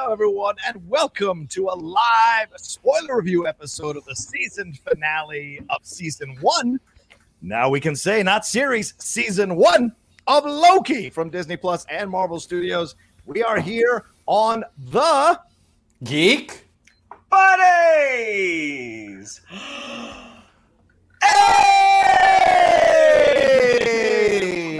Hello, everyone, and welcome to a live spoiler review episode of the season finale of season one. Now we can say, not series, season one of Loki from Disney Plus and Marvel Studios. We are here on the Geek Buddies! Hey!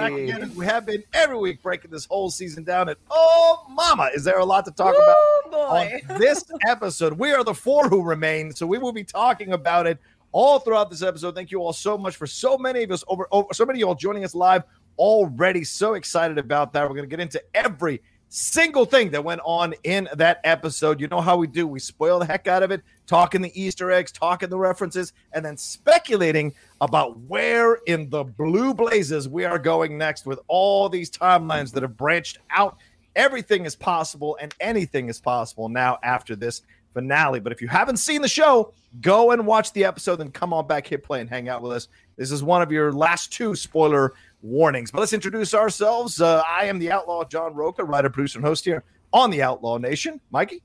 Back again, we have been every week breaking this whole season down. And oh, mama, is there a lot to talk about oh, boy. on this episode? We are the four who remain, so we will be talking about it all throughout this episode. Thank you all so much for so many of us over, over so many of you all joining us live already. So excited about that. We're going to get into every single thing that went on in that episode. You know how we do. We spoil the heck out of it, talking the Easter eggs, talking the references, and then speculating about where in the blue blazes we are going next with all these timelines that have branched out. Everything is possible and anything is possible now after this finale. But if you haven't seen the show, go and watch the episode and come on back, hit play, and hang out with us. This is one of your last two spoiler warnings. But let's introduce ourselves. Uh, I am the outlaw John Rocha, writer, producer, and host here on the Outlaw Nation. Mikey,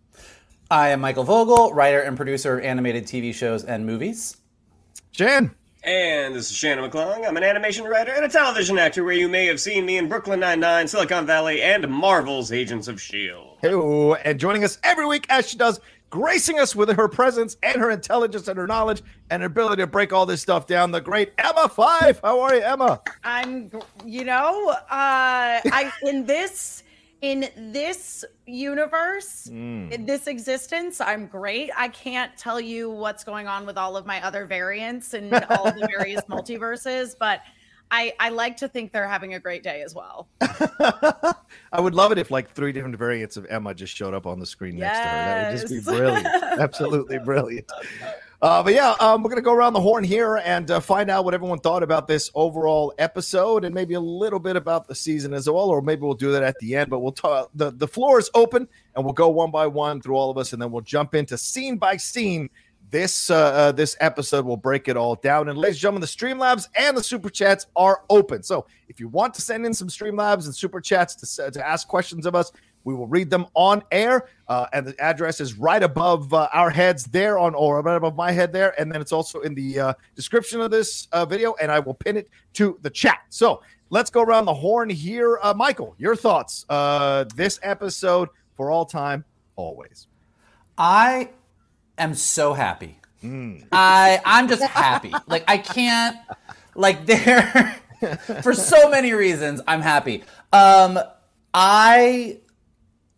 I am Michael Vogel, writer and producer of animated TV shows and movies. Jan, And this is Shannon McClung. I'm an animation writer and a television actor where you may have seen me in Brooklyn Nine-Nine, Silicon Valley, and Marvel's Agents of S.H.I.E.L.D. Hello, and joining us every week as she does, gracing us with her presence and her intelligence and her knowledge and her ability to break all this stuff down, the great Emma Fyffe. How are you, Emma? I'm, you know, uh, I in this in this universe, mm. in this existence, I'm great. I can't tell you what's going on with all of my other variants and all the various multiverses, but I I like to think they're having a great day as well. I would love it if like three different variants of Emma just showed up on the screen next to her. That would just be brilliant. Absolutely brilliant. Uh, but yeah, um, we're going to go around the horn here and uh, find out what everyone thought about this overall episode and maybe a little bit about the season as well, or maybe we'll do that at the end. But we'll talk. The, the floor is open and we'll go one by one through all of us and then we'll jump into scene by scene. This uh, uh, this episode will break it all down. And ladies and gentlemen, the Streamlabs and the Super Chats are open. So if you want to send in some Streamlabs and Super Chats to, to ask questions of us, we will read them on air. Uh, and the address is right above uh, our heads there on, or right above my head there. And then it's also in the uh, description of this uh, video, and I will pin it to the chat. So let's go around the horn here. Uh, Michael, your thoughts? Uh, this episode for all time, always. I am so happy. I I'm just happy. Like I can't like there for so many reasons I'm happy. Um I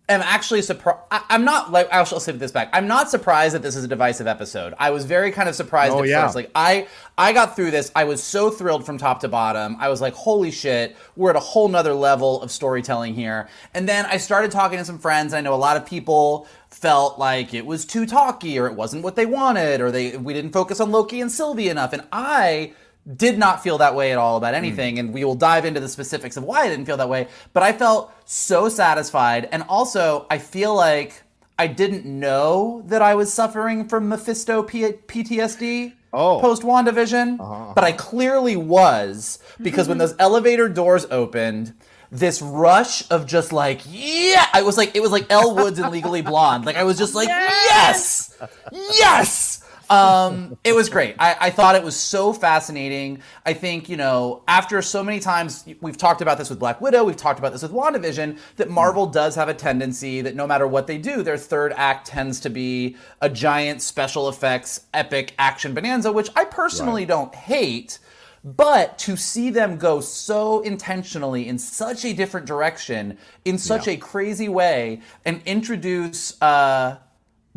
am actually surprised. I'm not like I shall say this back. I'm not surprised that this is a divisive episode. I was very kind of surprised Oh, at yeah. first. Like I I got through this. I was so thrilled from top to bottom. I was like, holy shit, we're at a whole nother level of storytelling here. And then I started talking to some friends. I know a lot of people felt like it was too talky or it wasn't what they wanted or they we didn't focus on Loki and Sylvie enough. And I did not feel that way at all about hmm. anything and we will dive into the specifics of why I didn't feel that way but I felt so satisfied and also I feel like I didn't know that I was suffering from Mephisto P- PTSD Oh. post WandaVision uh-huh. but I clearly was because when those elevator doors opened this rush of just like yeah! I was like it was like Elle Woods and Legally Blonde. Like I was just like yes! Yes um, it was great. I, I thought it was so fascinating. I think, you know, after so many times, we've talked about this with Black Widow, we've talked about this with WandaVision, that Marvel does have a tendency that no matter what they do, their third act tends to be a giant special effects, epic action bonanza, which I personally don't hate. But to see them go so intentionally in such a different direction, in such a crazy way, and introduce uh,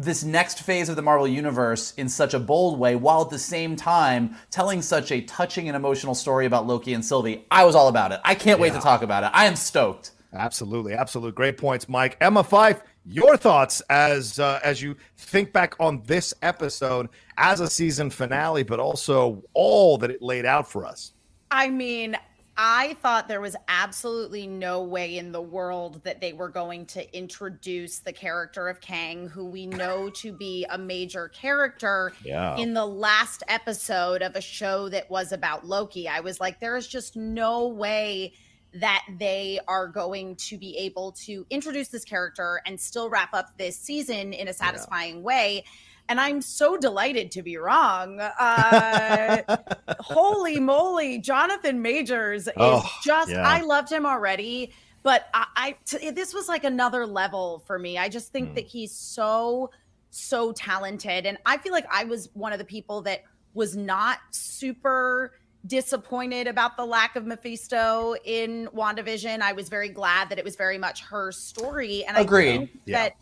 this next phase of the Marvel Universe in such a bold way, while at the same time telling such a touching and emotional story about Loki and Sylvie, I was all about it. I can't wait to talk about it. I am stoked. Absolutely, absolute great points, Mike. Emma Fyffe, your thoughts as uh, as you think back on this episode as a season finale, but also all that it laid out for us. I mean, I thought there was absolutely no way in the world that they were going to introduce the character of Kang, who we know to be a major character Yeah. in the last episode of a show that was about Loki. I was like, there is just no way that they are going to be able to introduce this character and still wrap up this season in a satisfying way. And I'm so delighted to be wrong. Uh, holy moly, Jonathan Majors is Oh, just, yeah. I loved him already. But I, I t- this was like another level for me. I just think that he's so, so talented. And I feel like I was one of the people that was not super disappointed about the lack of Mephisto in WandaVision. I was very glad that it was very much her story. And Agreed. I think Yeah. that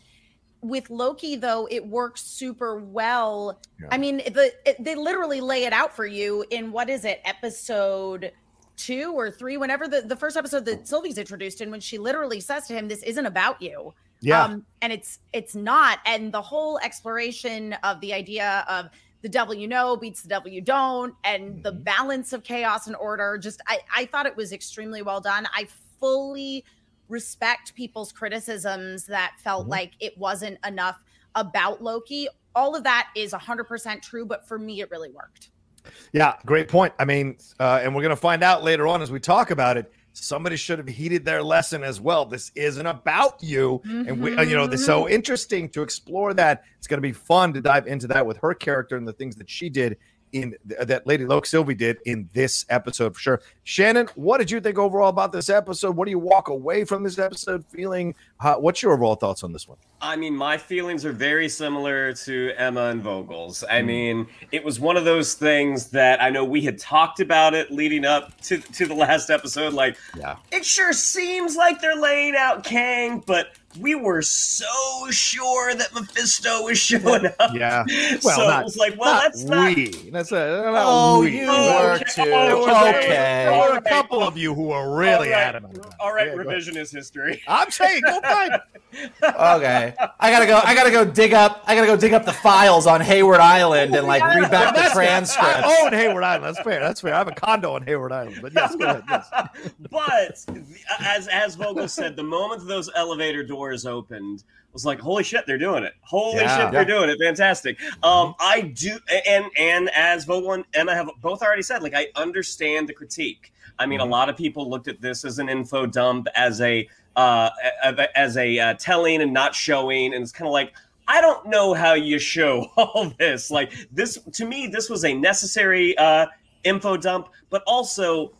with Loki though, it works super well. Yeah. I mean, the it, they literally lay it out for you in what is it, episode two or three, whenever the, the first episode that Sylvie's introduced in, when she literally says to him, This isn't about you. Yeah. Um, and it's it's not. And the whole exploration of the idea of the devil you know beats the devil you don't, and the balance of chaos and order, just I, I thought it was extremely well done. I fully respect people's criticisms that felt like it wasn't enough about Loki. All of that is 100% true, but for me, it really worked. Yeah, great point. I mean, uh, and we're going to find out later on as we talk about it. Somebody should have heeded their lesson as well. This isn't about you, and we, uh, you know, it's so interesting to explore that. It's going to be fun to dive into that with her character and the things that she did in that Lady Loki Sylvie did in this episode for sure. Shannon, what did you think overall about this episode? What do you walk away from this episode feeling? Uh, what's your overall thoughts on this one? I mean, my feelings are very similar to Emma and Vogel's. Hmm. I mean, it was one of those things that I know we had talked about it leading up to, to the last episode. Like, Yeah. it sure seems like they're laying out Kang, but we were so sure that Mephisto was showing up. Yeah. Well, so not, it was like, well, not that's not. we. That's a, not Oh, we. you Oh, were okay. too. Oh, okay. There were a Okay. couple of you who were really all right, adamant. about all right Yeah, go ahead. revisionist history. I'm saying, go find. Okay. I gotta go. I gotta go dig up. I gotta go dig up the files on Hayward Island and like read back the That's- transcripts. I own Hayward Island. That's fair. That's fair. I have a condo on Hayward Island. But yes, go ahead. Yes. but as as Vogel said, the moment those elevator doors opened, I was like, "Holy shit, they're doing it! Holy Yeah. shit, they're doing it! Fantastic!" Um, I do, and and as Vogel and Emma have both already said, like I understand the critique. I mean, a lot of people looked at this as an info dump, as a uh, as a uh, telling and not showing, and it's kind of like. I don't know how you show all this. Like this, to me, this was a necessary uh, info dump, but also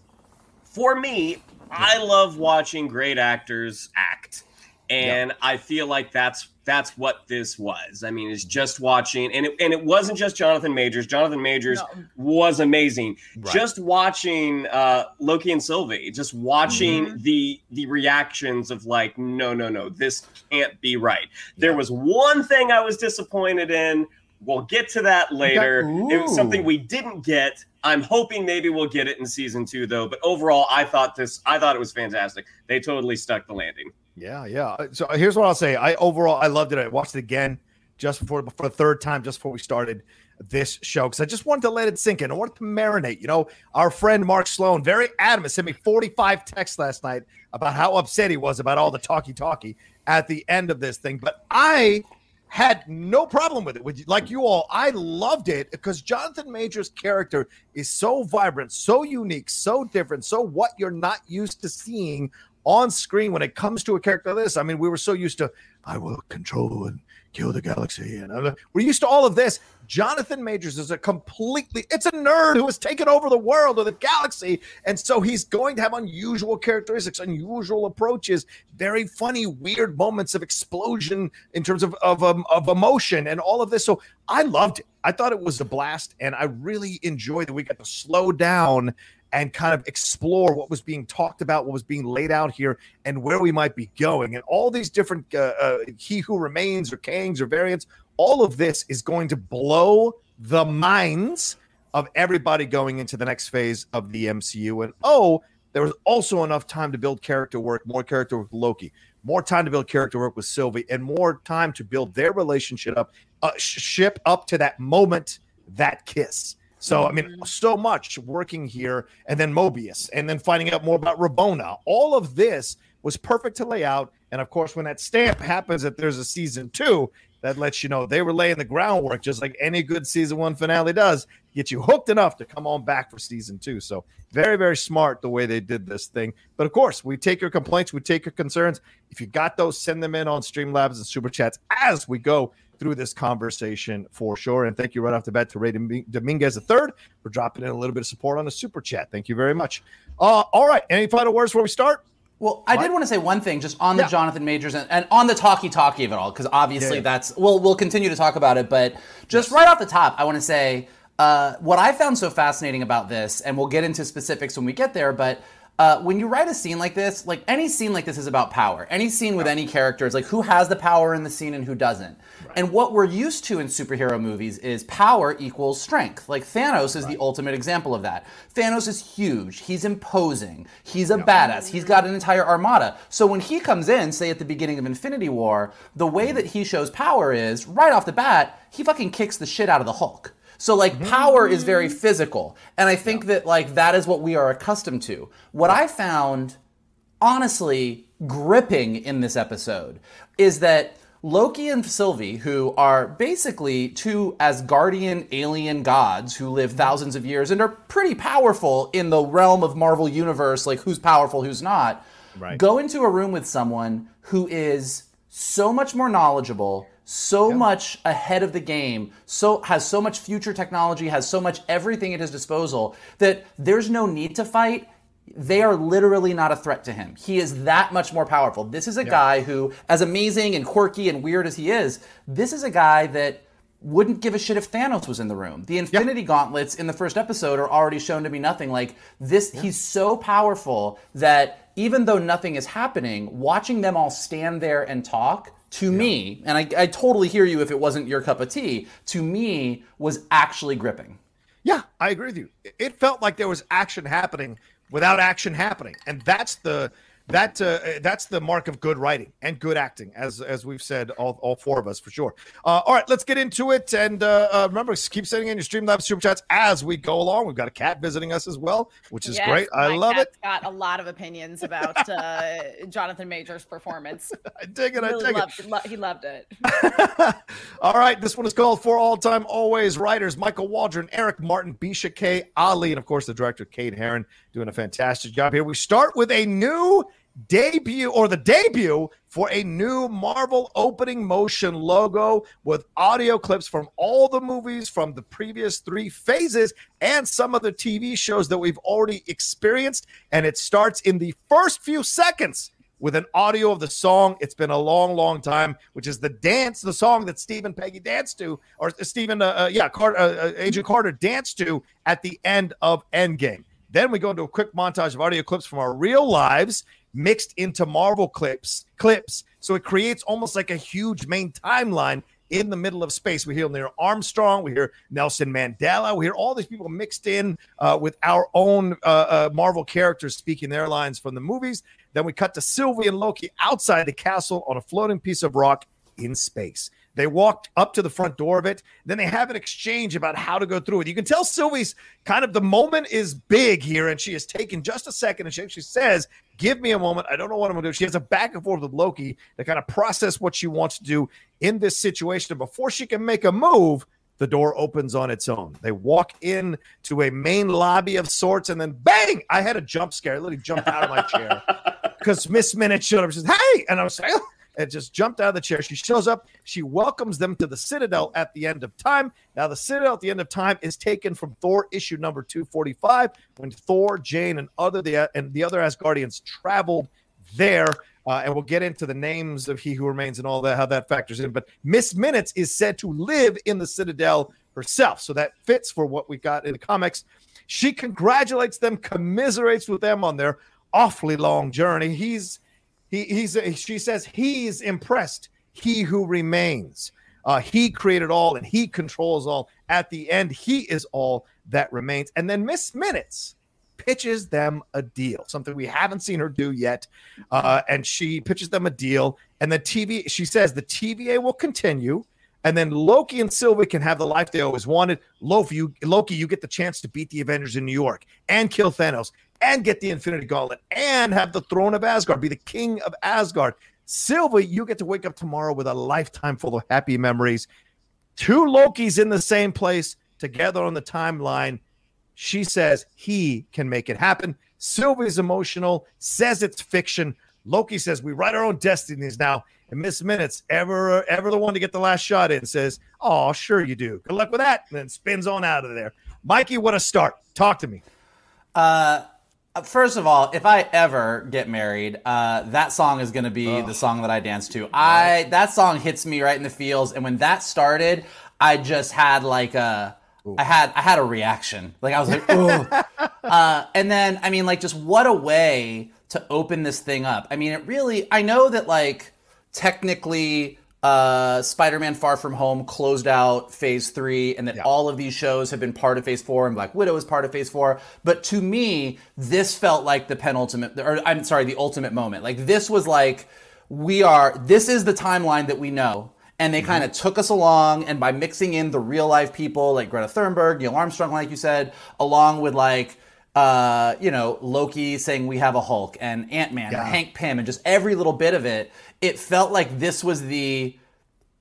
for me, I love watching great actors act, and I feel like that's that's what this was. I mean, it's just watching, and it and it wasn't just Jonathan Majors. Jonathan Majors No. was amazing. Right. Just watching uh, Loki and Sylvie, just watching Mhm. the the reactions of like, no, no, no, this can't be right. There was one thing I was disappointed in. We'll get to that later. It was something we didn't get. I'm hoping maybe we'll get it in season two, though. But overall, I thought this. I thought it was fantastic. They totally stuck the landing. Yeah, yeah. Uh, So here's what I'll say. I overall I loved it. I watched it again just before for the third time just before we started this show because I just wanted to let it sink in. I wanted to marinate. You know, our friend Mark Sloan, very adamant, sent me 45 texts last night about how upset he was about all the talkie talkie at the end of this thing. But I had no problem with it. With like you all, I loved it because Jonathan Major's character is so vibrant, so unique, so different, so what you're not used to seeing on screen when it comes to a character like this. I mean, we were so used to I will control and kill the galaxy, and we're used to all of this. Jonathan Majors is a completely it's a nerd who has taken over the world or the galaxy, and so he's going to have unusual characteristics, unusual approaches, very funny, weird moments of explosion in terms of of um, of emotion and all of this. So I loved it. I thought it was a blast, and I really enjoyed that we got to slow down and kind of explore what was being talked about, what was being laid out here, and where we might be going. And all these different uh, uh, He Who Remains or Kangs or variants, all of this is going to blow the minds of everybody going into the next phase of the MCU. And oh, there was also enough time to build character work, more character work with Loki, more time to build character work with Sylvie, and more time to build their relationship up, uh, sh- ship up to that moment, that kiss. So, I mean, mm-hmm. so much working here, and then Mobius, and then finding out more about Ravonna. All of this was perfect to lay out. And of course, when that stamp happens that there's a season two, that lets you know they were laying the groundwork, just like any good season one finale does, get you hooked enough to come on back for season two. So, very, very smart the way they did this thing. But of course, we take your complaints, we take your concerns. If you got those, send them in on Streamlabs and Super Chats as we go through this conversation for sure. And thank you right off the bat to Ray Dominguez the third for dropping in a little bit of support on the super chat. Thank you very much. Uh, all right. Any final words before we start? Well, I did want to say one thing just on the Yeah. Jonathan Majors and, and on the talkie talkie of it all, because obviously Yeah. that's we'll we'll continue to talk about it, but just right off the top, I want to say uh, what I found so fascinating about this, and we'll get into specifics when we get there, but uh, when you write a scene like this, like any scene like this is about power. Any scene with any character is like who has the power in the scene and who doesn't. And what we're used to in superhero movies is power equals strength. Like Thanos is the ultimate example of that. Thanos is huge. He's imposing. He's a badass. He's got an entire armada. So when he comes in, say at the beginning of Infinity War, the way that he shows power is right off the bat, he fucking kicks the shit out of the Hulk. So like power is very mm. physical. And I think that like that is what we are accustomed to. What I found honestly gripping in this episode is that Loki and Sylvie, who are basically two Asgardian alien gods who live mm-hmm. thousands of years and are pretty powerful in the realm of Marvel Universe, like who's powerful, who's not, Right. go into a room with someone who is so much more knowledgeable, so much ahead of the game, so has so much future technology, has so much everything at his disposal that there's no need to fight. They are literally not a threat to him. He is that much more powerful. This is a guy who, as amazing and quirky and weird as he is, this is a guy that wouldn't give a shit if Thanos was in the room. The Infinity Gauntlets in the first episode are already shown to be nothing. Like this, he's so powerful that even though nothing is happening, watching them all stand there and talk to me, and I, I totally hear you if it wasn't your cup of tea, to me was actually gripping. Yeah, I agree with you. It felt like there was action happening without action happening, and that's the that uh, that's the mark of good writing and good acting, as as we've said, all, all four of us for sure. Uh, all right, let's get into it, and uh, uh, remember, keep sending in your Streamlabs super chats as we go along. We've got a cat visiting us as well, which is Yes, great. I love it. Got a lot of opinions about uh, Jonathan Major's performance. I dig it. I Really dig it. lo- he loved it. All right, this one is called For All Time Always Writers Michael Waldron, Eric Martin, Bisha K. Ali, and of course the director Kate Herron doing a fantastic job here. We start with a new debut or the debut for a new Marvel opening motion logo with audio clips from all the movies from the previous three phases and some of the TV shows that we've already experienced. And it starts in the first few seconds with an audio of the song. It's been a long, long time, which is the dance, the song that Stephen Peggy danced to, or Stephen, uh, uh, yeah, Carter, uh, uh, Agent Carter danced to at the end of Endgame. Then we go into a quick montage of audio clips from our real lives mixed into Marvel clips, clips. So it creates almost like a huge main timeline in the middle of space. We hear Neil Armstrong, we hear Nelson Mandela, we hear all these people mixed in uh, with our own uh, uh, Marvel characters speaking their lines from the movies. Then we cut to Sylvie and Loki outside the castle on a floating piece of rock in space. They walked up to the front door of it. Then they have an exchange about how to go through it. You can tell Sylvie's kind of the moment is big here, and she has taken just a second. And she actually says, Give me a moment. I don't know what I'm going to do. She has a back and forth with Loki to kind of process what she wants to do in this situation. And before she can make a move, the door opens on its own. They walk in to a main lobby of sorts, and then bang! I had a jump scare. I literally jumped out of my chair because Miss Minute showed up. She says, "Hey!" and I was like, and just jumped out of the chair. She shows up. She welcomes them to the Citadel at the end of time. Now, the Citadel at the end of time is taken from Thor issue number 245 when Thor, Jane, and other the and the other Asgardians traveled there. Uh, and we'll get into the names of He Who Remains and all that, how that factors in. But Miss Minutes is said to live in the Citadel herself. So that fits for what we got in the comics. She congratulates them, commiserates with them on their awfully long journey. He's he, he's she says he's impressed. He who remains. Uh, he created all and he controls all. At the end, he is all that remains. And then Miss Minutes pitches them a deal, something we haven't seen her do yet. Uh, and she pitches them a deal. And the TV, she says the TVA will continue. And then Loki and Sylvie can have the life they always wanted. Loki, you, Loki, you get the chance to beat the Avengers in New York and kill Thanos and get the Infinity Gauntlet and have the throne of Asgard, be the king of Asgard. Sylvie, you get to wake up tomorrow with a lifetime full of happy memories. Two Lokis in the same place together on the timeline. She says he can make it happen. Sylvie's emotional, says it's fiction. Loki says we write our own destinies now. And Miss Minutes, ever ever the one to get the last shot in, says, "Oh, sure you do. Good luck with that." And then spins on out of there. Mikey, what a start! Talk to me. Uh, First of all, if I ever get married, uh, that song is going to be oh. the song that I dance to. I that song hits me right in the feels, and when that started, I just had like a, Ooh. I had I had a reaction. Like I was like, oh. uh, and then I mean, like, just what a way to open this thing up. I mean, it really. I know that like technically uh, Spider-Man: Far From Home closed out Phase Three, and that yeah. all of these shows have been part of Phase Four, and Black Widow is part of Phase Four. But to me, this felt like the penultimate, or I'm sorry, the ultimate moment. Like this was like we are. This is the timeline that we know. And they mm-hmm. kind of took us along, and by mixing in the real life people like Greta Thunberg, Neil Armstrong, like you said, along with like uh, you know, Loki saying we have a Hulk and Ant Man yeah. Hank Pym and just every little bit of it, it felt like this was the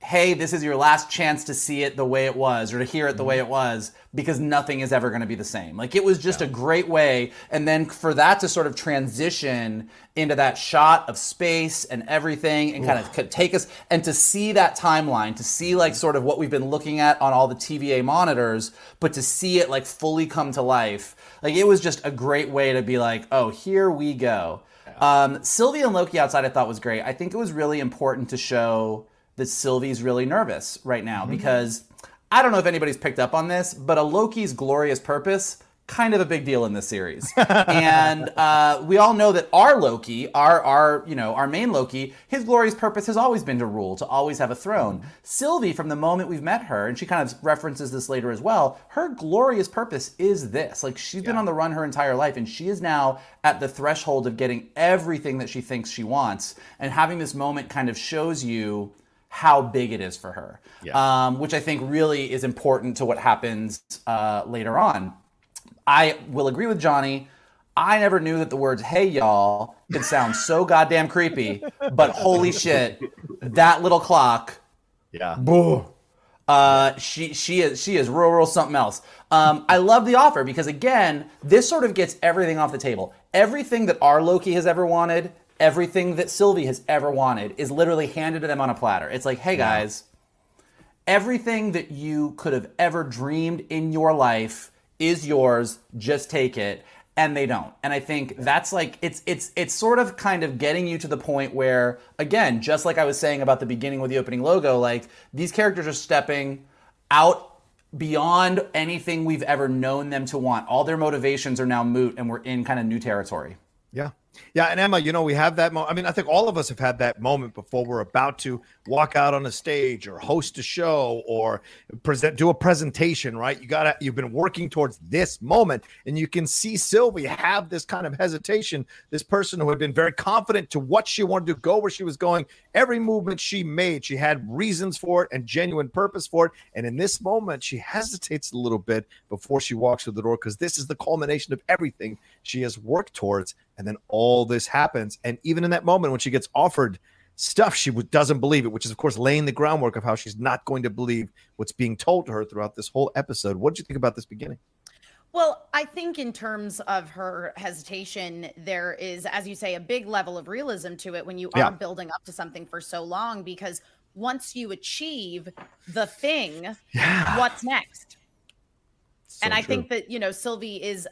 hey, this is your last chance to see it the way it was or to hear it the mm-hmm. way it was because nothing is ever going to be the same. Like it was just yeah. a great way. And then for that to sort of transition into that shot of space and everything and kind of take us and to see that timeline, to see like mm-hmm. sort of what we've been looking at on all the TVA monitors, but to see it like fully come to life. Like it was just a great way to be like, oh, here we go. Um, Sylvie and Loki outside I thought was great. I think it was really important to show that Sylvie's really nervous right now mm-hmm. because I don't know if anybody's picked up on this, but a Loki's glorious purpose kind of a big deal in this series. and uh, we all know that our Loki, our our you know our main Loki, his glorious purpose has always been to rule, to always have a throne. Sylvie, from the moment we've met her, and she kind of references this later as well, her glorious purpose is this. Like she's yeah. been on the run her entire life, and she is now at the threshold of getting everything that she thinks she wants. And having this moment kind of shows you how big it is for her, yeah. um, which I think really is important to what happens uh, later on. I will agree with Johnny. I never knew that the words "Hey y'all" could sound so goddamn creepy, but holy shit, that little clock. Yeah. Boo. Uh, she she is she is real real something else. Um, I love the offer because again, this sort of gets everything off the table. Everything that our Loki has ever wanted, everything that Sylvie has ever wanted is literally handed to them on a platter. It's like, hey guys, everything that you could have ever dreamed in your life is yours. Just take it. and they don't. And I think that's like it's it's it's sort of kind of getting you to the point where again, just like I was saying about the beginning with the opening logo, like these characters are stepping out beyond anything we've ever known them to want. All their motivations are now moot and we're in kind of new territory. Yeah. Yeah, and Emma, you know, we have that moment. I mean, I think all of us have had that moment before we're about to walk out on a stage or host a show or present do a presentation, right? You got to you've been working towards this moment and you can see Sylvie have this kind of hesitation, this person who had been very confident to what she wanted to go where she was going. Every movement she made, she had reasons for it and genuine purpose for it, and in this moment she hesitates a little bit before she walks through the door because this is the culmination of everything she has worked towards and then all this happens. And even in that moment when she gets offered stuff, she doesn't believe it, which is, of course, laying the groundwork of how she's not going to believe what's being told to her throughout this whole episode. What did you think about this beginning? Well, I think in terms of her hesitation, there is, as you say, a big level of realism to it when you are building up to something for so long because once you achieve the thing, yeah. what's next? So and I true. think that, you know, Sylvie is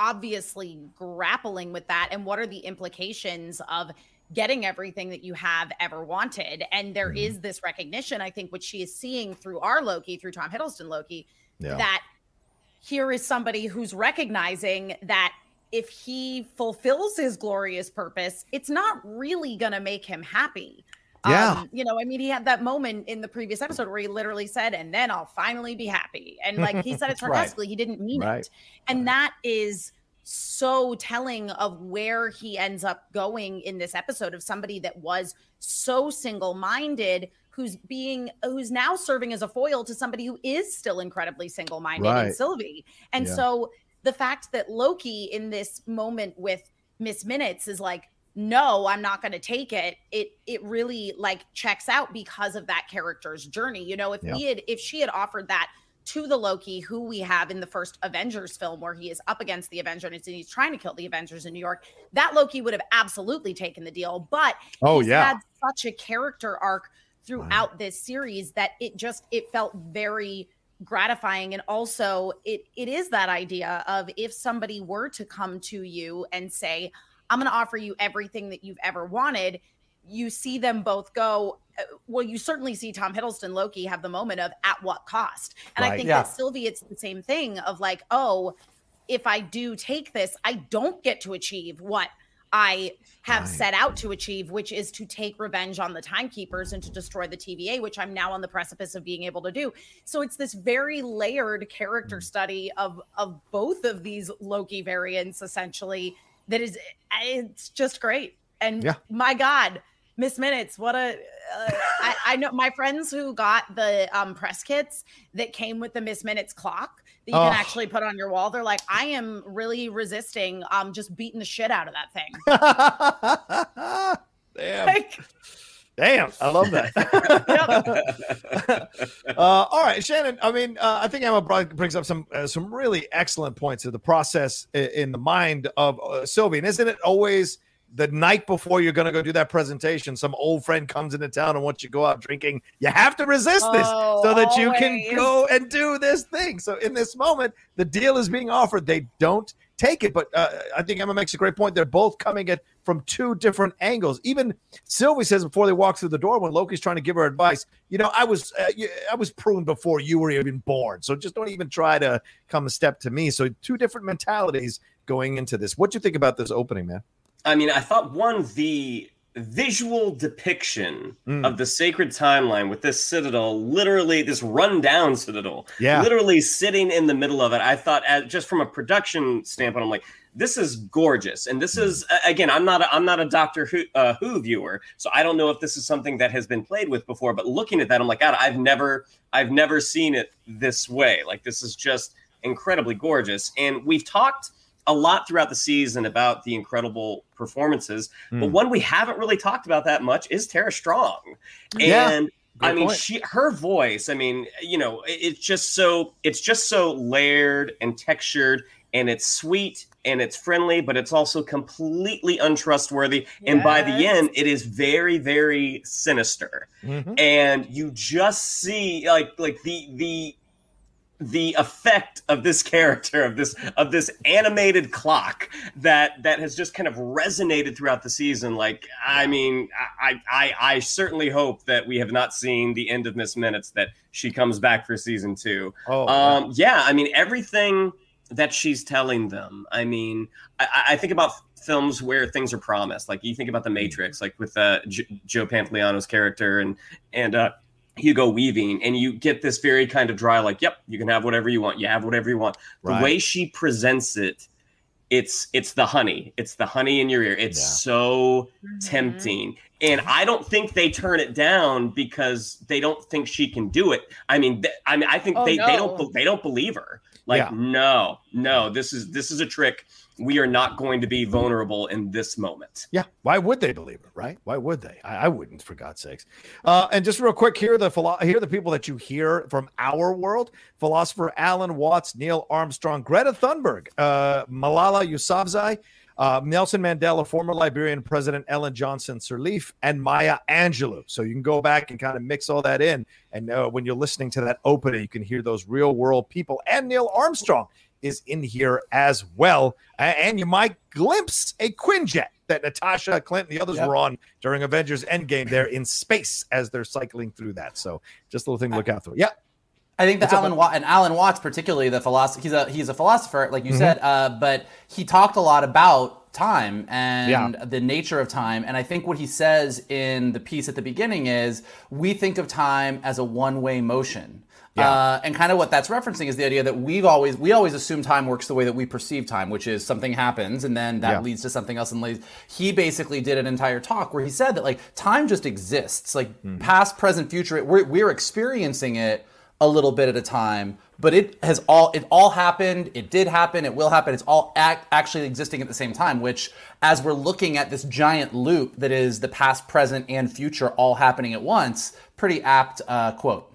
obviously grappling with that and what are the implications of getting everything that you have ever wanted and there mm-hmm. is this recognition i think which she is seeing through our loki through tom hiddleston loki yeah. that here is somebody who's recognizing that if he fulfills his glorious purpose it's not really going to make him happy yeah. Um, you know, I mean, he had that moment in the previous episode where he literally said, and then I'll finally be happy. And like he said it sarcastically, right. he didn't mean right. it. And right. that is so telling of where he ends up going in this episode of somebody that was so single minded who's being who's now serving as a foil to somebody who is still incredibly single minded right. in Sylvie. And yeah. so the fact that Loki in this moment with Miss Minutes is like, no i'm not going to take it it it really like checks out because of that character's journey you know if yeah. we had if she had offered that to the loki who we have in the first avengers film where he is up against the avengers and he's trying to kill the avengers in new york that loki would have absolutely taken the deal but oh yeah had such a character arc throughout wow. this series that it just it felt very gratifying and also it it is that idea of if somebody were to come to you and say I'm going to offer you everything that you've ever wanted. You see them both go. Uh, well, you certainly see Tom Hiddleston Loki have the moment of at what cost. And right. I think yeah. that Sylvie, it's the same thing of like, oh, if I do take this, I don't get to achieve what I have right. set out to achieve, which is to take revenge on the timekeepers and to destroy the TVA, which I'm now on the precipice of being able to do. So it's this very layered character mm. study of of both of these Loki variants, essentially, that is it's just great. And yeah. my God, Miss Minutes, what a uh, I, I know my friends who got the um, press kits that came with the Miss Minutes clock that you oh. can actually put on your wall. They're like, I am really resisting um just beating the shit out of that thing. Damn. Like, Damn, I love that. uh, all right, Shannon. I mean, uh, I think Emma brings up some uh, some really excellent points of the process in the mind of uh, Sylvie. And isn't it always the night before you're going to go do that presentation, some old friend comes into town and wants you to go out drinking? You have to resist this oh, so that always. you can go and do this thing. So in this moment, the deal is being offered. They don't take it. But uh, I think Emma makes a great point. They're both coming at from two different angles. Even Sylvie says before they walk through the door when Loki's trying to give her advice, you know, I was uh, I was pruned before you were even born, so just don't even try to come a step to me. So two different mentalities going into this. What do you think about this opening, man? I mean, I thought one the visual depiction mm. of the sacred timeline with this citadel literally this rundown citadel yeah. literally sitting in the middle of it. I thought as, just from a production standpoint i'm like this is gorgeous. And this is again i'm not a, i'm not a doctor who, uh, who viewer so i don't know if this is something that has been played with before but looking at that i'm like god i've never i've never seen it this way. Like this is just incredibly gorgeous. And we've talked a lot throughout the season about the incredible performances, mm. but hmm. one we haven't really talked about that much is Tara Strong. Yeah. And I mean, point. she her voice. I mean, you know, it's just so it's just so layered and textured, and it's sweet and it's friendly, but it's also completely untrustworthy. Yes. And by the end, it is very, very sinister. Mm-hmm. And you just see like like the the the effect of this character of this of this animated clock that that has just kind of resonated throughout the season. Like i mean i i i certainly hope that we have not seen the end of miss minutes that she comes back for season two. Oh, um yeah i mean everything that she's telling them i mean i, I think about films where things are promised. Like you think about the matrix like with uh J- joe pantoliano's character and and uh Hugo Weaving, and you get this very kind of dry, like, "Yep, you can have whatever you want. You have whatever you want." The way she presents it, it's it's the honey. It's the honey in your ear. It's Yeah. so mm-hmm. tempting, and I don't think they turn it down because they don't think she can do it. I mean, th- I mean, I think Oh, they they don't they don't believe her. Like, Yeah. no, no, this is this is a trick. We are not going to be vulnerable in this moment. Yeah, why would they believe it, right? Why would they? I, I wouldn't, for God's sakes. Uh, and just real quick, here are the philo- here are the people that you hear from our world: philosopher Alan Watts, Neil Armstrong, Greta Thunberg, uh, Malala Yousafzai, uh, Nelson Mandela, former Liberian President Ellen Johnson Sirleaf, and Maya Angelou. So you can go back and kind of mix all that in, and uh, when you're listening to that opening, you can hear those real world people. And Neil Armstrong is in here as well, and you might glimpse a Quinjet that Natasha Clinton, the others Yep. were on during Avengers Endgame. They're in space as they're cycling through that. So just a little thing to look out for. Yeah. I think that Alan and Alan Watts, particularly the philosopher, he's a he's a philosopher, like you Mhm. said, uh, but he talked a lot about time and Yeah. the nature of time. And I think what he says in the piece at the beginning is we think of time as a one way motion. Yeah. Uh, and kind of what that's referencing is the idea that we've always we always assume time works the way that we perceive time, which is something happens and then that Yeah. leads to something else and leads. He basically did an entire talk where he said that like time just exists, like Mm-hmm. past, present, future. We're we're experiencing it a little bit at a time, but it has all it all happened. It did happen. It will happen. It's all act, actually existing at the same time. Which, as we're looking at this giant loop that is the past, present, and future all happening at once, pretty apt uh, quote.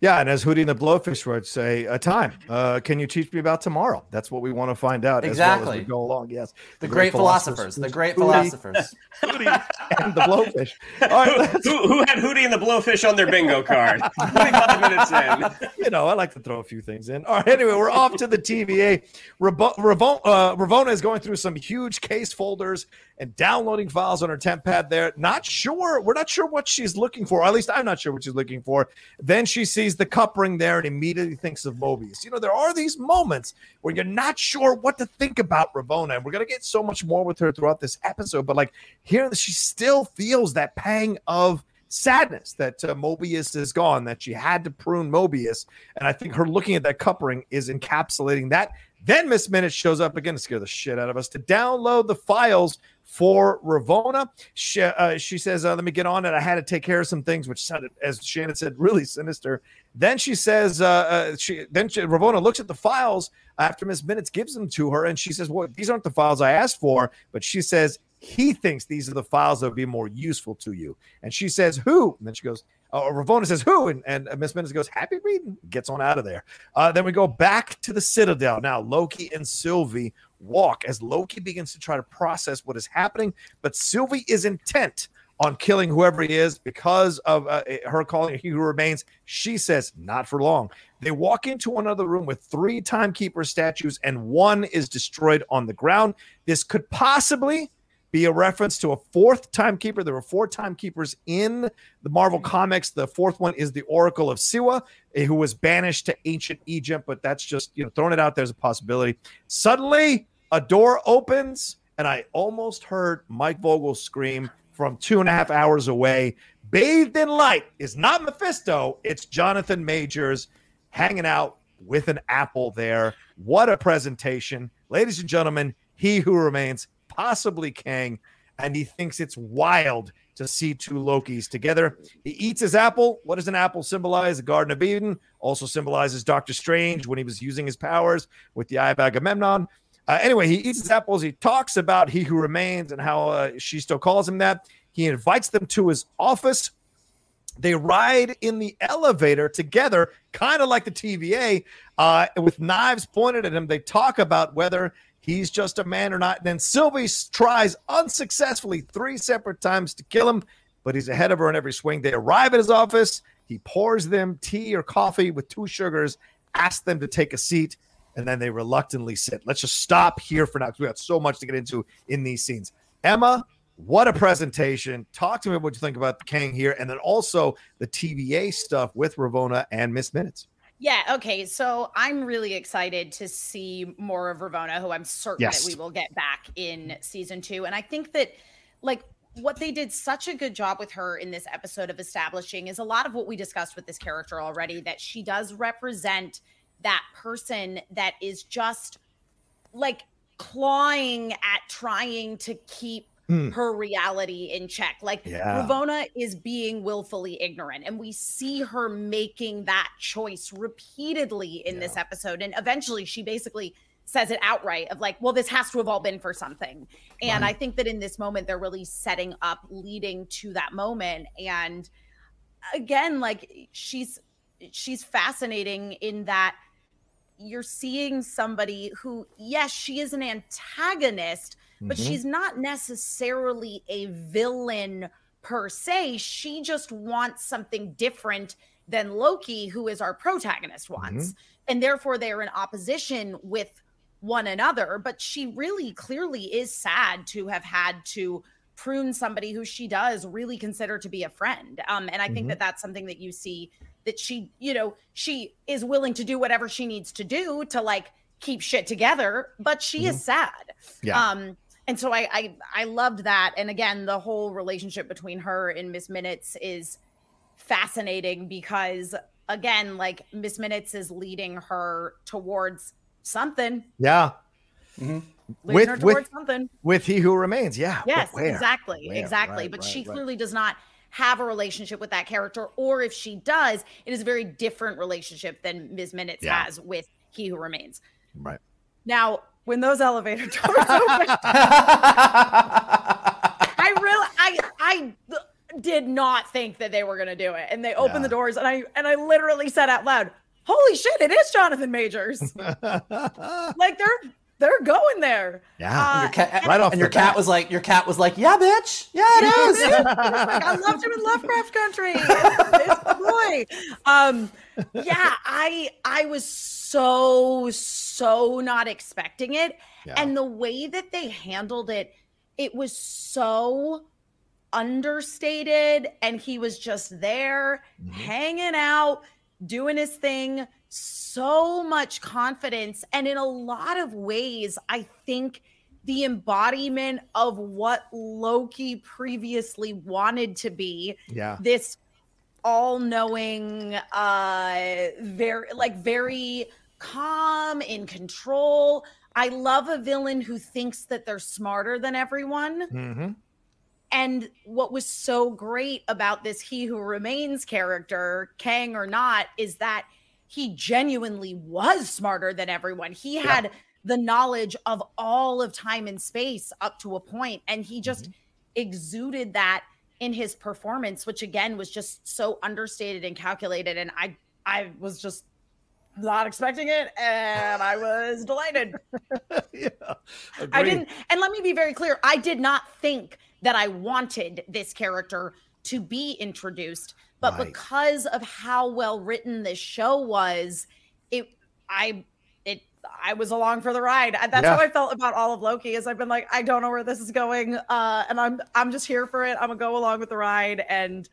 Yeah, and as Hootie and the Blowfish would say, a time. Uh, can you teach me about tomorrow? That's what we want to find out as well as Exactly. we go along. Yes, The, great, philosophers. The great Hootie philosophers. Hootie and the Blowfish. All right, let's- who, who had Hootie and the Blowfish on their bingo card? 25 minutes in. you know, I like to throw a few things in. All right, anyway, we're off to the TVA. Ravo- Ravo- uh, Ravonna is going through some huge case folders and downloading files on her TemPad there. Not sure. We're not sure what she's looking for. At least I'm not sure what she's looking for. Then she sees the cup ring there and immediately thinks of Mobius. You know, there are these moments where you're not sure what to think about Ravonna. And we're going to get so much more with her throughout this episode. But like here, she still feels that pang of sadness that uh, Mobius is gone, that she had to prune Mobius. And I think her looking at that cup ring is encapsulating that. Then Miss Minute shows up again to scare the shit out of us to download the files for Ravonna. She, uh, she says, uh, Let me get on it. I had to take care of some things, which sounded, as Shannon said, really sinister. Then she says, uh, uh, she then she, Ravonna looks at the files after Miss Minutes gives them to her, and she says, Well, these aren't the files I asked for. But she says, he thinks these are the files that would be more useful to you. And she says, Who? And then she goes, Oh, Ravonna says, Who? And, and Miss Minutes goes, Happy reading, gets on out of there. Uh, then we go back to the Citadel. Now, Loki and Sylvie walk as Loki begins to try to process what is happening, but Sylvie is intent on killing whoever he is because of uh, her calling he who remains. She says, Not for long. They walk into another room with three timekeeper statues, and one is destroyed on the ground. This could possibly be a reference to a fourth timekeeper. There were four timekeepers in the Marvel comics. The fourth one is the Oracle of Siwa, eh, who was banished to ancient Egypt, but that's just, you know, throwing it out there as a possibility. Suddenly, a door opens, and I almost heard Mike Vogel scream from two and a half hours away. Bathed in light is not Mephisto, it's Jonathan Majors hanging out with an apple there. What a presentation. Ladies and gentlemen, he who remains possibly Kang, and he thinks it's wild to see two Lokis together. He eats his apple. What does an apple symbolize? The Garden of Eden also symbolizes Doctor Strange when he was using his powers with the Eye of Agamemnon. Uh, anyway, he eats his apples. He talks about he who remains and how uh, she still calls him that. He invites them to his office. They ride in the elevator together, kind of like the TVA, uh, with knives pointed at him. They talk about whether he's just a man or not. And then Sylvie tries unsuccessfully three separate times to kill him, but he's ahead of her in every swing. They arrive at his office. He pours them tea or coffee with two sugars asks them to take a seat, and then they reluctantly sit. Let's just stop here for now because we got so much to get into in these scenes. Emma, what a presentation. Talk to me what you think about the Kang here, and then also the TVA stuff with Ravonna and Miss Minutes. Yeah, okay. So I'm really excited to see more of Ravonna, who I'm certain Yes. that we will get back in season two. And I think that, like, what they did such a good job with her in this episode of establishing is a lot of what we discussed with this character already that she does represent that person that is just like clawing at trying to keep Hmm. her reality in check. Like Yeah. Ravonna is being willfully ignorant, and we see her making that choice repeatedly in this episode. And eventually, she basically says it outright of like, well, this has to have all been for something. And I think that in this moment, they're really setting up, leading to that moment. And again, like she's she's fascinating in that you're seeing somebody who, yes, she is an antagonist, but Mhm. she's not necessarily a villain per se. She just wants something different than Loki, who is our protagonist, wants. And therefore, they're in opposition with one another. But she really clearly is sad to have had to prune somebody who she does really consider to be a friend. Um, and I think Mhm. that that's something that you see that she, you know, she is willing to do whatever she needs to do to like keep shit together, but she is sad. Yeah. Um, and so I, I I loved that. And again, the whole relationship between her and Miss Minutes is fascinating because again, like Miss Minutes is leading her towards something. Yeah. Mm-hmm. Leading With- her with- towards something. With He Who Remains. Yeah. Yes, where? exactly. Where? Exactly. Right, but right, she right. clearly does not have a relationship with that character, or if she does, it is a very different relationship than Ms. Minutes Yeah. has with He Who Remains. Right. Now, when those elevator doors open, I really, I, I did not think that they were going to do it, and they opened the doors, and I, and I literally said out loud, "Holy shit! It is Jonathan Majors! like they're, they're going there." yeah. Uh, Your cat, Right off and your the cat was like, your cat was like, yeah, bitch, yeah, it is. like, I loved him in Lovecraft Country. It's, it's boy. Um, yeah, I I was so so not expecting it, Yeah. and the way that they handled it, it was so understated, and he was just there, Mhm. hanging out, doing his thing. So much confidence, and in a lot of ways, I think the embodiment of what Loki previously wanted to be Yeah. this all-knowing uh very like very calm in control. I love a villain who thinks that they're smarter than everyone. Hmm and what was so great about this He Who Remains character, Kang or not, is that he genuinely was smarter than everyone. He had the knowledge of all of time and space up to a point, and he just exuded that in his performance, which again was just so understated and calculated. And I, I was just not expecting it, and I was delighted. yeah. I didn't, and let me be very clear. I did not think that I wanted this character to be introduced, but Right. because of how well written this show was, it, I, I was along for the ride. That's Yeah. how I felt about all of Loki. Is I've been like, I don't know where this is going, uh, and I'm, I'm just here for it. I'm gonna go along with the ride, and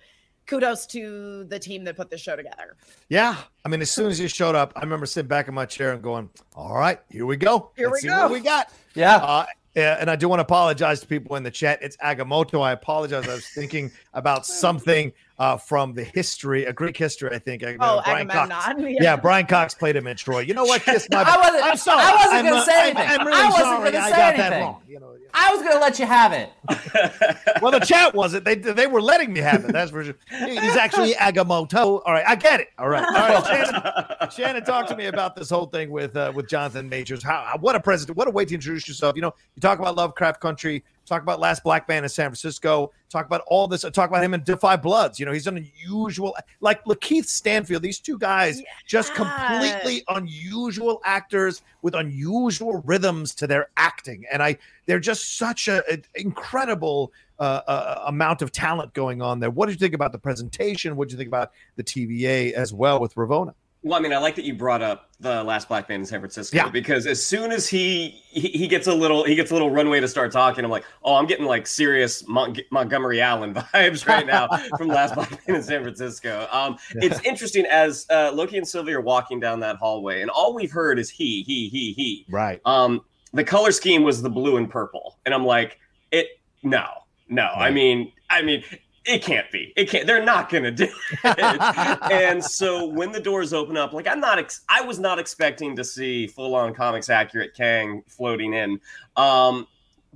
kudos to the team that put this show together. Yeah. I mean, as soon as you showed up, I remember sitting back in my chair and going, all right, here we go. Here Let's we see what go." we got. Yeah. Uh, yeah, and I do want to apologize to people in the chat. It's Agamotto. I apologize. I was thinking about something uh, from the history, a Greek history, I think. Uh, Oh, Brian Cox. Agamemnon. Yeah. Brian Cox played him in Troy. You know what? Kiss my. I wasn't- I'm sorry. I wasn't gonna uh, say I'm- anything. I'm really I wasn't gonna I say got that anything. wrong. You know, yeah. I was gonna let you have it. well, the chat wasn't. They they were letting me have it. That's for sure. He's actually Agamotto. All right, I get it. All right, all right. Shannon, Shannon, talk to me about this whole thing with uh, with Jonathan Majors. How what a president! What a way to introduce yourself. You know, you talk about Lovecraft Country. Talk about Last Black Man in San Francisco. Talk about all this. Talk about him in Da 5 Bloods. You know, he's an unusual, like Lakeith Stanfield. These two guys, just completely unusual actors with unusual rhythms to their acting, and I they're just such a, a incredible uh, uh, amount of talent going on there. What did you think about the presentation? What did you think about the TVA as well with Ravonna? Well, I mean, I like that you brought up the last black man in San Francisco Yeah. because as soon as he, he he gets a little he gets a little runway to start talking, I'm like, oh, I'm getting like serious Mon- Montgomery Allen vibes right now from last black man in San Francisco. Um, it's interesting as uh, Loki and Sylvia are walking down that hallway, and all we've heard is he, he, he, he. Right. Um, the color scheme was the blue and purple, and I'm like, it no, no. I mean, I mean, it can't be. It can't. They're not gonna do it. and so when the doors open up, like I'm not, ex- I was not expecting to see full on comics accurate Kang floating in. Um,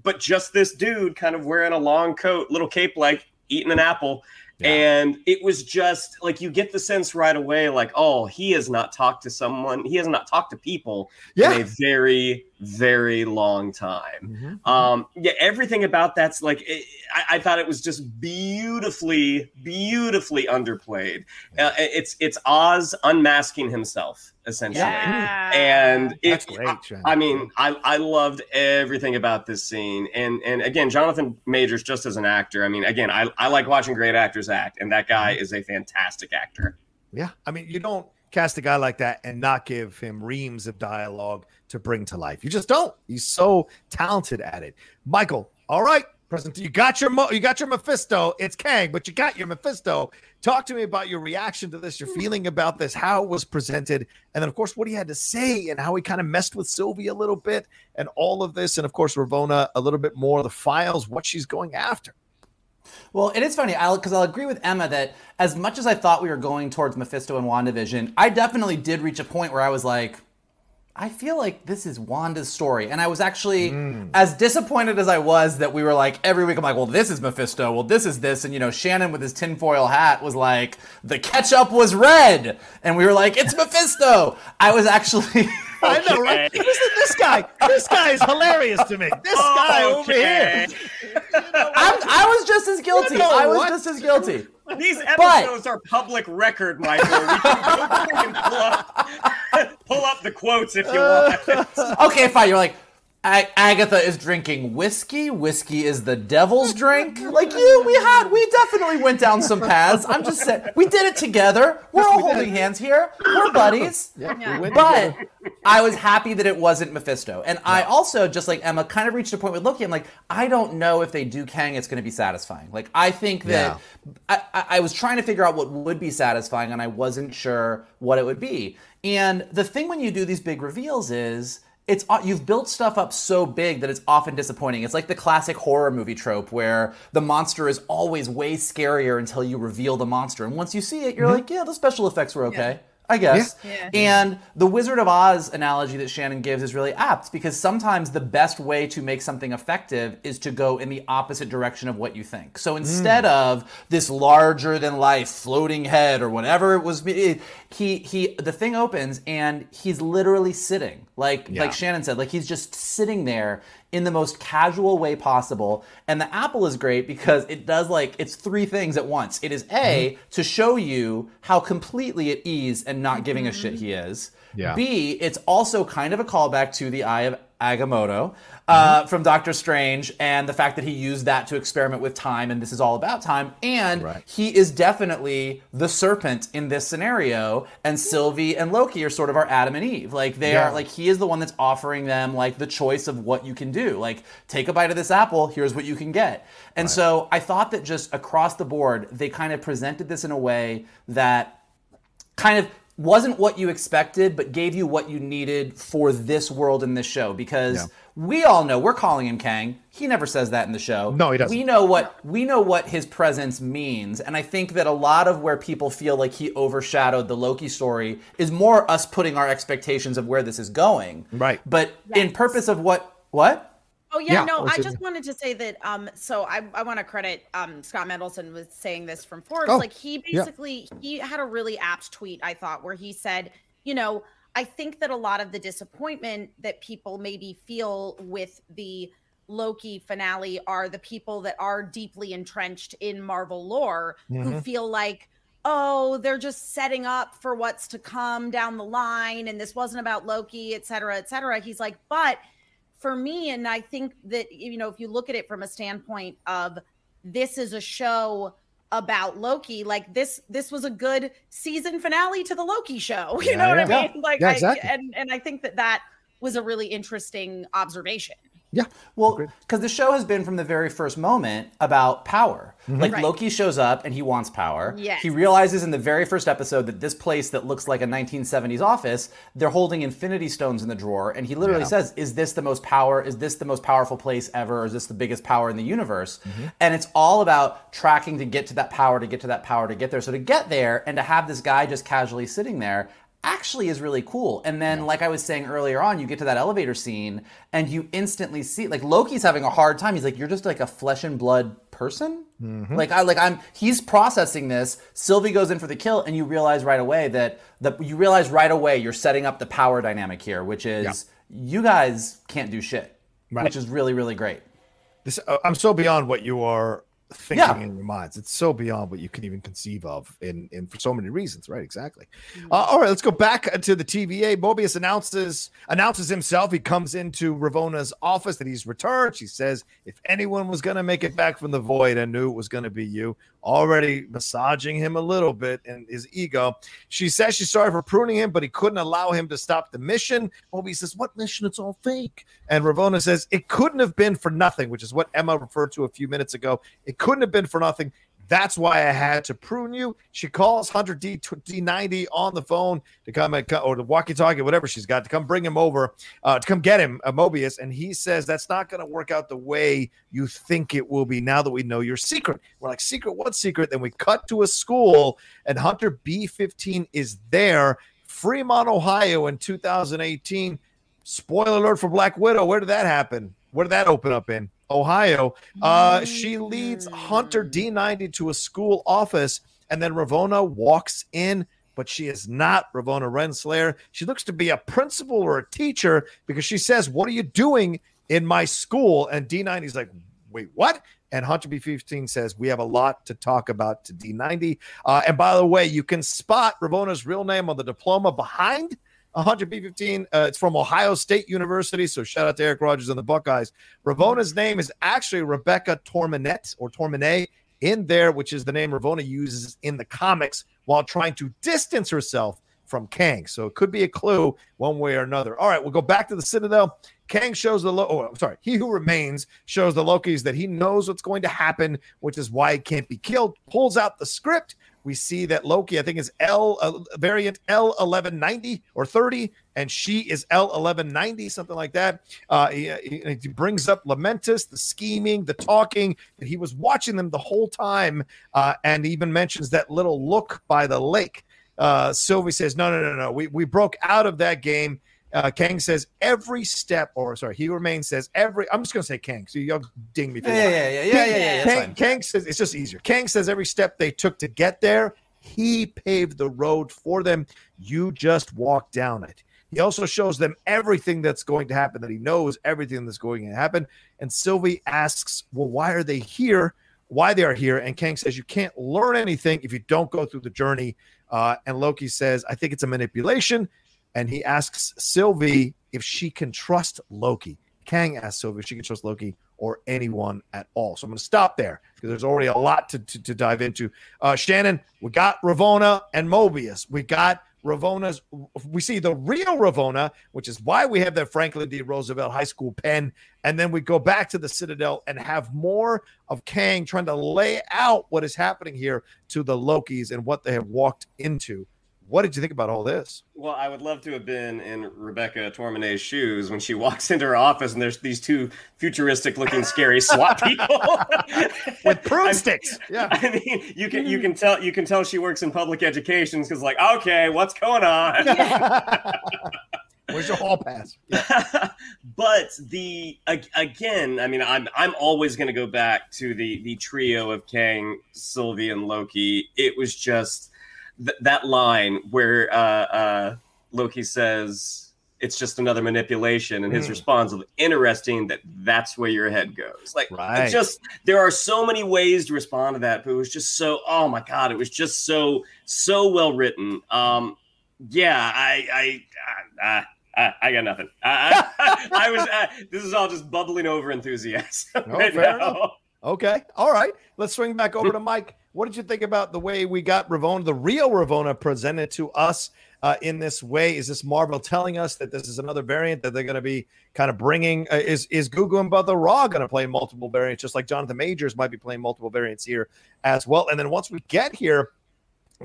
but just this dude kind of wearing a long coat, little cape, like eating an apple. Yeah. And it was just like you get the sense right away, like, oh, he has not talked to someone, he has not talked to people Yeah. in a very, very long time. Mhm. Um, yeah, everything about that's like it, I, I thought it was just beautifully, beautifully underplayed. Uh, it's it's Oz unmasking himself essentially, Yeah. and it, That's great, Shannon. I mean, I, I loved everything about this scene, and and again, Jonathan Majors just as an actor. I mean, again, I, I like watching great actors act, and that guy Mm-hmm. is a fantastic actor. Yeah. I mean, you don't cast a guy like that and not give him reams of dialogue to bring to life. You just don't. He's so talented at it. Michael, all right. Present, you got your Mo- you got your Mephisto. It's Kang, but you got your Mephisto. Talk to me about your reaction to this, your feeling about this, how it was presented, and then of course what he had to say and how he kind of messed with Sylvie a little bit, and all of this, and of course Ravonna a little bit more the files, what she's going after. Well, it is funny, because I'll agree with Emma that as much as I thought we were going towards Mephisto and WandaVision, I definitely did reach a point where I was like, I feel like this is Wanda's story. And I was actually mm. as disappointed as I was that we were like, every week I'm like, well, this is Mephisto. Well, this is this. And, you know, Shannon with his tinfoil hat was like, the ketchup was red. And we were like, it's Mephisto. I was actually. I know, right? Listen, this guy, this guy is hilarious to me. This guy over here. I'm, I was just as guilty. know I was just as guilty. These episodes are public record, Michael. We can go back and pull up, pull up the quotes if you want. okay, fine. You're like, A- Agatha is drinking whiskey. Whiskey is the devil's drink. Like you, we had, we definitely went down some paths. I'm just saying, we did it together. We're all holding hands here. We're buddies. Yeah, we Yeah. But. I was happy that it wasn't Mephisto. And I also, just like Emma, kind of reached a point with Loki. I'm like, I don't know if they do Kang, it's going to be satisfying. Like, I think that I, I, I was trying to figure out what would be satisfying, and I wasn't sure what it would be. And the thing when you do these big reveals is. It's you've built stuff up so big that it's often disappointing. It's like the classic horror movie trope where the monster is always way scarier until you reveal the monster, and once you see it, you're mm-hmm. like, yeah, the special effects were okay. I guess. Yeah. And the Wizard of Oz analogy that Shannon gives is really apt because sometimes the best way to make something effective is to go in the opposite direction of what you think. So hmm. instead of this larger than life floating head or whatever it was, it- he he the thing opens and he's literally sitting like Yeah. like Shannon said, like he's just sitting there in the most casual way possible. And the apple is great because it does like it's three things at once. It is A, mm-hmm. to show you how completely at ease and not giving a shit mm-hmm. he is. Yeah. B, it's also kind of a callback to the Eye of Agamotto uh, from Doctor Strange and the fact that he used that to experiment with time and this is all about time. And Right. he is definitely the serpent in this scenario. And Sylvie and Loki are sort of our Adam and Eve. Like they Yeah. are like he is the one that's offering them like the choice of what you can do. Like take a bite of this apple, here's what you can get. And so I thought that just across the board, they kind of presented this in a way that kind of wasn't what you expected, but gave you what you needed for this world in this show. Because Yeah. we all know we're calling him Kang. He never says that in the show. No, he doesn't. We know what we know what his presence means, and I think that a lot of where people feel like he overshadowed the Loki story is more us putting our expectations of where this is going. Right. But in purpose of what what Oh yeah, Yeah, no, I it- just wanted to say that um so I, I want to credit um Scott Mendelson was saying this from Forbes. Oh, like he yeah. basically he had a really apt tweet, I thought, where he said, you know, I think that a lot of the disappointment that people maybe feel with the Loki finale are the people that are deeply entrenched in Marvel lore who Mhm. feel like oh they're just setting up for what's to come down the line and this wasn't about loki et cetera et cetera he's like but for me and i think that you know if you look at it from a standpoint of this is a show about Loki. Like this, this was a good season finale to the Loki show. You Yeah, know what yeah. I mean? Like, Yeah, I- and and I think that that was a really interesting observation. Yeah. Well, because the show has been from the very first moment about power. Mm-hmm. Like Right. Loki shows up and he wants power. Yes. He realizes in the very first episode that this place that looks like a 1970s office, they're holding infinity stones in the drawer. And he literally Yeah. says, Is this the most power? Is this the most powerful place ever? Or Is this the biggest power in the universe? Mm-hmm. And it's all about tracking to get to that power, to get to that power, to get there. So to get there and to have this guy just casually sitting there actually is really cool. And then, like I was saying earlier on, you get to that elevator scene and you instantly see like Loki's having a hard time. He's like, You're just like a flesh and blood person. Like I like I'm he's processing this. Sylvie goes in for the kill, and you realize right away that the you realize right away you're setting up the power dynamic here, which is you guys can't do shit. Right. Which is really, really great. This, uh, I'm so beyond what you are thinking Yeah. in your minds. It's so beyond what you can even conceive of, in, in for so many reasons. Right? Exactly. Uh, all right, let's go back to the TVA. Mobius announces announces himself. He comes into Ravonna's office that he's returned. She says, "If anyone was going to make it back from the void, I knew it was going to be you." Already massaging him a little bit in his ego. She says she's sorry for pruning him, but he couldn't allow him to stop the mission. Mobius says, "What mission? It's all fake." And Ravonna says, "It couldn't have been for nothing," which is what Emma referred to a few minutes ago. It couldn't have been for nothing. That's why I had to prune you. She calls Hunter D D90 on the phone to come and or the walkie-talkie, whatever she's got, to come bring him over, uh, to come get him, uh, Mobius. And he says that's not going to work out the way you think it will be. Now that we know your secret, we're like, secret? What secret? Then we cut to a school, and Hunter B15 is there, Fremont, Ohio, in 2018. Spoiler alert for Black Widow. Where did that happen? Where did that open up in? Ohio. Uh, she leads Hunter D90 to a school office, and then Ravonna walks in, but she is not Ravonna Renslayer. She looks to be a principal or a teacher because she says, What are you doing in my school? And D90 is like, Wait, what? And Hunter B15 says, We have a lot to talk about to D90. Uh, and by the way, you can spot Ravonna's real name on the diploma behind Hunter B15. Uh, it's from Ohio State University. So shout out to Eric Rogers and the Buckeyes. Ravonna's name is actually Rebecca Torminette or Torminet in there, which is the name Ravonna uses in the comics while trying to distance herself from Kang. So it could be a clue one way or another. All right, we'll go back to the Citadel. Kang shows the Lo- oh, I'm sorry, he who remains shows the Lokis that he knows what's going to happen, which is why he can't be killed. Pulls out the script. We see that Loki, I think, is L uh, variant L eleven ninety or thirty, and she is L eleven ninety, something like that. Uh, he, he- brings up Lamentis, the scheming, the talking, that he was watching them the whole time, uh, and even mentions that little look by the lake. Uh, Sylvie says, "No, no, no, no. We we broke out of that game." Uh, Kang says every step, or sorry, he remains says every. I'm just gonna say Kang. So y'all ding me. for Yeah, yeah, yeah, yeah, yeah, yeah, yeah. Kang. Kang says it's just easier. Kang says every step they took to get there, he paved the road for them. You just walk down it. He also shows them everything that's going to happen, that he knows everything that's going to happen. And Sylvie asks, Well, why are they here? Why they are here? And Kang says, You can't learn anything if you don't go through the journey. Uh, and Loki says, I think it's a manipulation. And he asks Sylvie if she can trust Loki. Kang asks Sylvie if she can trust Loki or anyone at all. So I'm going to stop there because there's already a lot to, to, to dive into. Uh, Shannon, we got Ravonna and Mobius. We got Ravonna's. We see the real Ravonna, which is why we have that Franklin D. Roosevelt High School pen. And then we go back to the Citadel and have more of Kang trying to lay out what is happening here to the Lokis and what they have walked into. What did you think about all this? Well, I would love to have been in Rebecca Tormenet's shoes when she walks into her office and there's these two futuristic looking scary SWAT people With I- broomsticks. Yeah. I mean, you can you can mm-hmm. tell you can tell she works in public education because like, okay, what's going on? Where's your hall pass? but the again, I mean, I'm I'm always going to go back to the the trio of Kang, Sylvie, and Loki. It was just th- that line where uh, uh, Loki says it's just another manipulation, and his Mm. response is interesting that that's where your head goes. Like, Right. just there are so many ways to respond to that, but it was just so. Oh my god, it was just so so well written. Um, yeah, I I. I, I I, I got nothing. I, I, I was. Uh, this is all just bubbling over enthusiasm No, right fair now. Okay. All right. Let's swing back over to Mike. What did you think about the way we got Ravonna, the real Ravonna, presented to us uh, in this way? Is this Marvel telling us that this is another variant that they're going to be kind of bringing? Uh, is is Gugu Mbatha Raw going to play multiple variants, just like Jonathan Majors might be playing multiple variants here as well? And then once we get here,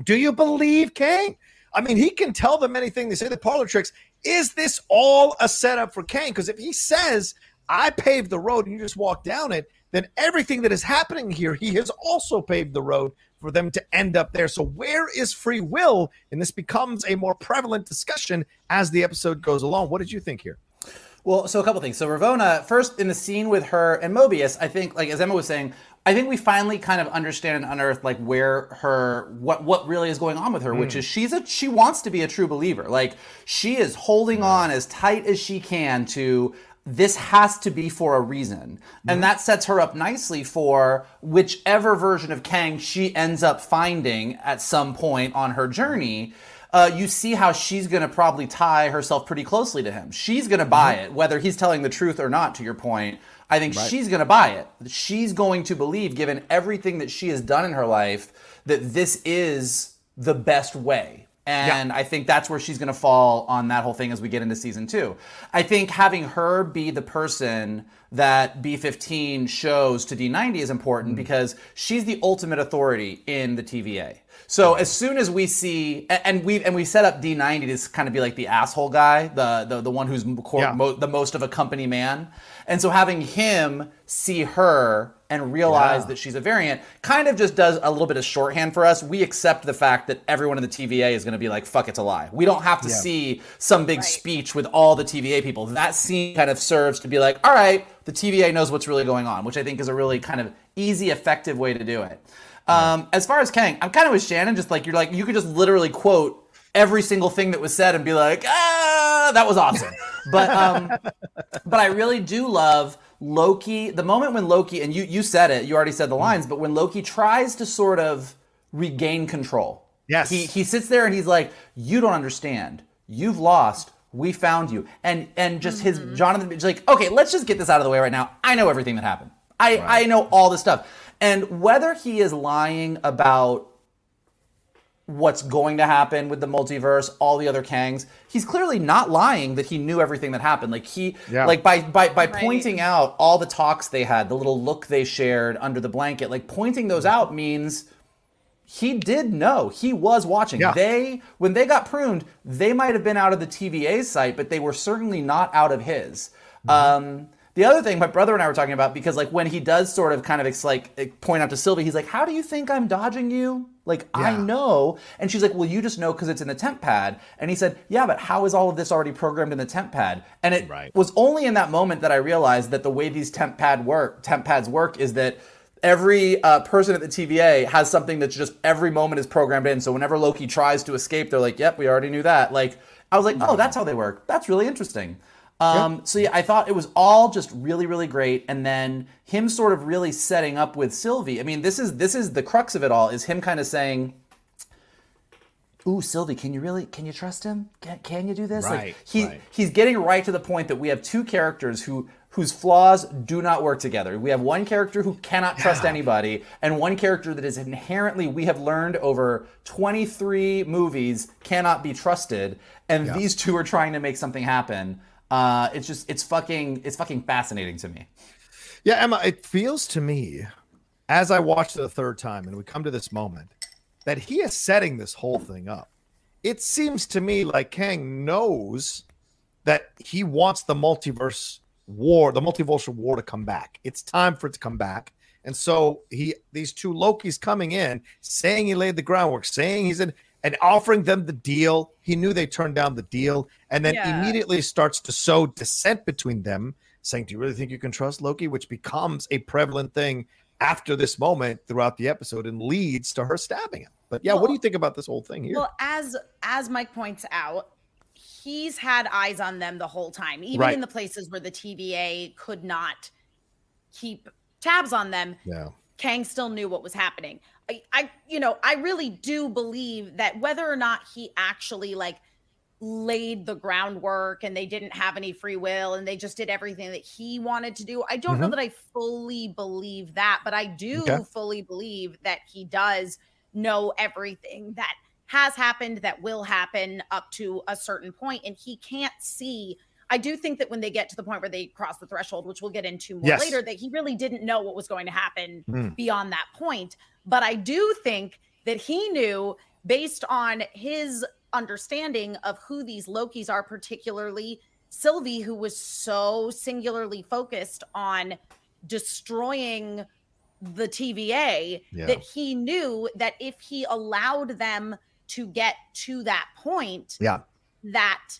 do you believe Kang? I mean, he can tell them anything. They say the parlor tricks. Is this all a setup for Kang? Because if he says, I paved the road and you just walk down it, then everything that is happening here, he has also paved the road for them to end up there. So, where is free will? And this becomes a more prevalent discussion as the episode goes along. What did you think here? Well, so a couple things. So Ravonna, first in the scene with her and Mobius, I think, like as Emma was saying, I think we finally kind of understand and unearth like where her what what really is going on with her, mm. which hmm. is she's a she wants to be a true believer. Like she is holding on as tight as she can to this has to be for a reason. And that sets her up nicely for whichever version of Kang she ends up finding at some point on her journey. Uh, you see how she's going to probably tie herself pretty closely to him. She's going to buy mm-hmm. it, whether he's telling the truth or not, to your point. I think right. she's going to buy it. She's going to believe, given everything that she has done in her life, that this is the best way and yeah. I think that's where she's going to fall on that whole thing as we get into season two. I think having her be the person that B15 shows to D90 is important mm because she's the ultimate authority in the TVA. So as soon as we see, and we and we set up D90 to kind of be like the asshole guy, the the, the one who's yeah. mo- the most of a company man, and so having him see her and realize yeah. that she's a variant kind of just does a little bit of shorthand for us. We accept the fact that everyone in the TVA is going to be like, fuck, it's a lie. We don't have to yeah. see some big right. speech with all the TVA people. That scene kind of serves to be like, all right, the TVA knows what's really going on, which I think is a really kind of easy, effective way to do it. Um, as far as Kang, I'm kind of with Shannon, just like you're like, you could just literally quote every single thing that was said and be like, ah, that was awesome. but um, but I really do love Loki. The moment when Loki and you you said it, you already said the lines, but when Loki tries to sort of regain control, yes, he he sits there and he's like, you don't understand. You've lost. We found you, and and just mm-hmm. his Jonathan, like, okay, let's just get this out of the way right now. I know everything that happened. I right. I know all this stuff, and whether he is lying about what's going to happen with the multiverse, all the other Kangs. He's clearly not lying that he knew everything that happened. Like he yeah. like by by by right. pointing out all the talks they had, the little look they shared under the blanket, like pointing those out means he did know. He was watching. Yeah. They when they got pruned, they might have been out of the TVA's sight, but they were certainly not out of his. Mm-hmm. Um the other thing my brother and I were talking about because like when he does sort of kind of like point out to Sylvie, he's like, "How do you think I'm dodging you?" Like yeah. I know, and she's like, "Well, you just know because it's in the TemPad." And he said, "Yeah, but how is all of this already programmed in the TemPad?" And it right. was only in that moment that I realized that the way these TemPad work, TemPads work, is that every uh, person at the TVA has something that's just every moment is programmed in. So whenever Loki tries to escape, they're like, "Yep, we already knew that." Like I was like, "Oh, that's how they work. That's really interesting." Um, So yeah, I thought it was all just really, really great, and then him sort of really setting up with Sylvie. I mean, this is this is the crux of it all. Is him kind of saying, "Ooh, Sylvie, can you really can you trust him? Can, can you do this?" Right, like he right. he's getting right to the point that we have two characters who whose flaws do not work together. We have one character who cannot trust yeah. anybody, and one character that is inherently, we have learned over 23 movies, cannot be trusted. And yeah. these two are trying to make something happen. Uh, it's just it's fucking it's fucking fascinating to me. Yeah, Emma, it feels to me as I watched it the third time and we come to this moment that he is setting this whole thing up. It seems to me like Kang knows that he wants the multiverse war, the multiversal war to come back. It's time for it to come back. And so he these two Lokis coming in, saying he laid the groundwork, saying he's in and offering them the deal. He knew they turned down the deal, and then yeah. immediately starts to sow dissent between them, saying, "Do you really think you can trust Loki?" Which becomes a prevalent thing after this moment throughout the episode and leads to her stabbing him. But yeah, well, what do you think about this whole thing here? Well, as as Mike points out, he's had eyes on them the whole time, even right. in the places where the TVA could not keep tabs on them. Yeah. Kang still knew what was happening. I, I, you know, I really do believe that whether or not he actually like laid the groundwork and they didn't have any free will and they just did everything that he wanted to do. I don't know Mhm. that I fully believe that, but I do Okay. fully believe that he does know everything that has happened, that will happen up to a certain point, and he can't see. I do think that when they get to the point where they cross the threshold, which we'll get into more Yes. later, that he really didn't know what was going to happen Hmm. beyond that point. But I do think that he knew based on his understanding of who these Lokis are, particularly Sylvie, who was so singularly focused on destroying the TVA, Yeah. that he knew that if he allowed them to get to that point, Yeah. that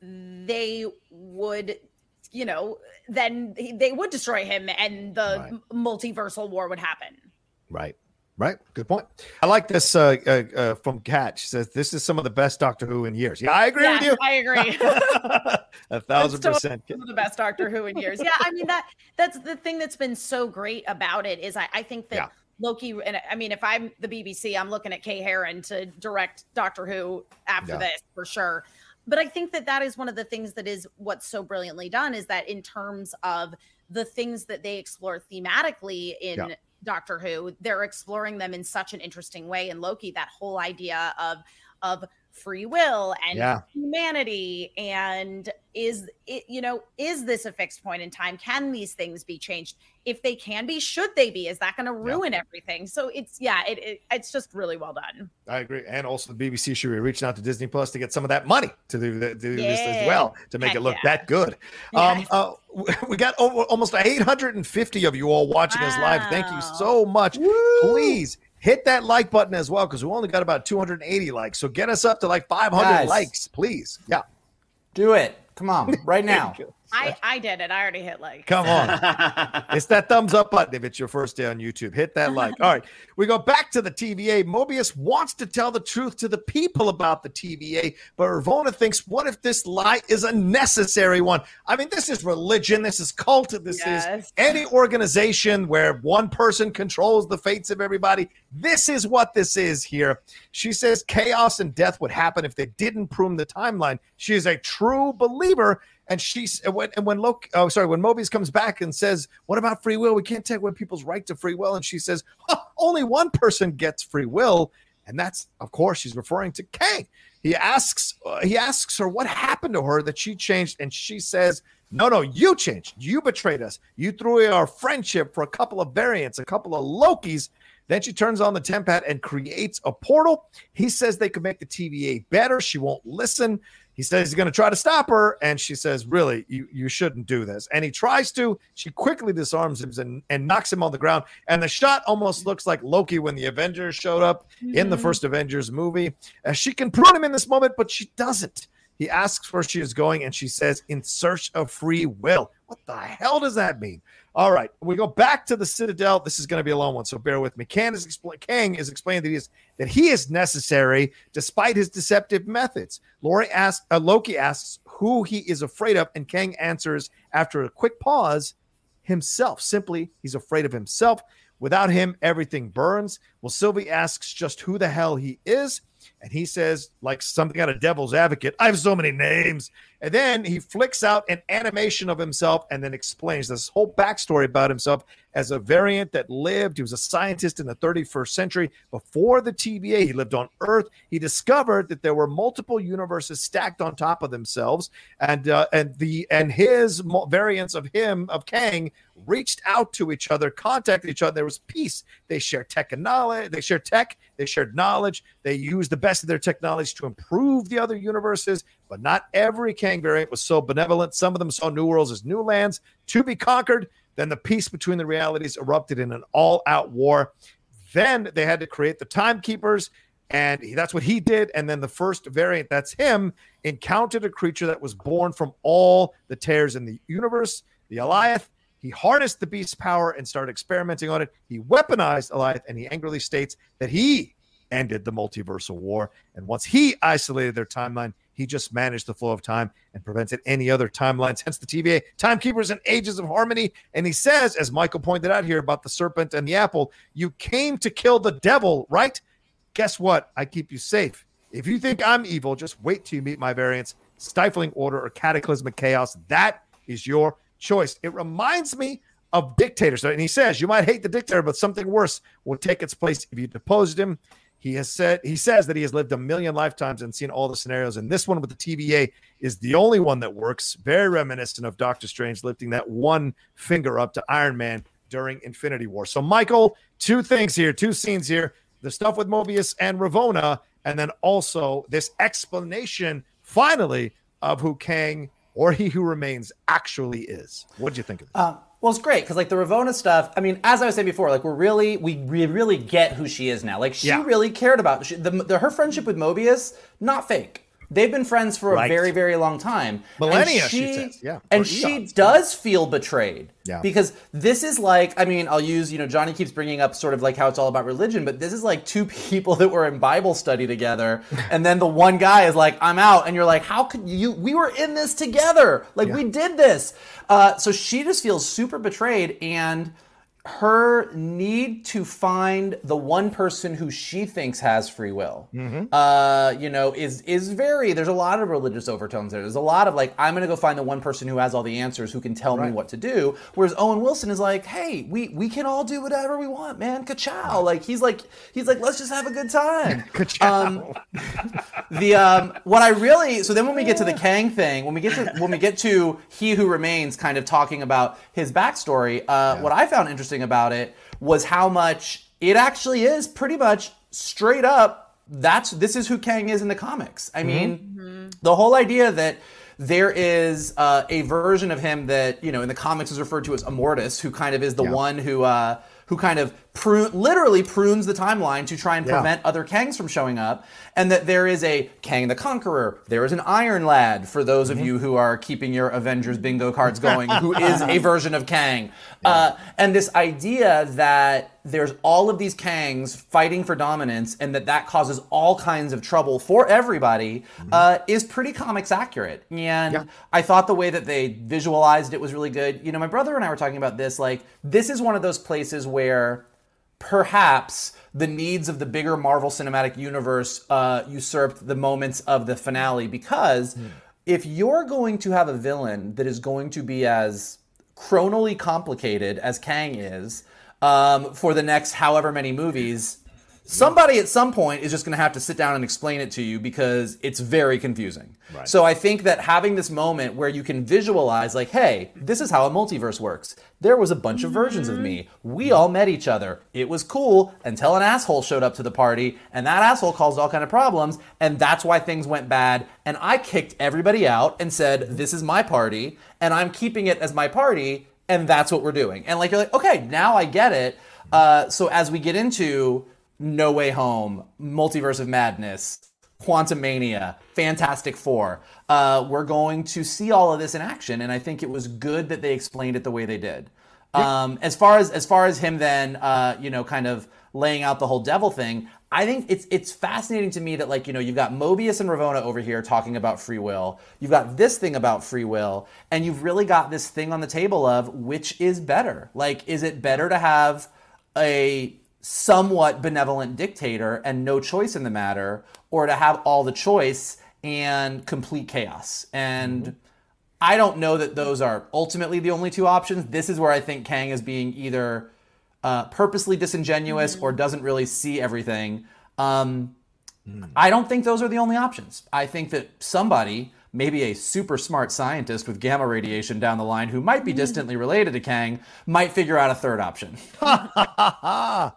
they would you know then they would destroy him and the Right. multiversal war would happen Right. Right. Good point. I like this uh, uh, uh, from Kat. She says, This is some of the best Doctor Who in years. Yeah, I agree yeah with you. i agree A thousand totally percent. The best doctor who in years yeah i mean that that's the thing that's been so great about it is i, I think that Yeah. loki and i mean if i'm the bbc i'm looking at Kate Herron to direct doctor who after Yeah. this for sure but i think that that is one of the things that is what's so brilliantly done is that in terms of the things that they explore thematically in Yeah. Doctor who they're exploring them in such an interesting way. And loki that whole idea of of free will and Yeah. humanity and is it you know is this a fixed point in time can these things be changed if they can be should they be is that going to ruin everything so it's yeah it, it it's just really well done I agree. And also, the BBC should be reaching out to Disney Plus to get some of that money to do, the, do this as well to make Heck it look yeah. that good. Yeah. Um, uh, we got over, almost 850 of you all watching us live. Thank you so much. Please hit that like button as well because we only got about 280 likes. So get us up to like 500 Guys. likes, please. Yeah. Do it. Come on, right now. I i did it i already hit like Come on. It's that thumbs up button if it's your first day on YouTube. Hit that like. All right. We go back to the TVA. Mobius wants to tell the truth to the people about the TVA, but Ravonna thinks, what if this lie is a necessary one? I mean, this is religion. This is cult. This is any organization where one person controls the fates of everybody. This is what this is here. She says chaos and death would happen if they didn't prune the timeline. She is a true believer. And she's and when and when Loki, oh sorry, when Mobius comes back and says, "What about free will? We can't take away people's right to free will." And she says, "Huh, "Only one person gets free will," and that's of course she's referring to Kang. He asks, uh, he asks her what happened to her that she changed, and she says, "No, no, you changed. You betrayed us. You threw away our friendship for a couple of variants, a couple of Lokis." Then she turns on the TemPad and creates a portal. He says they could make the TVA better. She won't listen. He says he's going to try to stop her, and she says, "Really, you you shouldn't do this." And he tries to. She quickly disarms him and, and knocks him on the ground. And the shot almost looks like Loki when the Avengers showed up in the Mhm. first Avengers movie. Uh, she can prune him in this moment, but she doesn't. He asks where she is going, and she says, "In search of free will." What the hell does that mean? All right, we go back to the Citadel. This is going to be a long one, so bear with me. Kang is, expl- Kang is explaining that he is that he is necessary despite his deceptive methods. Lori asks, uh, Loki asks who he is afraid of, and Kang answers after a quick pause, himself. Simply, he's afraid of himself. Without him, everything burns. Well, Sylvie asks just who the hell he is. And he says, like something out of Devil's Advocate, I have so many names. And then he flicks out an animation of himself and then explains this whole backstory about himself as a variant that lived. He was a scientist in the 31st century. Before the TVA, he lived on Earth. He discovered that there were multiple universes stacked on top of themselves. And uh, and the and his variants of him, of Kang, reached out to each other, contacted each other. There was peace. They shared tech and knowledge. They shared tech. They shared knowledge. They used the best of their technology to improve the other universes. But not every Kang variant was so benevolent. Some of them saw new worlds as new lands to be conquered. Then the peace between the realities erupted in an all-out war. Then they had to create the timekeepers, and that's what he did. And then the first variant, that's him, encountered a creature that was born from all the tears in the universe, the Alioth. He harnessed the beast's power and started experimenting on it. He weaponized Alioth, and he angrily states that he ended the multiversal war. And once he isolated their timeline, he just managed the flow of time and prevented any other timelines. Hence the TVA timekeepers and ages of harmony. And he says, as Michael pointed out here about the serpent and the apple, you came to kill the devil, right? Guess what? I keep you safe If you think I'm evil, just wait till you meet my variants, stifling order or cataclysmic chaos. That is your choice. It reminds me of dictators. And he says, You might hate the dictator, but something worse will take its place if you deposed him. He has said he says that he has lived a million lifetimes and seen all the scenarios. And this one with the TVA is the only one that works. Very reminiscent of Doctor Strange lifting that one finger up to Iron Man during Infinity War. So, Michael, two things here, two scenes here: the stuff with Mobius and Ravonna, and then also this explanation, finally, of who Kang or He Who Remains actually is. What do you think of this? Uh, well, it's great because like the Ravonna stuff. I mean, as I was saying before, like we're really we, we really get who she is now. Like she Yeah. really cared about she, the, the her friendship with Mobius. Not fake. They've been friends for Right. a very very long time. And Millennia, she says. Yeah, and or she eons. does feel betrayed. Yeah. Because this is like, I mean, I'll use, you know, Johnny keeps bringing up sort of like how it's all about religion, but this is like two people that were in Bible study together, and then the one guy is like, I'm out, and you're like, how could you? We were in this together, like we did this. Uh, so she just feels super betrayed, and her need to find the one person who she thinks has free will. Uh you know is is very there's a lot of religious overtones there. There's a lot of like i'm gonna go find the one person who has all the answers who can tell me what to do. Whereas owen wilson is like hey we we can all do whatever we want man. Ka-chow. Like he's like he's like let's just have a good time. Um, the um what I really so then when we get to the Kang thing, when we get to when we get to He Who Remains kind of talking about his backstory, uh what I found interesting about it was how much it actually is pretty much straight up that's this is who Kang is in the comics. I mean, the whole idea that there is uh, a version of him that you know in the comics is referred to as Immortus, who kind of is the one who uh, who kind of prune, literally prunes the timeline to try and Yeah. prevent other Kangs from showing up, and that there is a Kang the Conqueror, there is an Iron Lad for those Mm-hmm. of you who are keeping your Avengers bingo cards going, who is a version of Kang, uh, and this idea that there's all of these Kangs fighting for dominance, and that that causes all kinds of trouble for everybody, uh, is pretty comics accurate. And Mm-hmm. Yeah. I thought the way that they visualized it was really good. You know, my brother and I were talking about this. Like, this is one of those places where perhaps the needs of the bigger Marvel Cinematic Universe uh, usurped the moments of the finale because if you're going to have a villain that is going to be as chronally complicated as Kang is um, for the next however many movies, somebody at some point is just going to have to sit down and explain it to you because it's very confusing. So I think that having this moment where you can visualize, like, hey, this is how a multiverse works. There was a bunch of versions of me. We all met each other. It was cool until an asshole showed up to the party, and that asshole caused all kind of problems, and that's why things went bad. And I kicked everybody out and said, this is my party, and I'm keeping it as my party, and that's what we're doing. And like you're like, okay, now I get it. Uh, so as we get into No Way Home, Multiverse of Madness, Quantumania, Fantastic Four, uh, we're going to see all of this in action, and I think it was good that they explained it the way they did. Um, as far as as far as him then, uh, you know, kind of laying out the whole devil thing, I think it's it's fascinating to me that like you know you've got Mobius and Ravonna over here talking about free will, you've got this thing about free will, and you've really got this thing on the table of which is better. Like, is it better to have a somewhat benevolent dictator and no choice in the matter, or to have all the choice and complete chaos? And I don't know that those are ultimately the only two options. This is where I think Kang is being either uh, purposely disingenuous or doesn't really see everything. Um, I don't think those are the only options. I think that somebody, maybe a super smart scientist with gamma radiation down the line who might be distantly related to Kang, might figure out a third option.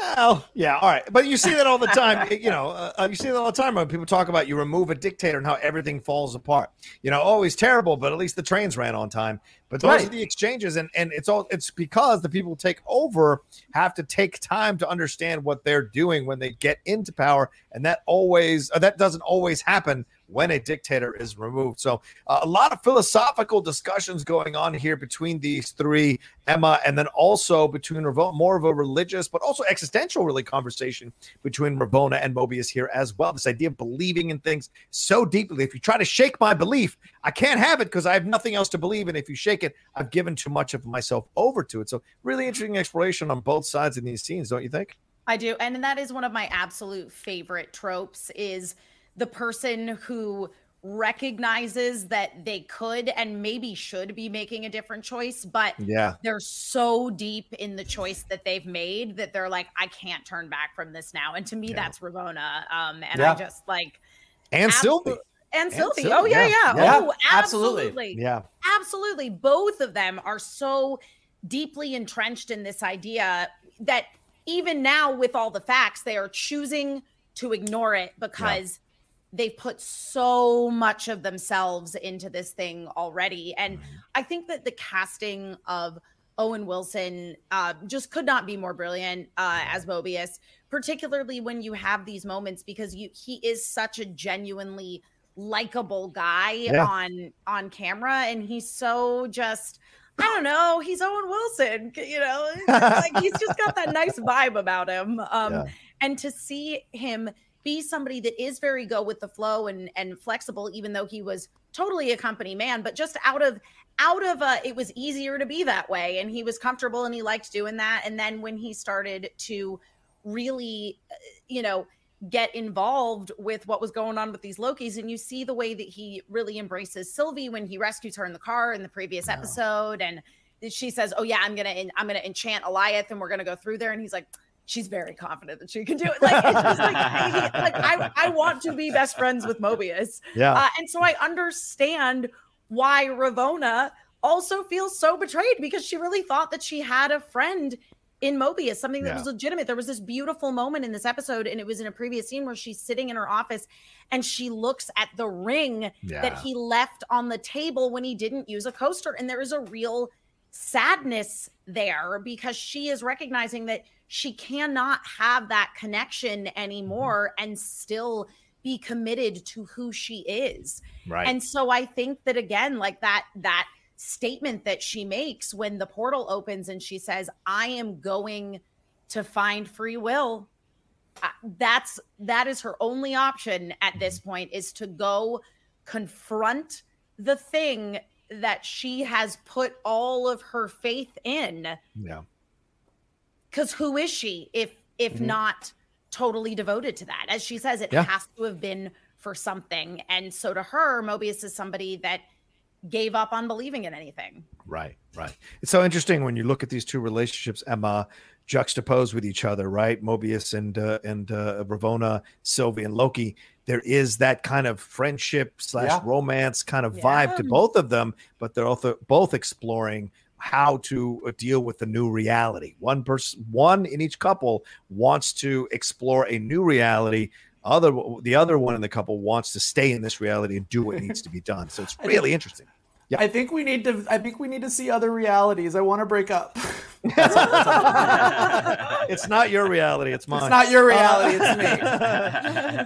Well, yeah, all right, but you see that all the time. you know, uh, you see that all the time when people talk about you remove a dictator and how everything falls apart. You know, oh, he's terrible, but at least the trains ran on time. But those Right. are the exchanges, and and it's all it's because the people who take over have to take time to understand what they're doing when they get into power, and that always uh, that doesn't always happen when a dictator is removed. So uh, a lot of philosophical discussions going on here between these three, Emma, and then also between Ravonna, more of a religious but also existential really conversation between Ravonna and Mobius here as well. This idea of believing in things so deeply. If you try to shake my belief, I can't have it because I have nothing else to believe in. If you shake it, I've given too much of myself over to it. So really interesting exploration on both sides in these scenes, don't you think? I do. And that is one of my absolute favorite tropes is the person who recognizes that they could and maybe should be making a different choice, but yeah, they're so deep in the choice that they've made that they're like, I can't turn back from this now. And to me, yeah. that's Ravonna. Um, and yeah. I just like and Sylvie. And, and Sylvie. Oh, yeah, yeah. yeah. Oh, absolutely. absolutely. Yeah. Absolutely. Both of them are so deeply entrenched in this idea that even now, with all the facts, they are choosing to ignore it because they've put so much of themselves into this thing already. And mm-hmm. I think that the casting of Owen Wilson uh, just could not be more brilliant uh, as Mobius, particularly when you have these moments because you he is such a genuinely likable guy yeah. on on camera, and he's so just. I don't know. He's Owen Wilson, you know, like he's just got that nice vibe about him. Um, yeah. And to see him be somebody that is very go with the flow and and flexible even though he was totally a company man but just out of out of a it was easier to be that way. And he was comfortable and he liked doing that. And then when he started to really uh, you know get involved with what was going on with these lokis and you see the way that he really embraces sylvie when he rescues her in the car in the previous episode. And she says oh yeah i'm gonna i'm gonna enchant Alioth and we're gonna go through there. And he's like she's very confident that she can do it. Like, it's just like, like I, I want to be best friends with Mobius. Yeah. Uh, and so I understand why Ravonna also feels so betrayed because she really thought that she had a friend in Mobius, something that yeah. was legitimate. There was this beautiful moment in this episode, and it was in a previous scene where she's sitting in her office and she looks at the ring yeah. that he left on the table when he didn't use a coaster. And there is a real sadness there because she is recognizing that she cannot have that connection mm-hmm. anymore and still be committed to who she is. Right. And so I think that again, like that, that statement that she makes when the portal opens and she says, I am going to find free will. Uh, that's that is her only option at this mm-hmm. point is to go confront the thing that she has put all of her faith in. Yeah because who is she if if mm-hmm. not totally devoted to that as she says it yeah. has to have been for something and so to her mobius is somebody that gave up on believing in anything right right it's so interesting when you look at these two relationships emma juxtaposed with each other right mobius and uh, and uh, ravonna sylvie and loki there is that kind of friendship slash yeah. romance kind of yeah. vibe to both of them but they're also both exploring how to uh, deal with the new reality. One person, one in each couple wants to explore a new reality. Other, the other one in the couple wants to stay in this reality and do what needs to be done. So it's really interesting. Yeah. I think we need to. I think we need to see other realities. I want to break up. it's not your reality. It's mine. It's not your reality. Uh, it's me.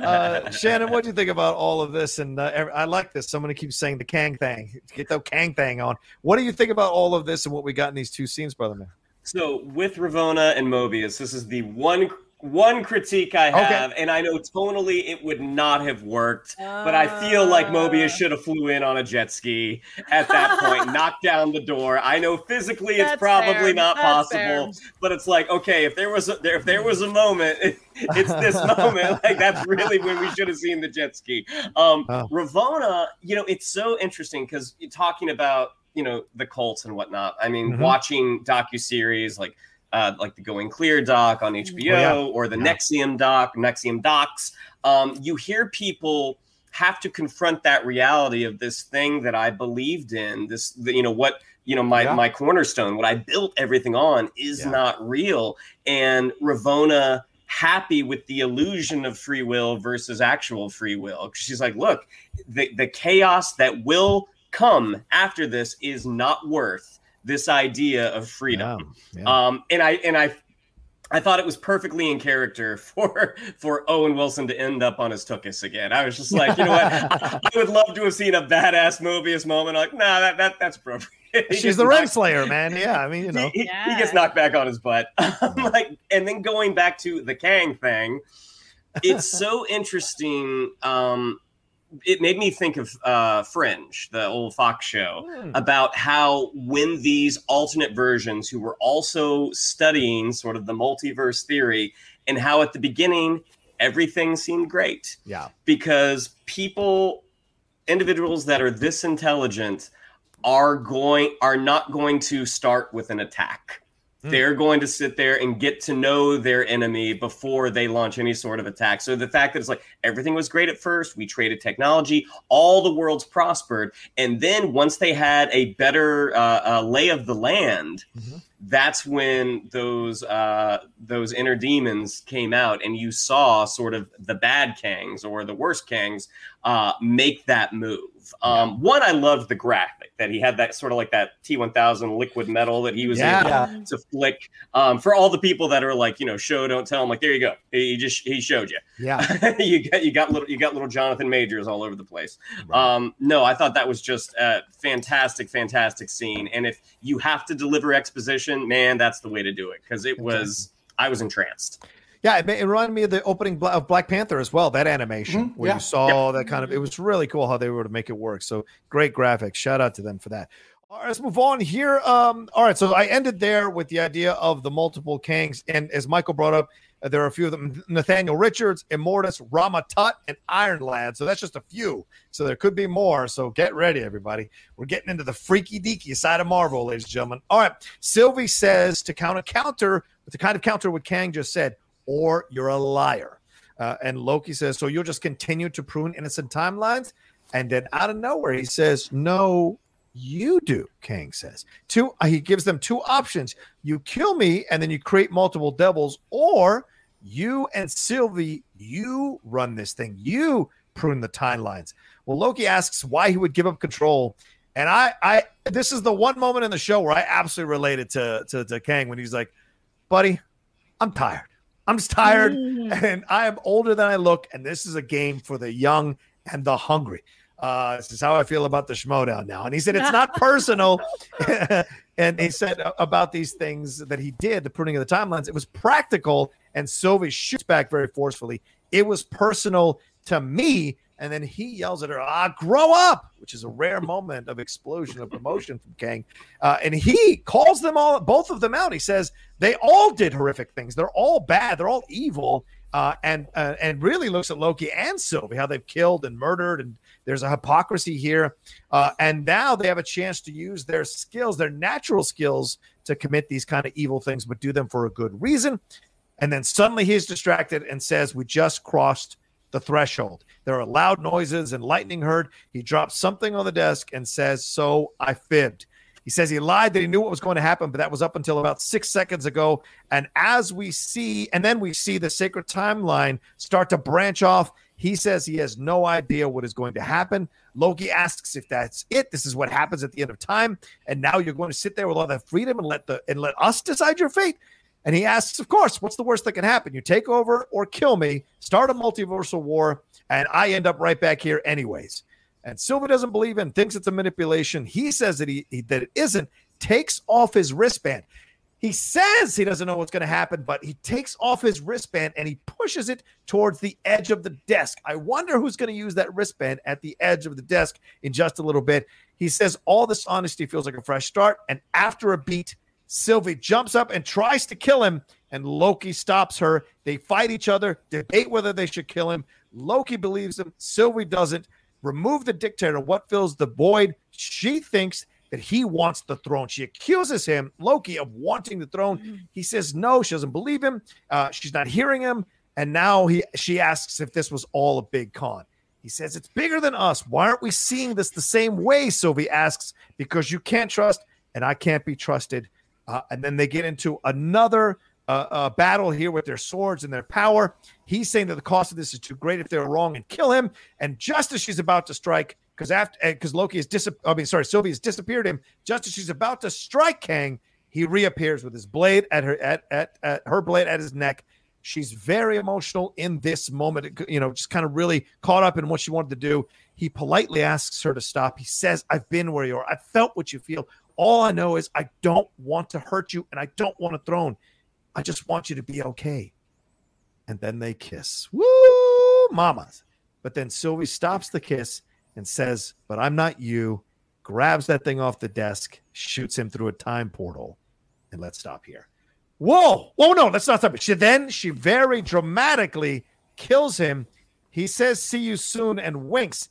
Uh, Shannon, what do you think about all of this? And uh, I like this. Somebody keeps saying the Kang thing. Get the Kang thing on. What do you think about all of this and what we got in these two scenes, brother man? So with Ravonna and Mobius, this is the one one critique I have, okay. and I know tonally it would not have worked, uh, but I feel like Mobius should have flew in on a jet ski at that point, knocked down the door. I know physically it's probably fair. not that's possible, fair. but it's like okay, if there was a, if there was a moment, it's this moment. Like that's really when we should have seen the jet ski. Um, oh. Ravonna, you know, it's so interesting because talking about you know the Colts and whatnot. I mean, mm-hmm. watching docu series like uh, like the Going Clear doc on HBO oh, yeah. or the yeah. NXIVM doc, NXIVM docs, um, you hear people have to confront that reality of this thing that I believed in. This, the, you know, what you know, my yeah. my cornerstone, what I built everything on, is not real. And Ravonna happy with the illusion of free will versus actual free will. She's like, look, the the chaos that will come after this is not worth this idea of freedom. Yeah, yeah. Um, and I and I I thought it was perfectly in character for for Owen Wilson to end up on his tuchus again. I was just like, you know what? I, I, would love to have seen a badass Mobius moment. Like, nah, that, that that's appropriate. She's the Renslayer, man. Yeah, I mean, you know, he, yeah. he gets knocked back on his butt. like, and then going back to the Kang thing, it's so interesting. Um, it made me think of uh, Fringe, the old Fox show, mm. about how when these alternate versions, who were also studying sort of the multiverse theory, and how at the beginning everything seemed great. Yeah. Because people, individuals that are this intelligent, are going are not going to start with an attack. Mm. They're going to sit there and get to know their enemy before they launch any sort of attack. So the fact that it's like everything was great at first, we traded technology, all the worlds prospered, and then once they had a better uh, uh, lay of the land, mm-hmm. that's when those uh, those inner demons came out, and you saw sort of the bad Kangs or the worst Kangs uh, make that move. Um, yeah. One, I loved the graphic that he had that sort of like that T1000 liquid metal that he was yeah. able to flick. Um, for all the people that are like, you know, show don't tell, I'm like, there you go. He just he showed you. Yeah, you got you got little you got little Jonathan Majors all over the place. Right. Um, no, I thought that was just a fantastic, fantastic scene. And if you have to deliver exposition, man, that's the way to do it because it was I was entranced. Yeah, it, it, reminded me of the opening of Black Panther as well. That animation mm-hmm. where yeah. you saw that kind of it was really cool how they were to make it work. So great graphics. Shout out to them for that. All right, let's move on here. Um, all right, so I ended there with the idea of the multiple Kangs, and as Michael brought up, uh, there are a few of them: Nathaniel Richards, Immortus, Rama Tut, and Iron Lad. So that's just a few. So there could be more. So get ready, everybody. We're getting into the freaky deaky side of Marvel, ladies and gentlemen. All right, Sylvie says to counter counter with the kind of counter what Kang just said or you're a liar. Uh, and Loki says, So you'll just continue to prune innocent timelines? And then out of nowhere, he says, No, you do, Kang says. Two, uh, he gives them two options. You kill me, and then you create multiple devils, or you and Sylvie, you run this thing. You prune the timelines. Well, Loki asks why he would give up control. And I, I, this is the one moment in the show where I absolutely related to, to, to Kang when he's like, buddy, I'm tired. I'm just tired mm. and I am older than I look. And this is a game for the young and the hungry. Uh, this is how I feel about the Schmoedown now. And he said it's not personal. and he said about these things that he did, the pruning of the timelines, it was practical. And Sylvie shoots back very forcefully. It was personal to me and then he yells at her, "Ah, grow up!" Which is a rare moment of explosion of emotion from Kang. Uh, and he calls them all, both of them out. He says they all did horrific things. They're all bad. They're all evil. Uh, and uh, and really looks at Loki and Sylvie how they've killed and murdered, and there's a hypocrisy here. Uh, and now they have a chance to use their skills, their natural skills, to commit these kind of evil things, but do them for a good reason. And then suddenly he's distracted and says, "We just crossed." The threshold. There are loud noises and lightning heard. He drops something on the desk and says, So I fibbed. He says he lied that he knew what was going to happen, but that was up until about six seconds ago. And as we see, and then we see the sacred timeline start to branch off. He says he has no idea what is going to happen. Loki asks if that's it. This is what happens at the end of time. And now you're going to sit there with all that freedom and let the and let us decide your fate. And he asks, of course, what's the worst that can happen? You take over or kill me, start a multiversal war, and I end up right back here anyways. And Sylvie doesn't believe in, thinks it's a manipulation. He says that he, that it isn't. Takes off his wristband. He says he doesn't know what's going to happen, but he takes off his wristband and he pushes it towards the edge of the desk. I wonder who's going to use that wristband at the edge of the desk in just a little bit. He says all this honesty feels like a fresh start. And after a beat, Sylvie jumps up and tries to kill him, and Loki stops her. They fight each other, debate whether they should kill him. Loki believes him, Sylvie doesn't. Remove the dictator. What fills the void? She thinks that he wants the throne. She accuses him, Loki, of wanting the throne. Mm-hmm. He says no, she doesn't believe him. Uh, she's not hearing him. And now he she asks if this was all a big con. He says it's bigger than us. Why aren't we seeing this the same way? Sylvie asks, because you can't trust and I can't be trusted. Uh, and then they get into another uh, uh, battle here with their swords and their power. He's saying that the cost of this is too great if they're wrong and kill him. And just as she's about to strike, because after because Loki has dis I mean, sorry, Sylvie has disappeared him. Just as she's about to strike Kang, he reappears with his blade at her at, at, at her blade at his neck. She's very emotional in this moment, you know, just kind of really caught up in what she wanted to do. He politely asks her to stop. He says, I've been where you are. I felt what you feel. All I know is I don't want to hurt you and I don't want a throne. I just want you to be okay. And then they kiss. Woo, mamas. But then Sylvie stops the kiss and says, But I'm not you. Grabs that thing off the desk, shoots him through a time portal. And let's stop here. Whoa! Whoa! No, let's not something. She then she very dramatically kills him. He says, "See you soon," and winks.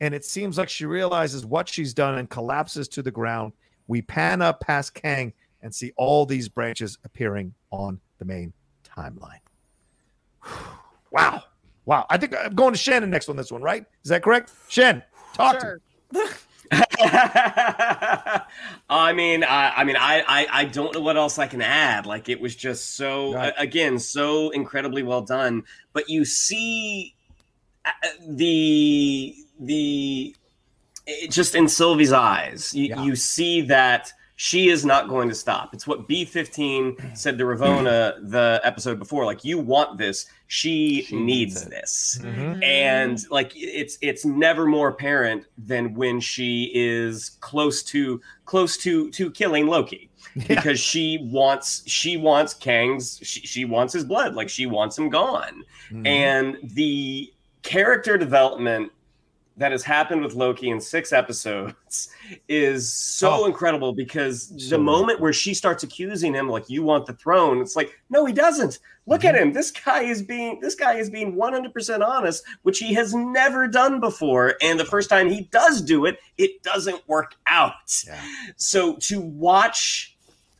And it seems like she realizes what she's done and collapses to the ground. We pan up past Kang and see all these branches appearing on the main timeline. wow. Wow. I think I'm going to Shannon next on this one, right? Is that correct? Shen, talk Sure. to me. I mean, I, I mean, I, I, I don't know what else I can add. Like it was just so, Right. again, so incredibly well done. But you see uh, the the it, just in Sylvie's eyes, you, Yeah. you see that she is not going to stop. It's what B15 said to Ravonna the episode before. Like, you want this. She, She needs, needs it. this Mhm. and like it's it's never more apparent than when she is close to close to to killing Loki because she wants she wants Kang's she, she wants his blood like she wants him gone Mhm. and the character development that has happened with Loki in six episodes is so Oh. incredible because the moment where she starts accusing him like you want the throne it's like no he doesn't. Look at mhm. him. This guy is being this guy is being 100% honest which he has never done before. And the first time he does do it it doesn't work out. Yeah. so to watch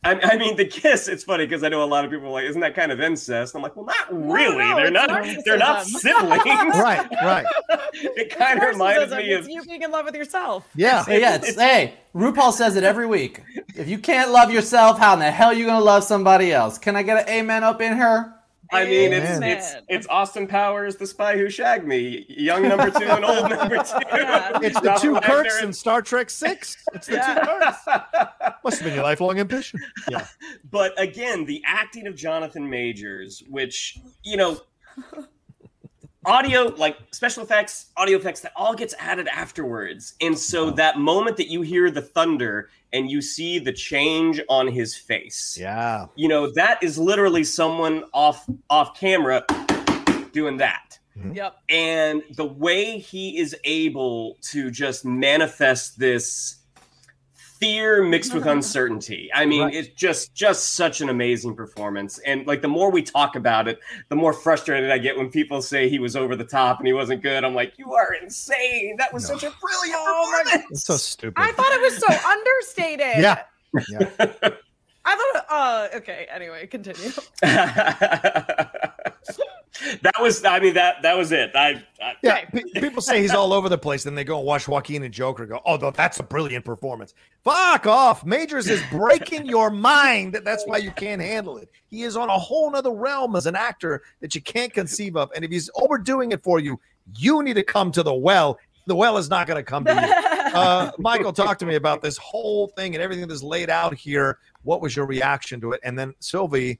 I, I mean, the kiss. It's funny because I know a lot of people are like, "Isn't that kind of incest?" I'm like, "Well, not really. no, they're it's not. They're not siblings." right, right. it kind of reminds Narcissism, me of it's you being in love with yourself. Yeah. Hey, yeah, it's, hey, RuPaul says it every week. If you can't love yourself, how in the hell are you gonna love somebody else? Can I get an amen up in here? I mean, it's Amen. it's it's Austin Powers, the spy who shagged me, young number two and old number two. Yeah. It's the two Kirks in Star Trek Six. It's the Yeah. two Kirks. Must have been your lifelong ambition. Yeah. but again, the acting of Jonathan Majors, which you know, audio like special effects, audio effects, that all gets added afterwards, and so that moment that you hear the thunder and you see the change on his face, Yeah. you know, that is literally someone off off camera doing that. Mm-hmm. Yep. and the way he is able to just manifest this fear mixed with uncertainty i mean Right. it's just just such an amazing performance and like the more we talk about it the more frustrated i get when people say he was over the top and he wasn't good i'm like you are insane that was No. such a brilliant Oh performance It's so stupid. I thought it was so understated. Yeah. Yeah. I thought. Uh. Okay. Anyway, continue. that was i mean that that was it i, I Yeah, pe- people say he's all over the place. Then they go and watch Joaquin and Joker. and Go, oh, that's a brilliant performance. Fuck off. Majors is breaking your mind. That's why you can't handle it. He is on a whole nother realm as an actor that you can't conceive of. And if he's overdoing it for you, you need to come to the well. The well is not going to come to you. Uh, Michael, talk to me about this whole thing and everything that's laid out here. What was your reaction to it? And then Sylvie,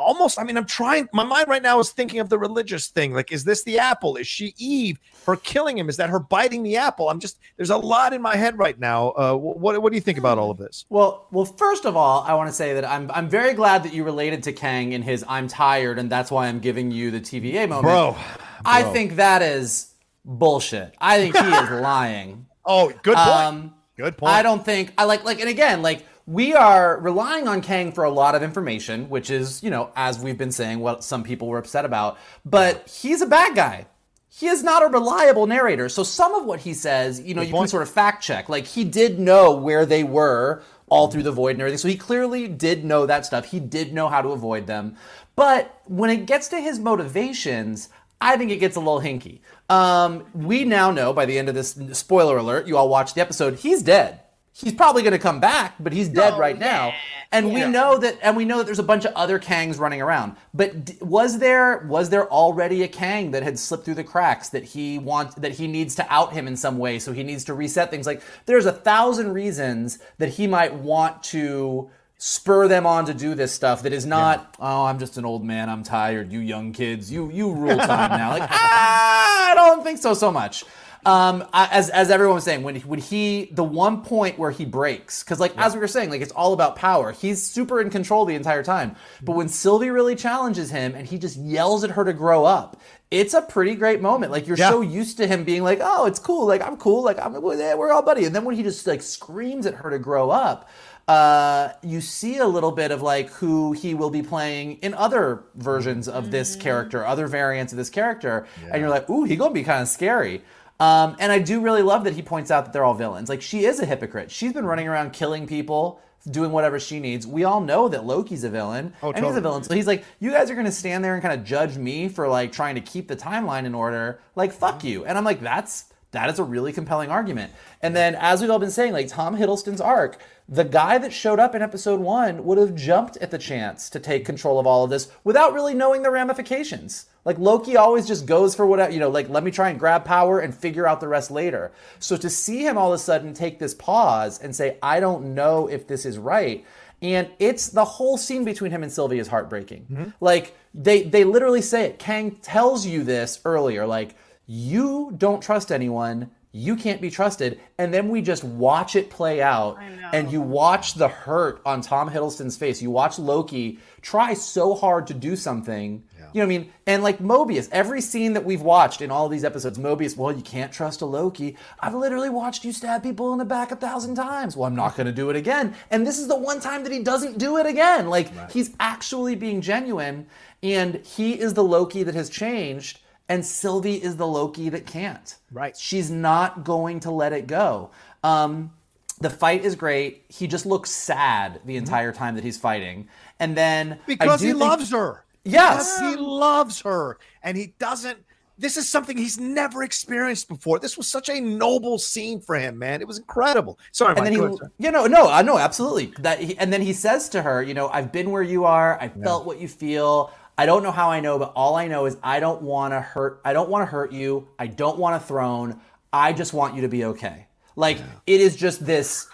almost, I mean, I'm trying, my mind right now is thinking of the religious thing. Like, is this the apple? Is she Eve for killing him? Is that her biting the apple? I'm just, there's a lot in my head right now. Uh, what, what do you think about all of this? Well, well, first of all, I want to say that I'm I'm very glad that you related to Kang in his "I'm tired" and that's why I'm giving you the TVA moment. Bro. I think that is bullshit. I think he is lying. Oh, good point. Um, good point. I don't think I like like and again like we are relying on Kang for a lot of information, which is you know as we've been saying what some people were upset about. But he's a bad guy. He is not a reliable narrator. So some of what he says, you know, you can sort of fact check. Like he did know where they were all through the void and everything. So he clearly did know that stuff. He did know how to avoid them. But when it gets to his motivations, I think it gets a little hinky. Um, we now know by the end of this spoiler alert, you all watched the episode, he's dead. He's probably going to come back, but he's dead right now. And we know that, and we know that there's a bunch of other Kangs running around. But d- was there was there already a Kang that had slipped through the cracks that he want that he needs to out him in some way? So he needs to reset things. Like there's a thousand reasons that he might want to spur them on to do this stuff that is not oh i'm just an old man i'm tired you young kids you you rule time now like ah, i don't think so so much Um, as as everyone was saying, when he, when he the one point where he breaks, because like as we were saying, like it's all about power. He's super in control the entire time. But when Sylvie really challenges him and he just yells at her to grow up, it's a pretty great moment. Like you're Yeah. so used to him being like, oh, it's cool, like I'm cool, like I'm we're all buddy. And then when he just like screams at her to grow up. Uh, you see a little bit of like who he will be playing in other versions of this character, other variants of this character, and you're like, ooh, he gonna be kind of scary. Um, and I do really love that he points out that they're all villains. Like she is a hypocrite. She's been running around killing people, doing whatever she needs. We all know that Loki's a villain, Oh, and he's a villain. So he's like, you guys are gonna stand there and kind of judge me for like trying to keep the timeline in order. Like fuck you. And I'm like, that's that is a really compelling argument. And then, as we've all been saying, like Tom Hiddleston's arc, the guy that showed up in episode one would have jumped at the chance to take control of all of this without really knowing the ramifications. Like Loki always just goes for whatever, you know, like let me try and grab power and figure out the rest later. So to see him all of a sudden take this pause and say, I don't know if this is right. And it's the whole scene between him and Sylvie is heartbreaking. Mm-hmm. Like they they literally say it. Kang tells you this earlier, like you don't trust anyone. You can't be trusted. And then we just watch it play out. And you watch the hurt on tom hiddleston's face. You watch loki try so hard to do something. You know what i mean? And like mobius every scene that we've watched in all of these episodes mobius well you can't trust a loki. I've literally watched you stab people in the back a thousand times. Well i'm not going to do it again. And this is the one time that he doesn't do it again. Like he's actually being genuine. And he is the loki that has changed and Sylvie is the Loki that can't. Right. She's not going to let it go. Um, the fight is great. He just looks sad the entire time that he's fighting, and then I because he think- loves her. Yes. Because he loves her, and he doesn't. This is something he's never experienced before. This was such a noble scene for him, man. It was incredible. Sorry, And Mike, then he, ahead, you know, no, I know absolutely that. He, and then he says to her, you know, I've been where you are. I felt what you feel. I don't know how I know, but all I know is I don't want to hurt. I don't want to hurt you. I don't want a throne. I just want you to be okay. Like it is just this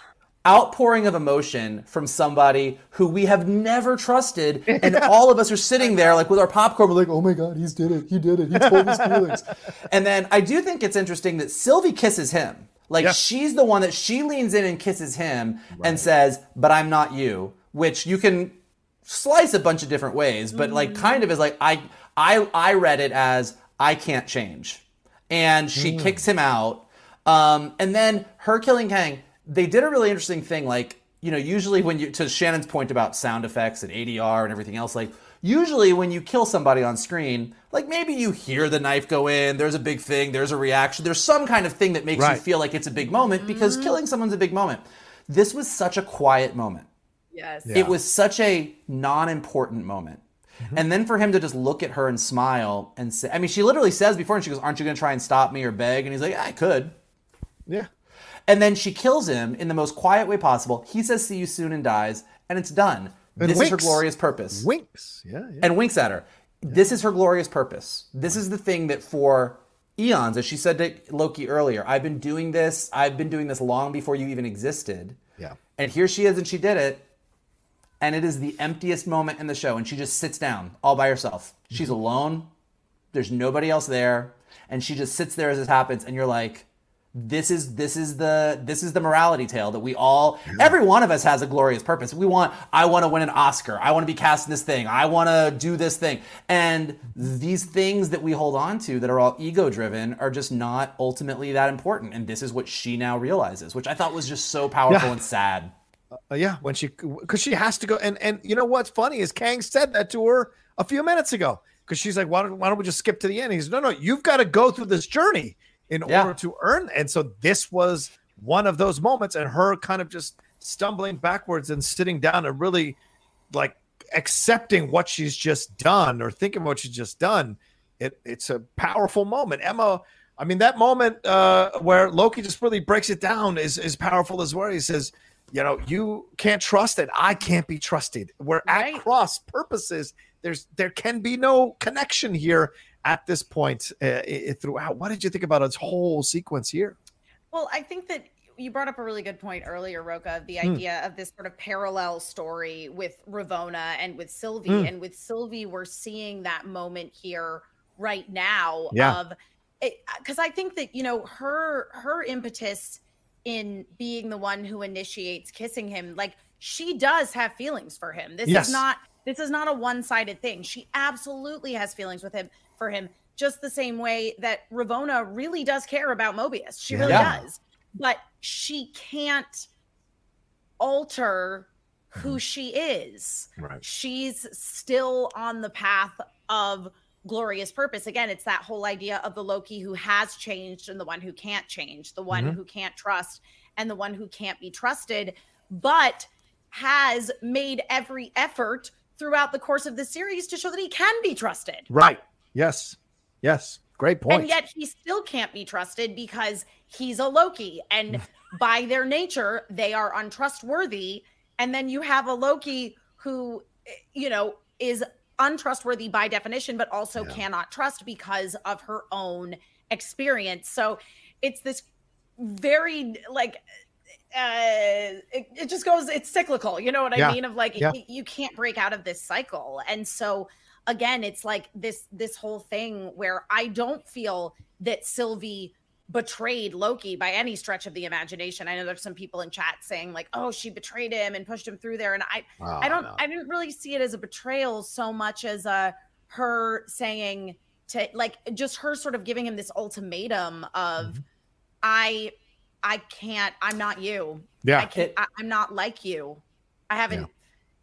outpouring of emotion from somebody who we have never trusted, and all of us are sitting there like with our popcorn, we're like, "Oh my god, he's did it! He did it! He told his feelings." and then I do think it's interesting that Sylvie kisses him. Like Yeah. she's the one that she leans in and kisses him and says, "But I'm not you," which you can slice a bunch of different ways, but like mm. kind of is like I I I read it as I can't change. And she mm. kicks him out. Um, and then her killing Kang, they did a really interesting thing. Like, you know, usually when you to Shannon's point about sound effects and ADR and everything else, like usually when you kill somebody on screen, like maybe you hear the knife go in, there's a big thing, there's a reaction, there's some kind of thing that makes you feel like it's a big moment because mm-hmm. killing someone's a big moment. This was such a quiet moment. Yes. It was such a non-important moment. Mm-hmm. And then for him to just look at her and smile and say, I mean, she literally says before, and she goes, Aren't you going to try and stop me or beg? And he's like, I could. Yeah. And then she kills him in the most quiet way possible. He says, See you soon, and dies. And it's done. And this is her glorious purpose. Winks. Yeah. yeah. and winks at her. This is her glorious purpose. This is the thing that for eons, as she said to Loki earlier, I've been doing this. I've been doing this long before you even existed. Yeah. And here she is, and she did it. And it is the emptiest moment in the show. And she just sits down all by herself. She's mm-hmm. alone. There's nobody else there. And she just sits there as this happens. And you're like, this is this is the this is the morality tale that we all every one of us has a glorious purpose. We want I want to win an Oscar. I want to be cast in this thing. I want to do this thing. And these things that we hold on to that are all ego driven are just not ultimately that important. And this is what she now realizes, which I thought was just so powerful Yeah. and sad. Uh, yeah, when she because she has to go and and you know what's funny is Kang said that to her a few minutes ago because she's like, why don't why don't we just skip to the end? He's no no, you've got to go through this journey in Yeah. order to earn. And so this was one of those moments, and her kind of just stumbling backwards and sitting down and really like accepting what she's just done or thinking what she's just done. It it's a powerful moment. Emma. I mean, that moment uh, where Loki just really breaks it down is is powerful as well. He says, you know, you can't trust it. I can't be trusted. We're Right. at cross purposes. There's there can be no connection here at this point uh, i- i- throughout. What did you think about its whole sequence here? Well, I think that you brought up a really good point earlier, Rocha, the Hmm. idea of this sort of parallel story with Ravonna and with Sylvie. Hmm. And with Sylvie, we're seeing that moment here right now Yeah. of because I think that you know her her impetus in being the one who initiates kissing him, like she does have feelings for him. This Yes. is not this is not a one sided thing. She absolutely has feelings with him for him, just the same way that Ravonna really does care about Mobius. She really Yeah. does, but she can't alter who mm-hmm. she is Right. she's still on the path of glorious purpose. Again, it's that whole idea of the Loki who has changed and the one who can't change, the one Mhm. who can't trust and the one who can't be trusted, but has made every effort throughout the course of the series to show that he can be trusted. Right. Yes. Yes. Great point. And yet he still can't be trusted because he's a Loki. And by their nature, they are untrustworthy. And then you have a Loki who, eh, you know, is untrustworthy by definition, but also Yeah. cannot trust because of her own experience. So it's this very like uh it, it just goes it's cyclical you know what i Yeah. mean of like Yeah. you can't break out of this cycle and so again it's like this this whole thing where i don't feel that sylvie betrayed loki by any stretch of the imagination i know there's some people in chat saying like oh she betrayed him and pushed him through there and i Oh, I don't no. I didn't really see it as a betrayal so much as a her saying to like just her sort of giving him this ultimatum of Mhm. I I can't I'm not you. Yeah. I yeah. can't I, I'm not like you. I haven't Yeah.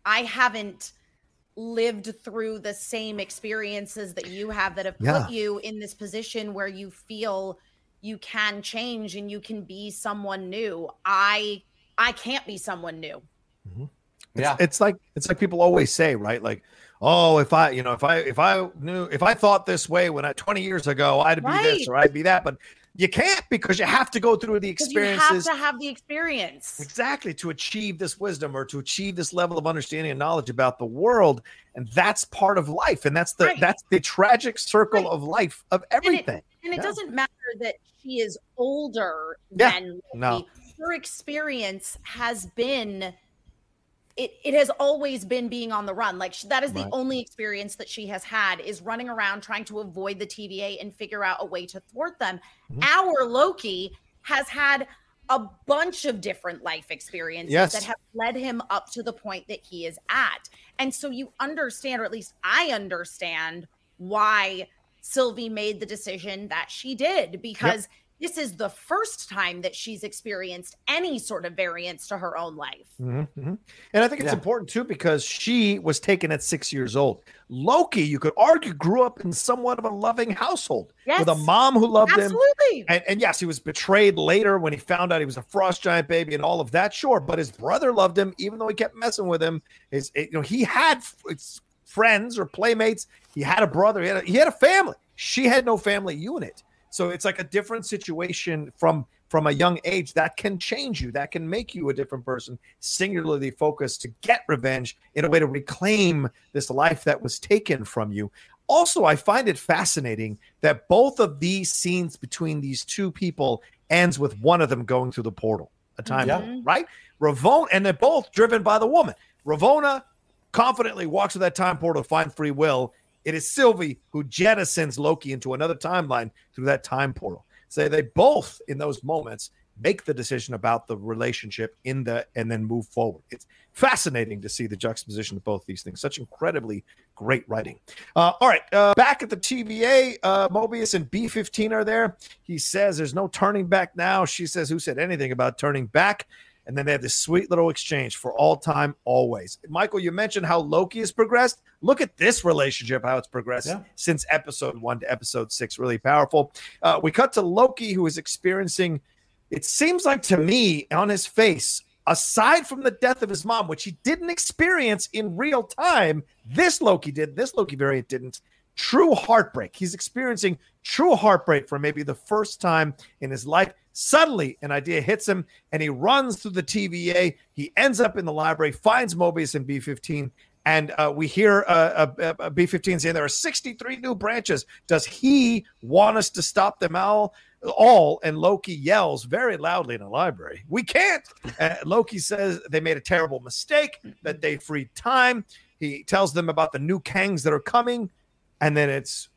I haven't lived through the same experiences that you have that have put you in this position where you feel you can change and you can be someone new. I I can't be someone new. Mm-hmm. Yeah. It's like it's like people always say, right? Like, oh, if I, you know, if I if I knew if I thought this way when I 20 years ago, I'd be this or I'd be that. But you can't because you have to go through the 'Cause you have to have the experience. exactly to achieve this wisdom or to achieve this level of understanding and knowledge about the world. And that's part of life. And that's the Right. that's the tragic circle Right. of life of everything. And it Yeah. doesn't matter that she is older Yeah. than No. Her experience has been it it has always been being on the run. Like sh- that is the only experience that she has had is running around trying to avoid the TVA and figure out a way to thwart them. Mhm. Our Loki has had a bunch of different life experiences Yes. that have led him up to the point that he is at. And so you understand, or at least I understand, why Sylvie made the decision that she did because this is the first time that she's experienced any sort of variance to her own life. Mhm, mhm. And I think it's Yeah. important too because she was taken at six years old. Loki, you could argue, grew up in somewhat of a loving household with a mom who loved him. And, and yes, he was betrayed later when he found out he was a frost giant baby and all of that. Sure, but his brother loved him, even though he kept messing with him. His, you know, he had it's friends or playmates. He had a brother. He had a, he had a family. She had no family unit. So it's like a different situation from from a young age that can change you, that can make you a different person, singularly focused to get revenge in a way to reclaim this life that was taken from you. Also, I find it fascinating that both of these scenes between these two people ends with one of them going through the portal, a time Yeah. portal, right? Ravonna, and they're both driven by the woman. Ravonna confidently walks through that time portal to find free will. It is Sylvie who jettisons Loki into another timeline through that time portal. So they both, in those moments, make the decision about the relationship in the and then move forward. It's fascinating to see the juxtaposition of both these things. Such incredibly great writing. Uh, all right, uh, back at the TVA, uh, Mobius and B15 are there. He says there's no turning back now. She says, Who said anything about turning back? And then they have this sweet little exchange for all time, always. Michael, you mentioned how Loki has progressed. Look at this relationship, how it's progressed Yeah. since episode one to episode six. Really powerful. Uh, we cut to Loki, who is experiencing, it seems like to me, on his face, aside from the death of his mom, which he didn't experience in real time, this Loki did. This Loki variant didn't. True heartbreak. He's experiencing true heartbreak for maybe the first time in his life. Suddenly, an idea hits him and he runs through the TVA. He ends up in the library, finds Mobius and B15. And uh, we hear uh, uh, uh, B15 saying there are 63 new branches. Does he want us to stop them all? All and Loki yells very loudly in the library. We can't. Uh, Loki says they made a terrible mistake, that they freed time. He tells them about the new Kangs that are coming. And then it's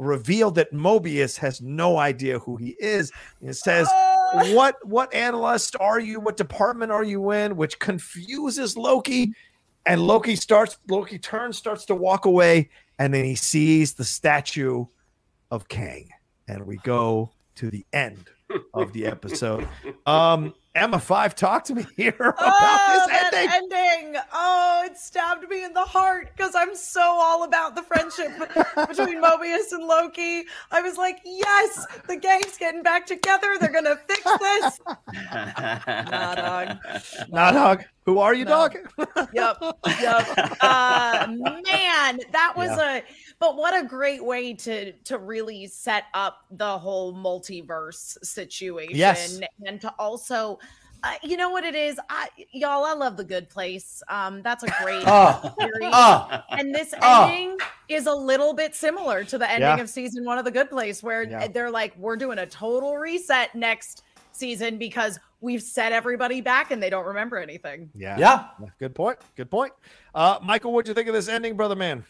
reveal that Mobius has no idea who he is. It says, Oh. "What what analyst are you? What department are you in?" Which confuses Loki, and Loki starts. Loki turns, starts to walk away, and then he sees the statue of Kang, and we go to the end of the episode. Um, Emma Fyffe, talk to me here about oh, this that ending. ending. Oh, it stabbed me in the heart because I'm so all about the friendship between Mobius and Loki. I was like, yes, the gang's getting back together. They're gonna fix this. Nah, dog. Nah, dog. Who are you, No. dog? Yep. Yep. Uh, man, that was a. But what a great way to to really set up the whole multiverse situation, Yes. and to also. Uh, you know what it is, I y'all. I love the Good Place. Um, that's a great Oh, series. oh, And this Oh. ending is a little bit similar to the ending Yeah. of season one of The Good Place, where Yeah. they're like, we're doing a total reset next season because we've set everybody back and they don't remember anything. Yeah. yeah. Good point. Good point. Uh, Michael, what'd you think of this ending, brother man?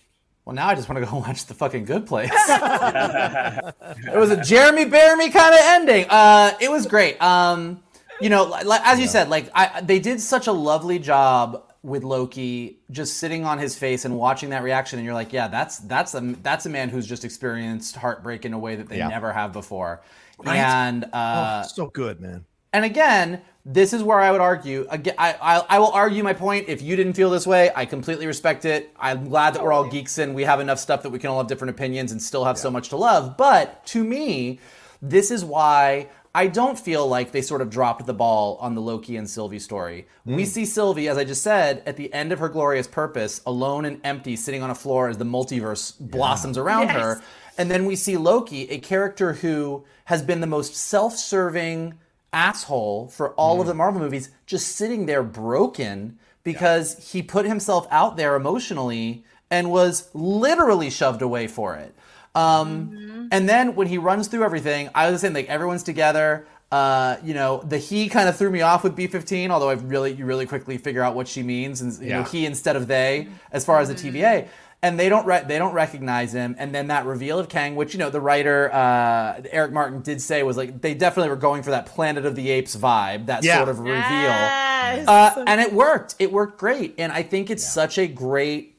Well, now I just want to go watch the fucking Good Place. it was a Jeremy Bearimy kind of ending. Uh, it was great. Um, you know, like, as you said, like I, they did such a lovely job with Loki, just sitting on his face and watching that reaction, and you're like, yeah, that's that's a that's a man who's just experienced heartbreak in a way that they Yeah. never have before. Right. And uh, oh, so good, man. And again, this is where I would argue. Again, I, I I will argue my point. If you didn't feel this way, I completely respect it. I'm glad that we're all geeks and we have enough stuff that we can all have different opinions and still have so much to love. But to me, this is why I don't feel like they sort of dropped the ball on the Loki and Sylvie story. We hmm. see Sylvie, as I just said, at the end of her glorious purpose, alone and empty, sitting on a floor as the multiverse blossoms around Yes. her. And then we see Loki, a character who has been the most self serving asshole for all of the Marvel movies, just sitting there broken because he put himself out there emotionally and was literally shoved away for it. Um, And then when he runs through everything, I was saying, like, everyone's together. Uh, you know, the he kind of threw me off with B15, although I really, you really quickly figure out what she means, and you know, he instead of they, as far as the TVA and they don't re- they don't recognize him. And then that reveal of Kang, which you know the writer uh, Eric Martin did say was like they definitely were going for that Planet of the Apes vibe, that Yeah. sort of reveal. Yes. Uh, and it worked. It worked great. And I think it's such a great,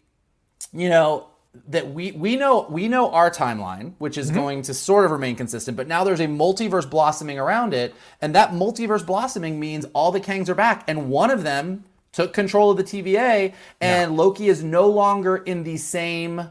you know, that we we know we know our timeline, which is going to sort of remain consistent. But now there's a multiverse blossoming around it, and that multiverse blossoming means all the Kangs are back, and one of them took control of the TVA, and Loki is no longer in the same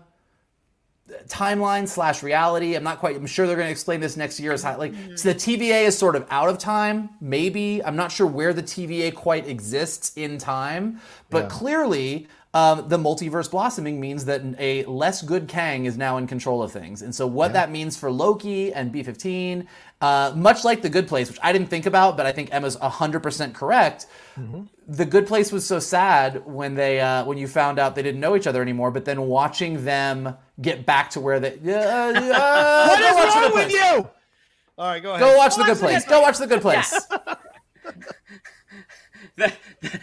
timeline slash reality. I'm not quite. I'm sure they're going to explain this next year. As how, like, so the TVA is sort of out of time. Maybe I'm not sure where the TVA quite exists in time, but clearly. Um, the multiverse blossoming means that a less good Kang is now in control of things. And so, what that means for Loki and B15, uh, much like The Good Place, which I didn't think about, but I think Emma's 100% correct. The Good Place was so sad when they uh, when you found out they didn't know each other anymore. But then watching them get back to where they uh, uh, What go is watch The wrong with Place. you? All right, go ahead. Go watch The Go Good watch The Place. Good Go watch The Good Place. The,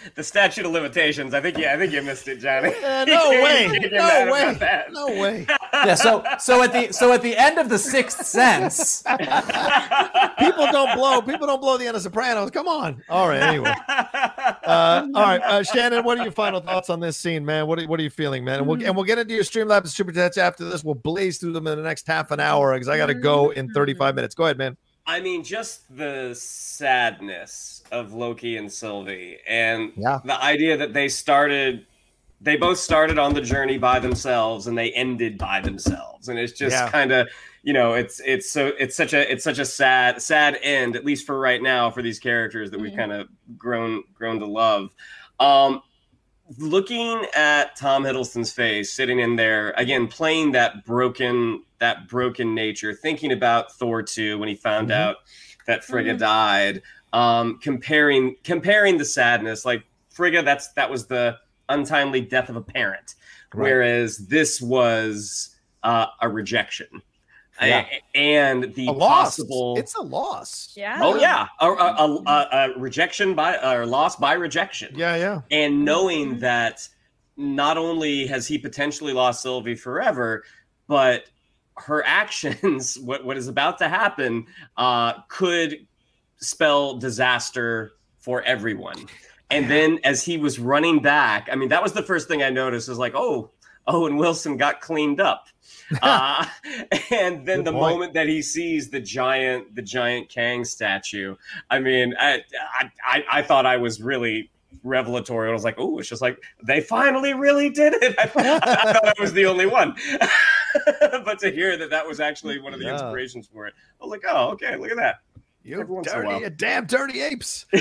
the statute of limitations. I think yeah, I think you missed it, Johnny. Uh, no way. can't No way. about that. No way. Yeah. So so at the so at the end of the Sixth Sense, People don't blow. People don't blow the end of Sopranos. Come on. All right. Anyway. Uh, all right, uh, Shannon. What are your final thoughts on this scene, man? What are, what are you feeling, man? And we'll and we'll get into your Streamlabs and super chats after this. We'll blaze through them in the next half an hour because I got to go in 35 minutes. Go ahead, man. I mean, just the sadness of Loki and Sylvie, and Yeah. the idea that they started, they both started on the journey by themselves, and they ended by themselves, and it's just Yeah. kind of, you know, it's it's so it's such a it's such a sad sad end, at least for right now, for these characters that we've Mhm. kind of grown grown to love. Um, looking at Tom Hiddleston's face sitting in there again playing that broken that broken nature thinking about Thor 2 when he found Mhm. out that Frigga Mhm. died um comparing comparing the sadness like Frigga that's that was the untimely death of a parent Right. whereas this was uh, a rejection Yeah. A- and the A loss. possible It's a loss. Yeah. oh yeah a, a, a, a, a rejection by or loss by rejection Yeah. Yeah. and knowing that not only has he potentially lost Sylvie forever, but her actions, what what is about to happen, uh, could spell disaster for everyone. And then as he was running back, I mean, that was the first thing I noticed. was like, oh, Owen Wilson got cleaned up. uh, and then Good the point. moment that he sees the giant, the giant Kang statue, I mean, I, I, I, I thought I was really revelatory. I was like, oh, it's just like they finally really did it. I, I thought I was the only one. but to hear that that was actually one of the Yeah. inspirations for it, I was like, oh, okay, look at that. You Every once in a while. you damn dirty apes.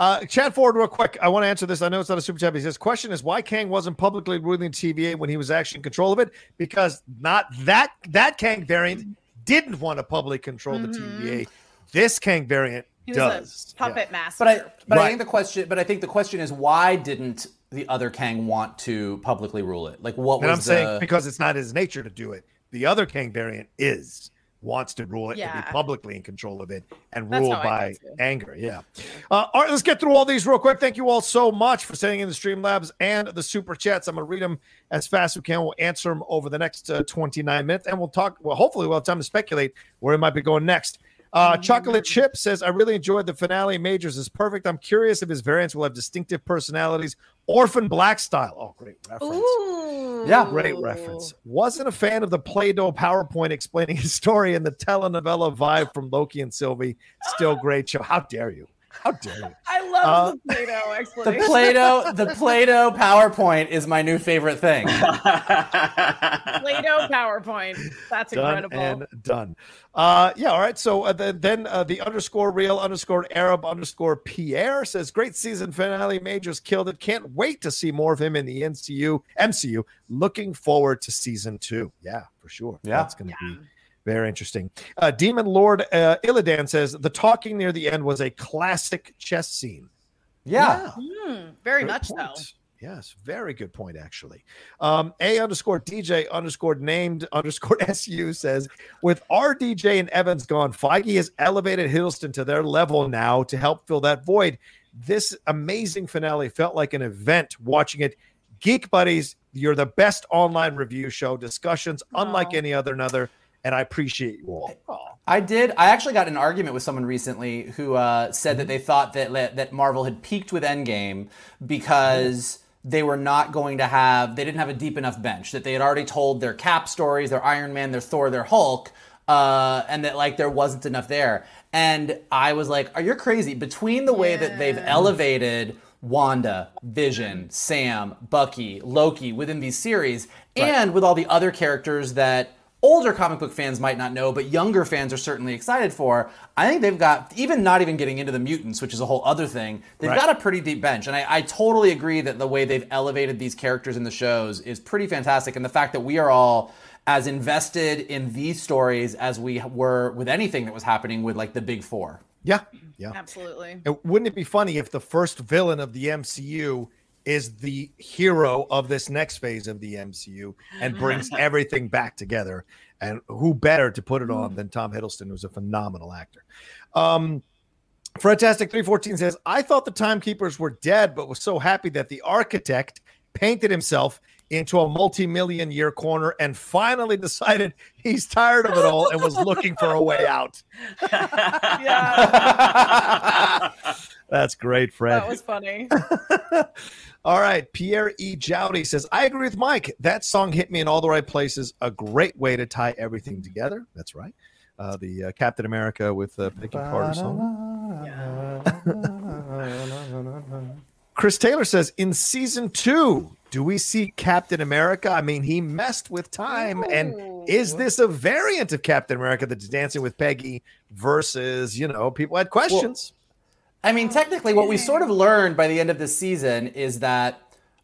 Uh, chat forward real quick. I want to answer this. I know it's not a super chat. But he says, "Question is why Kang wasn't publicly ruling TVA when he was actually in control of it? Because not that that Kang variant didn't want to publicly control the Mhm. TVA. This Kang variant He was does. a puppet master. But I but I think the question but I think the question is why didn't the other Kang want to publicly rule it? Like what And was I'm saying because it's not his nature to do it. The other Kang variant is wants to rule it and be publicly in control of it and That's rule by anger. Yeah. Uh, all right, let's get through all these real quick. Thank you all so much for sending in the Streamlabs and the super chats. I'm going to read them as fast as we can. We'll answer them over the next uh, 29 minutes, and we'll talk. Well, hopefully, we'll have time to speculate where it might be going next. Uh. Chocolate Chip says, I really enjoyed the finale. Majors is perfect. I'm curious if his variants will have distinctive personalities. Orphan Black style. Oh, great reference. Ooh. Yeah. Great reference. Wasn't a fan of the Play Doh PowerPoint explaining his story and the telenovela vibe from Loki and Sylvie. Still great show. How dare you? How dare you? I love Uh, the Play-Doh the explanation. Play-Doh the Play-Doh PowerPoint is my new favorite thing. Play-Doh PowerPoint. That's Done incredible. and done. Uh, yeah. All right. So uh, then, then uh, the underscore real underscore Arab underscore Pierre says, "Great season finale. Majors killed it. Can't wait to see more of him in the NCU MCU. Looking forward to season two. Yeah, for sure. Yeah. that's going to be." Very interesting. Uh, Demon Lord uh, Illidan says the talking near the end was a classic chess scene. Yeah. Hmm, very Great much point. so. Yes, very good point, actually. Um, a underscore DJ underscore named underscore SU says, with RDJ and Evans gone, Feige has elevated Hiddleston to their level now to help fill that void. This amazing finale felt like an event watching it. Geek Buddies, you're the best online review show. Discussions unlike Aw. any other another, and I appreciate you all. I did. I actually got an argument with someone recently who uh, said Mm-hmm. that they thought that that Marvel had peaked with Endgame because they were not going to have they didn't have a deep enough bench that they had already told their Cap stories, their Iron Man, their Thor, their Hulk, uh, and that like there wasn't enough there. And I was like, "Are you crazy?" Between the way that they've elevated Wanda, Vision, Sam, Bucky, Loki within these series, and with all the other characters that older comic book fans might not know, but younger fans are certainly excited for. I think they've got, even not even getting into the mutants, which is a whole other thing, they've Right. got a pretty deep bench. And I, I totally agree that the way they've elevated these characters in the shows is pretty fantastic. And the fact that we are all as invested in these stories as we were with anything that was happening with like the big four. Yeah, yeah. Absolutely. And wouldn't it be funny if the first villain of the MCU is the hero of this next phase of the MCU and brings everything back together? And who better to put it on than Tom Hiddleston, who's a phenomenal actor? Um, Fantastic 314 says, I thought the timekeepers were dead, but was so happy that the architect painted himself into a multi-million year corner and finally decided he's tired of it all and was looking for a way out. Yeah, That's great, Fred. that was funny. All right. Pierre E. Jowdy says, I agree with Mike. That song hit me in all the right places. A great way to tie everything together. That's right. Uh, the uh, Captain America with uh, Peggy Carter song. Chris Taylor says, in season two, do we see Captain America? I mean, he messed with time. And is this a variant of Captain America that's dancing with Peggy versus, you know, people had questions? I mean, technically, what we sort of learned by the end of this season is that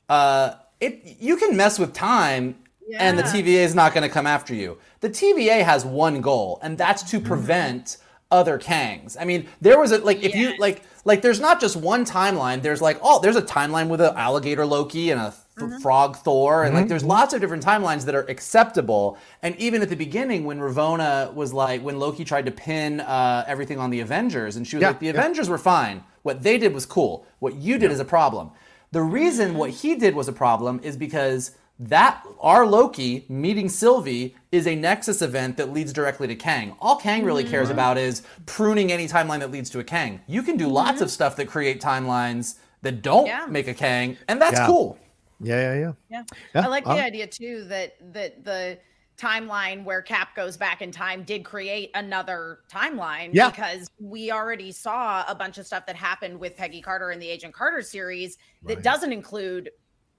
uh, it you can mess with time, and the TVA is not going to come after you. The TVA has one goal, and that's to prevent other Kangs. I mean, there was a like if you like like there's not just one timeline. There's like oh, there's a timeline with an alligator Loki and a th- mm-hmm. frog Thor, and like mm-hmm. there's lots of different timelines that are acceptable. And even at the beginning, when Ravonna was like when Loki tried to pin uh, everything on the Avengers, and she was Yeah, like the yeah. Avengers were fine. What they did was cool. What you did is a problem. The reason what mm-hmm. he did was a problem is because that our Loki meeting Sylvie is a Nexus event that leads directly to Kang. All Kang really cares about is pruning any timeline that leads to a Kang. You can do lots of stuff that create timelines that don't Yeah. make a Kang, and that's Yeah. cool. Yeah, yeah, yeah. Yeah. Yeah, I like um, the idea too that that the timeline where Cap goes back in time did create another timeline Yeah. because we already saw a bunch of stuff that happened with Peggy Carter in the Agent Carter series that Right. doesn't include,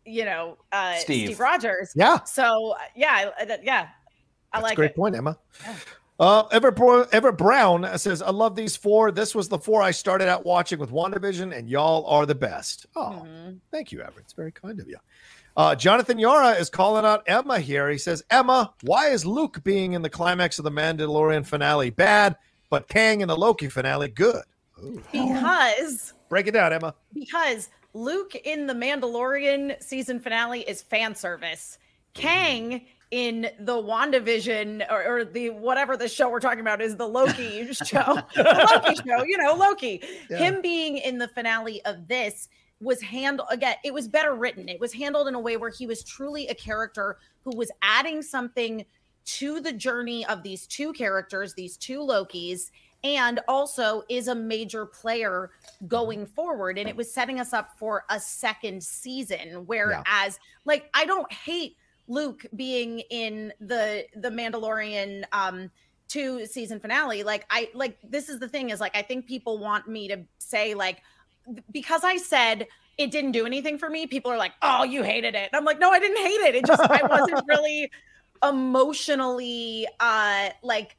you know, uh, Steve. Steve. Rogers. Yeah. So uh, yeah, yeah, I That's like a great it. point, Emma. Uh, Everett, Bro- Everett Brown says, I love these four. This was the four I started out watching with WandaVision, and y'all are the best. Oh, Mhm. thank you, Everett. It's very kind of you. Uh, Jonathan Yara is calling out Emma here. He says, Emma, why is Luke being in the climax of the Mandalorian finale bad, but Kang in the Loki finale good? Ooh. Because Break it down, Emma. because Luke in the Mandalorian season finale is fan service. Kang in the WandaVision or, or the whatever the show we're talking about is the Loki show. the Loki show, you know, Loki. Yeah. Him being in the finale of this was handled again, it was better written. It was handled in a way where he was truly a character who was adding something to the journey of these two characters, these two Lokis, and also is a major player going mm-hmm. forward. And it was setting us up for a second season. Whereas, like, I don't hate Luke being in the the Mandalorian um two season finale. Like, I like this is the thing is like I think people want me to say like because I said it didn't do anything for me, people are like, "Oh, you hated it." And I'm like, "No, I didn't hate it. It just I wasn't really emotionally uh like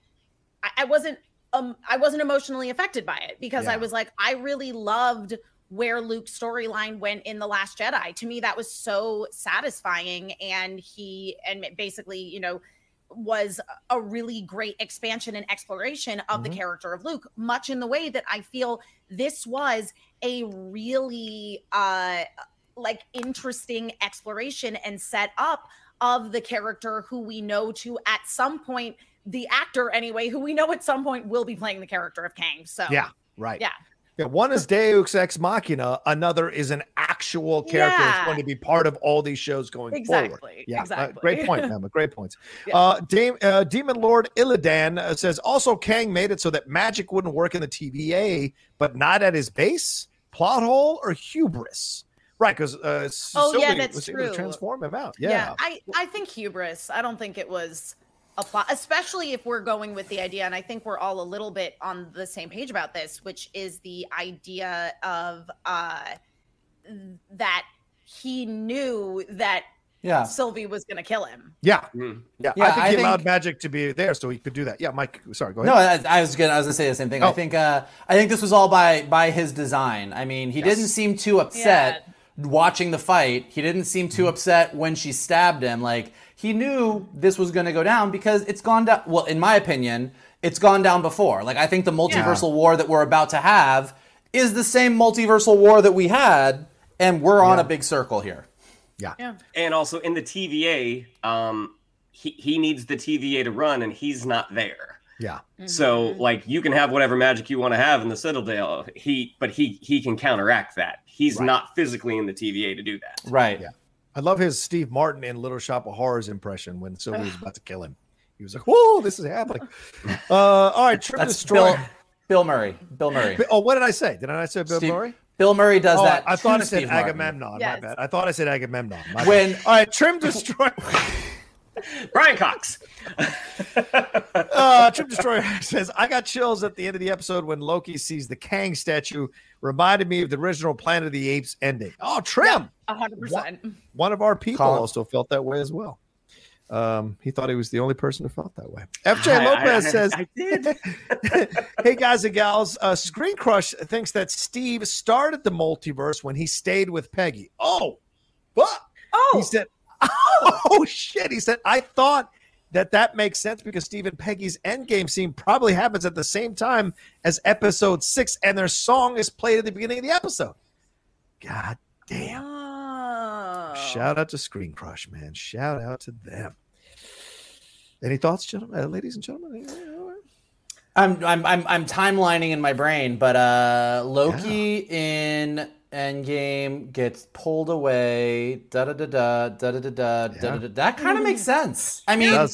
I, I wasn't um I wasn't emotionally affected by it because I was like, I really loved where Luke's storyline went in The Last Jedi. To me, that was so satisfying. And he and basically, you know, was a really great expansion and exploration of Mhm. the character of Luke, much in the way that I feel this was a really uh like interesting exploration and set up of the character who we know to at some point the actor anyway who we know at some point will be playing the character of Kang. So Yeah, right. Yeah. Yeah, one is Deus Ex Machina. Another is an actual character that's going to be part of all these shows going forward. Exactly, Yeah, uh, great point, Emma. Great points. Yeah. Uh, Dame, uh, Demon Lord Illidan uh, says also Kang made it so that magic wouldn't work in the TVA, but not at his base. Plot hole or hubris? Right, because uh, Oh, yeah, that's was able to true. transform him out. yeah. Yeah, I I think hubris. I don't think it was a plot, especially if we're going with the idea, and I think we're all a little bit on the same page about this, which is the idea of uh that he knew that Yeah. Sylvie was going to kill him. yeah, Mm. yeah. Yeah, I think I he allowed magic to be there, so he could do that. Yeah, Mike. Sorry, go No, ahead. I, I was gonna. I was gonna say the same thing. Oh. I think. Uh, I think this was all by by his design. I mean, he Yes. didn't seem too upset watching the fight. He didn't seem Mm-hmm. too upset when she stabbed him. Like he knew this was gonna go down because it's gone down. Well, in my opinion, it's gone down before. Like I think the multiversal war that we're about to have is the same multiversal war that we had, and we're on Yeah. a big circle here. yeah. Yeah. And also in the TVA, um, he, he needs the TVA to run, and he's not there. yeah. So Mhm. like you can have whatever magic you want to have in the Citadel. He but he he can counteract that. He's Right. not physically in the TVA to do that. Right. Yeah. I love his Steve Martin in Little Shop of Horrors impression when Sylvie was about to kill him. He was like, "Whoa, this is happening." Uh, all right, Trim That's Destroyer. Bill. Bill Murray. Bill Murray. Oh, what did I say? Did I not say Bill Steve- Murray? Bill Murray does Oh, that. I thought I said Steve Martin. Agamemnon. My bad. I thought I said Agamemnon. My bad. When all right, Trim Destroyer. Brian Cox. uh, Trim Destroyer says, "I got chills at the end of the episode when Loki sees the Kang statue. Reminded me of the original Planet of the Apes ending. Oh, Trim. A hundred percent. One of our people Colin. also felt that way as well. Um, he thought he was the only person who felt that way. FJ I- I- Lopez I- says, I did. hey guys and gals, uh, Screen Crush thinks that Steve started the multiverse when he stayed with Peggy. Oh, what? Oh, He said, oh shit. He said, I thought that that makes sense because Steve and Peggy's endgame scene probably happens at the same time as episode six, and their song is played at the beginning of the episode. God damn. Oh. Shout out to Screen Crush, man. Shout out to them. Any thoughts, gentlemen, uh, ladies and gentlemen? I'm I'm I'm I'm timelining in my brain, but uh Loki in uh, Endgame gets pulled away. Da da da da da da da da. That kind of makes sense. I mean,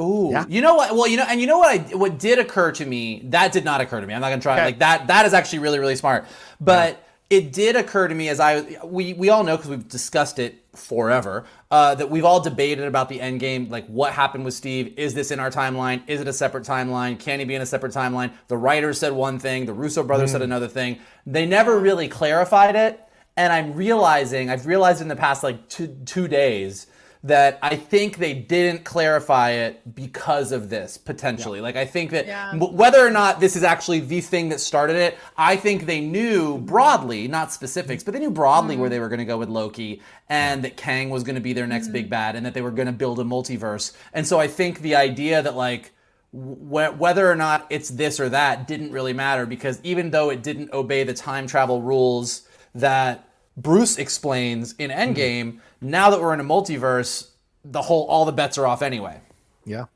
Ooh, yeah. you know what? Well, you know, and you know what? I what did occur to me that did not occur to me. I'm not gonna try okay. like that. That is actually really really smart. But yeah it did occur to me as I we we all know because we've discussed it forever uh, that we've all debated about the end game. Like what happened with Steve? Is this in our timeline? Is it a separate timeline? Can he be in a separate timeline? The writers said one thing. The Russo brothers said another thing. They never really clarified it. And I'm realizing I've realized in the past like two two days that I think they didn't clarify it because of this potentially. Like I think that Yeah. whether or not this is actually the thing that started it, I think they knew broadly, not specifics, but they knew broadly where mm-hmm. they were going to go with Loki and that Kang was going to be their next mm-hmm. big bad and that they were going to build a multiverse. And so I think the idea that like wh- whether or not it's this or that didn't really matter because even though it didn't obey the time travel rules that Bruce explains in mm-hmm. Endgame, now that we're in a multiverse, the whole all the bets are off anyway. Yeah.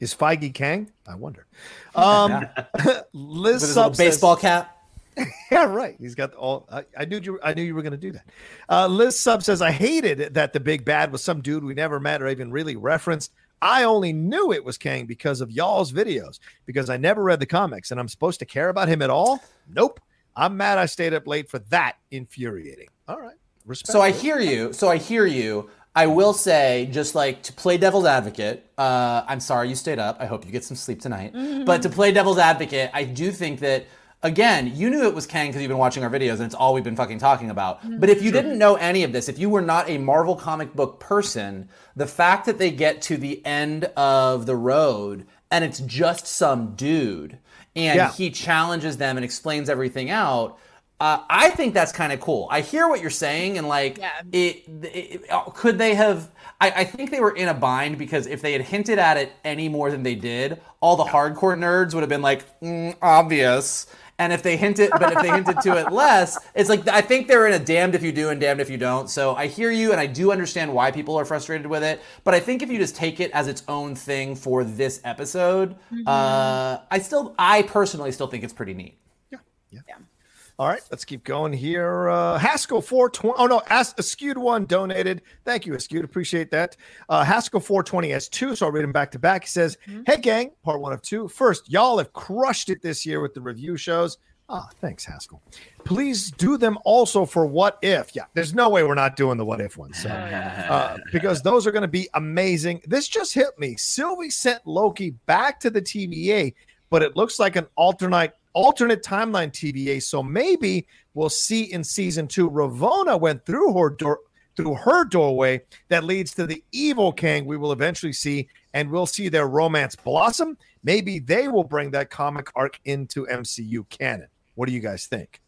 Is Feige Kang? I wonder. Um, Liz With Sub baseball cap. yeah, right. He's got all. I, I knew you. I knew you were going to do that. Uh, Liz Sub says I hated that the big bad was some dude we never met or even really referenced. I only knew it was Kang because of y'all's videos because I never read the comics and I'm supposed to care about him at all. Nope. I'm mad I stayed up late for that. Infuriating. All right. Respect. So I hear you. So I hear you. I will say, just like to play devil's advocate, uh, I'm sorry you stayed up. I hope you get some sleep tonight. But to play devil's advocate, I do think that, again, you knew it was Kang because you've been watching our videos and it's all we've been fucking talking about. But if you didn't know any of this, if you were not a Marvel comic book person, the fact that they get to the end of the road and it's just some dude and Yeah. he challenges them and explains everything out. Uh, I think that's kind of cool. I hear what you're saying, and like, Yeah. it, it, uh, could they have? I, I think they were in a bind because if they had hinted at it any more than they did, all the hardcore nerds would have been like, mm, obvious. And if they hinted, but if they hinted to it less, it's like I think they're in a damned if you do and damned if you don't. So I hear you, and I do understand why people are frustrated with it. But I think if you just take it as its own thing for this episode, uh, I still, I personally still think it's pretty neat. All right, let's keep going here. Uh, Haskell 420. Oh, no, As- Askewed one donated. Thank you, Askewed. Appreciate that. Uh, Haskell 420 has two, so I'll read them back to back. He says, Hey, gang, part one of two. First, y'all have crushed it this year with the review shows. Ah, thanks, Haskell. Please do them also for What If. Yeah, there's no way we're not doing the What If ones. So, uh, because those are going to be amazing. This just hit me. Sylvie sent Loki back to the TVA, but it looks like an alternate alternate timeline TVA. So maybe we'll see in season two. Ravonna went through her door through her doorway that leads to the evil Kang we will eventually see, and we'll see their romance blossom. Maybe they will bring that comic arc into MCU canon. What do you guys think?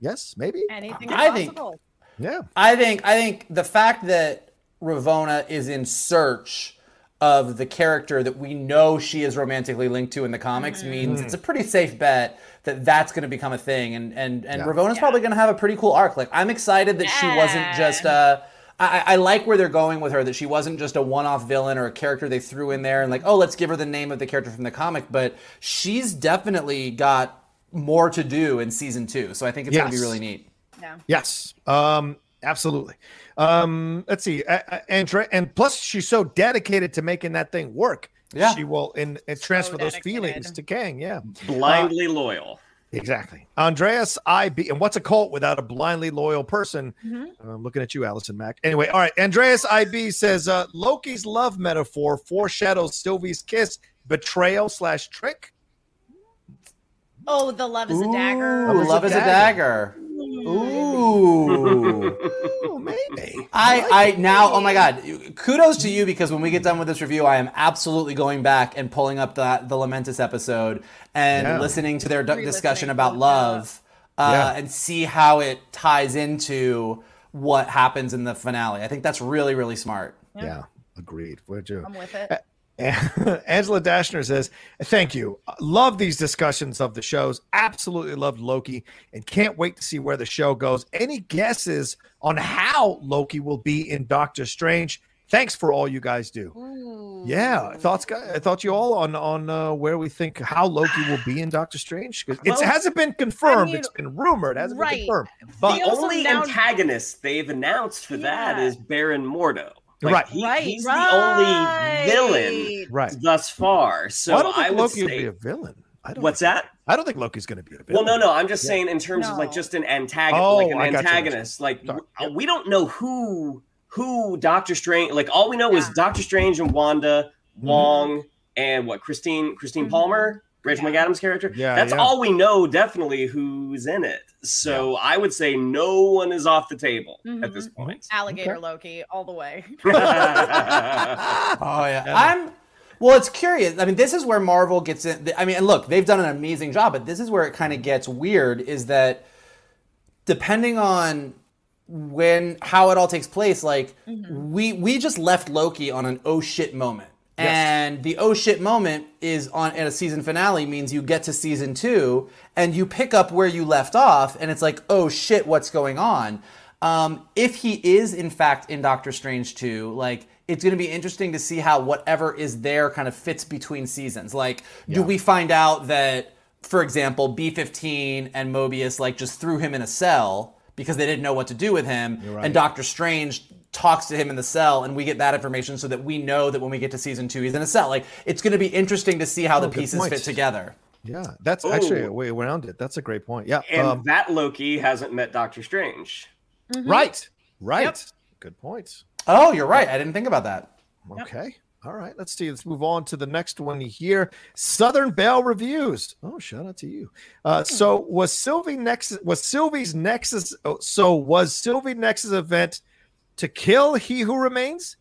Yes, maybe. Anything is I think- possible. Yeah. I think I think the fact that Ravonna is in search of the character that we know she is romantically linked to in the comics means it's a pretty safe bet that that's going to become a thing and and and Yeah. Ravonna's probably going to have a pretty cool arc. Like I'm excited that she wasn't just uh I, I like where they're going with her that she wasn't just a one-off villain or a character they threw in there and like oh let's give her the name of the character from the comic but she's definitely got more to do in season two so I think it's going to be really neat. Yeah. Yes, um, absolutely. Um, let's see, uh, uh, and and plus she's so dedicated to making that thing work. Yeah. she will and, and transfer those dedicated. feelings to Kang. Yeah, Blindly loyal. exactly. Andreas IB, and what's a cult without a blindly loyal person? I'm looking at you, Allison Mack. Anyway, all right. Andreas IB says uh, Loki's love metaphor foreshadows Sylvie's kiss, betrayal slash trick. Oh, the love is a dagger. Ooh, love is a dagger. Ooh. Oh, maybe. I, I now, oh my God, kudos to you because when we get done with this review, I am absolutely going back and pulling up the the Lamentis episode and Yeah. listening to their d- discussion about love uh, Yeah. and see how it ties into what happens in the finale. I think that's really, really smart. Yeah, agreed. Would you? I'm with it. Angela Dashner says, Thank you. Love these discussions of the shows. Absolutely loved Loki and can't wait to see where the show goes. Any guesses on how Loki will be in Doctor Strange? Thanks for all you guys do. Ooh. Yeah, thoughts, guys. Thoughts you all on on uh, where we think how Loki will be in Doctor Strange? 'Cause Well, it hasn't been confirmed. mean, it's been rumored. It hasn't right. been confirmed. The But also only announced- antagonist they've announced for that Yeah. is Baron Mordo. Right. he- right, he's right. the only villain right, thus far. So Well, I don't think would Loki would be a villain. I don't. what's think- that? I don't think Loki's going to be a villain. Well, no, no. I'm just Yeah. saying in terms of like just an antagonist, Oh, like an got antagonist. Like Sorry. we don't know who who Doctor Strange. Like all we know is Doctor Strange and Wanda, Mm-hmm. Wong, and what Christine Christine Mhm. Palmer, Rachel McAdams' character. Yeah, That's yeah. all we know. Definitely who's in it. So I would say no one is off the table at mm-hmm. this point. Mm-hmm. Alligator Loki all the way. Oh yeah. I'm well, it's curious. I mean, this is where Marvel gets in. I mean, and look, they've done an amazing job, but this is where it kind of gets weird is that depending on when how it all takes place, like mm-hmm. we we just left Loki on an oh shit moment. And the oh shit moment is on at a season finale means you get to season two and you pick up where you left off, and it's like, oh shit, what's going on? Um, if he is in fact in Doctor Strange 2, like it's going to be interesting to see how whatever is there kind of fits between seasons. Like, do we find out that, for example, B15 and Mobius like just threw him in a cell because they didn't know what to do with him, right. and Doctor Strange talks to him in the cell, and we get that information so that we know that when we get to season two, he's in a cell. Like, it's going to be interesting to see how the Oh, good pieces point. fit together. Yeah, that's actually Oh. a way around it. That's a great point. Yeah, and um, that Loki hasn't met Doctor Strange. right, right. Good points. Oh, you're right. I didn't think about that. Okay. All right. Let's see. Let's move on to the next one here. Southern Belle reviews. Oh, shout out to you. Uh, so was Sylvie Nexus was Sylvie's Nexus oh, so was Sylvie Nexus event to kill he who remains?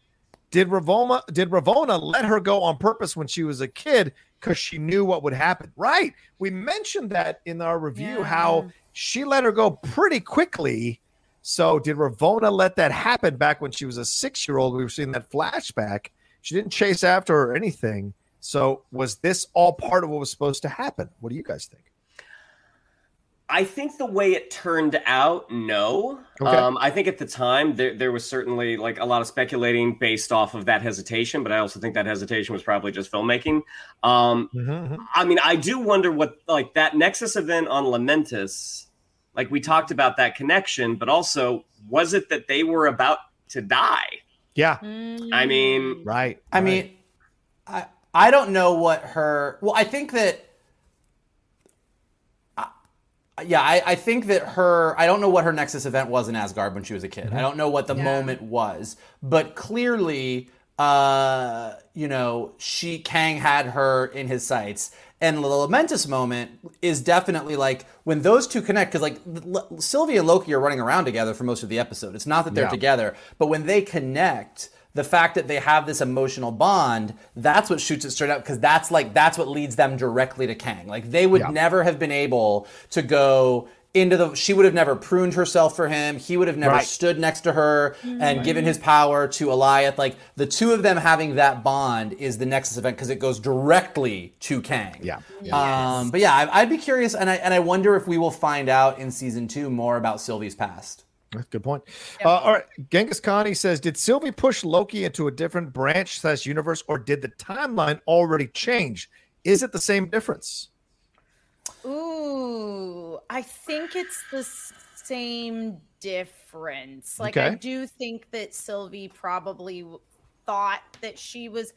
Did Ravonna did Ravonna let her go on purpose when she was a kid because she knew what would happen? Right. We mentioned that in our review Yeah. how she let her go pretty quickly. So did Ravonna let that happen back when she was a six year old? We were seeing that flashback. She didn't chase after her or anything. So was this all part of what was supposed to happen? What do you guys think? I think the way it turned out, no. Okay. Um, I think at the time there there was certainly like a lot of speculating based off of that hesitation, but I also think that hesitation was probably just filmmaking. Um, I mean, I do wonder what like that Nexus event on Lamentis, like we talked about that connection, but also was it that they were about to die? Yeah. I mean, Right. I right. mean, I I don't know what her. Well, I think that. Yeah, I, I think that her. I don't know what her Nexus event was in Asgard when she was a kid. I don't know what the Yeah. moment was, but clearly, uh, you know, she Kang had her in his sights, and the Lamentis moment is definitely like when those two connect because like L- Sylvie and Loki are running around together for most of the episode. It's not that they're Yeah. together, but when they connect the fact that they have this emotional bond, that's what shoots it straight up because that's like that's what leads them directly to Kang. Like they would Yeah. never have been able to go into the she would have never pruned herself for him. He would have never Right. stood next to her and given his power to Alioth. Like the two of them having that bond is the Nexus event because it goes directly to Kang. Yeah. Um, but yeah, I, I'd be curious, and I and I wonder if we will find out in season two more about Sylvie's past. That's a good point. Uh, all right. Genghis Khan he says, did Sylvie push Loki into a different branch slash universe, or did the timeline already change? Is it the same difference? Ooh, I think it's the same difference. Like I do think that Sylvie probably thought that she was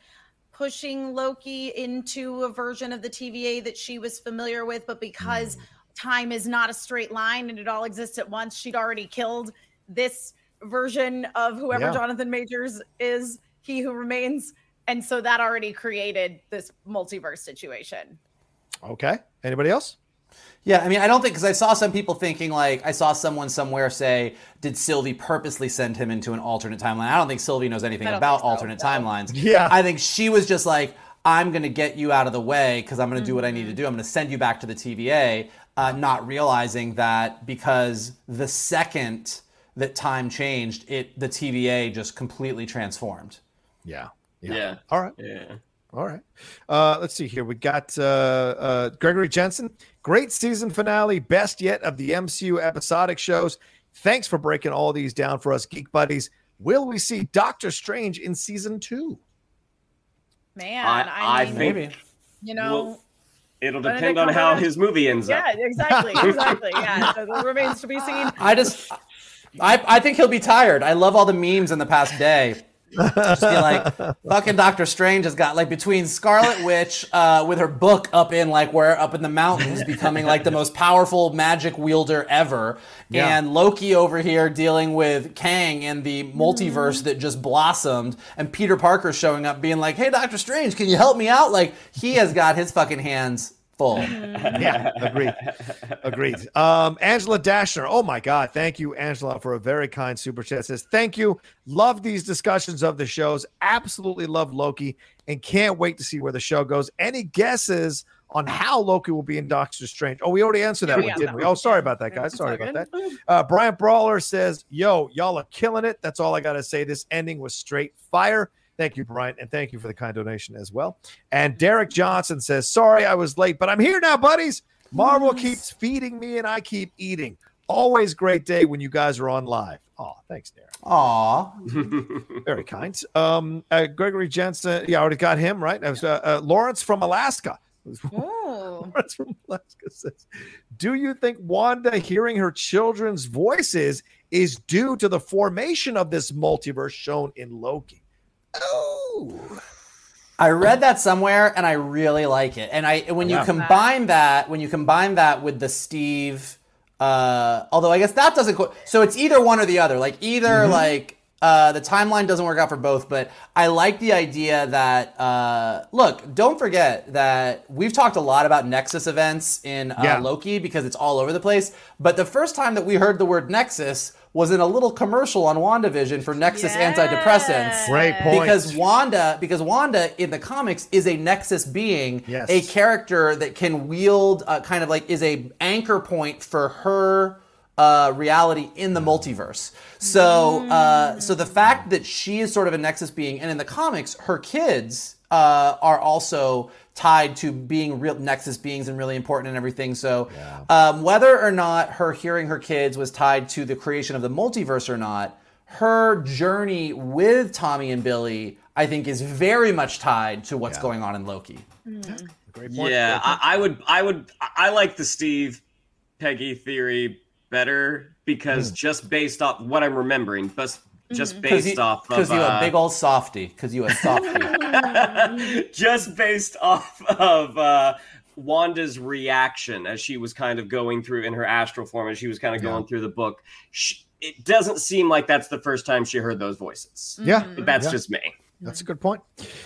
pushing Loki into a version of the TVA that she was familiar with, but because time is not a straight line and it all exists at once, she'd already killed this version of whoever Yeah. Jonathan Majors is, he who remains. And so that already created this multiverse situation. Okay. Anybody else? Yeah, I mean, I don't think because I saw some people thinking like I saw someone somewhere say, "Did Sylvie purposely send him into an alternate timeline?" I don't think Sylvie knows anything about so, alternate no. timelines. Yeah. I think she was just like, "I'm going to get you out of the way because I'm going to do what I need to mm-hmm. do. I'm going to send you back to the TVA," uh, not realizing that because the second that time changed, it the TVA just completely transformed. Yeah. yeah, All right. yeah. All right. Uh, let's see here. We got uh, uh, Gregory Jensen. Great season finale. Best yet of the MCU episodic shows. Thanks for breaking all these down for us, Geek Buddies. Will we see Doctor Strange in season two? Man, I, I, I mean, think Maybe. you know. Well, it'll depend on how Cumberbatch- his movie ends yeah, up. Yeah, exactly, exactly. Yeah, so it remains to be seen. I just, I, I think he'll be tired. I love all the memes in the past day. Just be like, fucking Doctor Strange has got like between Scarlet Witch uh, with her book up in like where up in the mountains, becoming like the most powerful magic wielder ever, Yeah. and Loki over here dealing with Kang and the multiverse that just blossomed, and Peter Parker showing up being like, "Hey, Doctor Strange, can you help me out?" Like he has got his fucking hands full. yeah, agreed. Agreed. Um, Angela Dashner. Oh my God. Thank you, Angela, for a very kind super chat. Says, thank you. Love these discussions of the shows. Absolutely love Loki and can't wait to see where the show goes. Any guesses on how Loki will be in Doctor Strange? Oh, we already answered that Yeah, one, we didn't answered we? that Oh, one. sorry about that, guys. Sorry about that. Uh, Brian Brawler says, yo, y'all are killing it. That's all I got to say. This ending was straight fire. Thank you, Brian, and thank you for the kind donation as well. And Derek Johnson says, Sorry I was late, but I'm here now, buddies. Marvel keeps feeding me and I keep eating. Always great day when you guys are on live. Oh, thanks, Derek. Aw. Very kind. Um, uh, Gregory Jensen, yeah, I already got him right. That was, uh, uh, Lawrence from Alaska. Lawrence from Alaska says, "Do you think Wanda hearing her children's voices is due to the formation of this multiverse shown in Loki?" Oh, I read that somewhere and I really like it. And I when you Yeah. combine that when you combine that with the Steve uh although I guess that doesn't go so it's either one or the other. Like either like uh the timeline doesn't work out for both, but I like the idea that uh look, don't forget that we've talked a lot about Nexus events in uh, Yeah. Loki because it's all over the place. But the first time that we heard the word Nexus was in a little commercial on WandaVision for Nexus antidepressants Great point. because Wanda, because Wanda in the comics is a Nexus being, Yes. a character that can wield, uh, kind of like is a anchor point for her uh, reality in the multiverse. So, uh, so the fact that she is sort of a Nexus being, and in the comics, her kids uh, are also tied to being real Nexus beings and really important and everything. So, um, whether or not her hearing her kids was tied to the creation of the multiverse or not, her journey with Tommy and Billy, I think, is very much tied to what's going on in Loki. great point. yeah, I, I would, I would, I like the Steve Peggy theory better because just based off what I'm remembering, but just Because based you, off 'cause of you a uh, big old softy. Because you a softy. just based off of uh, Wanda's reaction as she was kind of going through in her astral form, as she was kind of going through the book. She, it doesn't seem like that's the first time she heard those voices. Yeah, But that's Yeah. just me. That's a good point.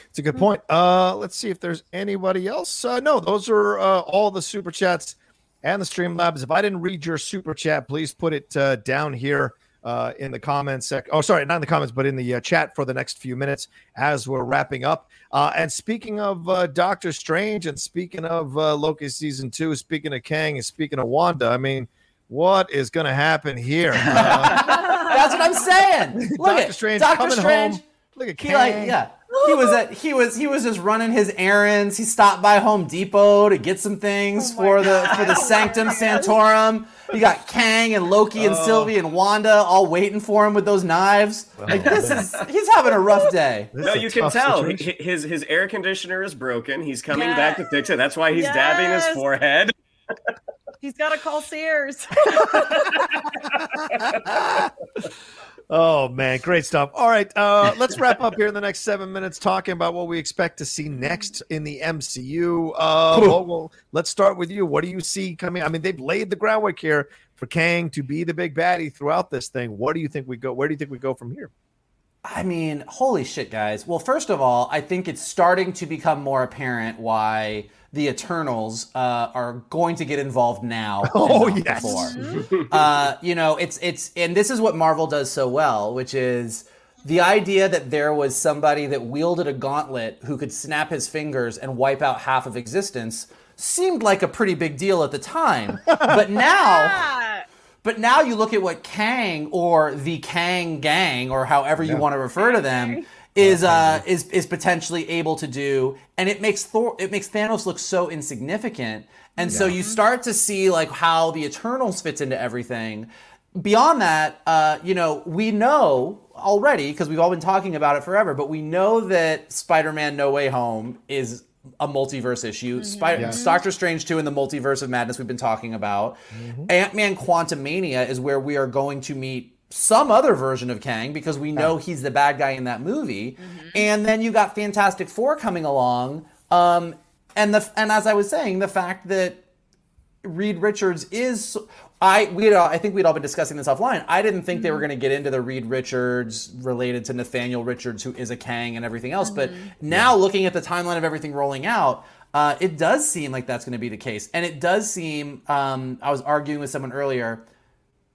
It's a good point. Uh, let's see if there's anybody else. Uh, no, those are uh, all the super chats and the stream labs. If I didn't read your super chat, please put it uh, down here uh, in the comments sec. Oh, sorry, not in the comments, but in the uh, chat for the next few minutes as we're wrapping up. Uh, and speaking of uh, Doctor Strange, and speaking of uh, Loki season two, speaking of Kang, and speaking of Wanda, I mean, what is going to happen here? Uh, That's what I'm saying. Look Doctor at Strange Doctor coming Strange. home. Look at He Kang. like yeah. He was at he was he was just running his errands. He stopped by Home Depot to get some things Oh my for the God. for the Sanctum Sanctorum. You got Kang and Loki and Oh. Sylvie and Wanda all waiting for him with those knives. Like this is he's having a rough day. This No, you can tell situation. His his air conditioner is broken. He's coming Yes. back to fix it. That's why he's dabbing his forehead. He's got to call Sears. Oh man, great stuff. All right, uh, let's wrap up here in the next seven minutes talking about what we expect to see next in the MCU. Uh, Vogel, let's start with you. What do you see coming? I mean, they've laid the groundwork here for Kang to be the big baddie throughout this thing. What do you think we go? Where do you think we go from here? I mean, holy shit, guys. Well, first of all, I think it's starting to become more apparent why the Eternals uh, are going to get involved now. Oh, yes. before. uh, you know, it's it's and this is what Marvel does so well, which is the idea that there was somebody that wielded a gauntlet who could snap his fingers and wipe out half of existence seemed like a pretty big deal at the time. But now but now you look at what Kang or the Kang Gang or however you want to refer to them is uh is is potentially able to do, and it makes Thor it makes Thanos look so insignificant, and so you start to see like how the Eternals fits into everything. beyond that, uh, you know, we know already because we've all been talking about it forever, but we know that Spider-Man: No Way Home is a multiverse issue. Spider- Yes. Doctor Strange 2 in the multiverse of madness we've been talking about. Ant-Man Quantumania is where we are going to meet some other version of Kang because we know he's the bad guy in that movie. And then you got Fantastic Four coming along. Um, and the and as I was saying, the fact that Reed Richards is I we I think we'd all been discussing this offline. I didn't think they were going to get into the Reed Richards related to Nathaniel Richards, who is a Kang and everything else. But now looking at the timeline of everything rolling out, uh, it does seem like that's going to be the case, and it does seem. Um, I was arguing with someone earlier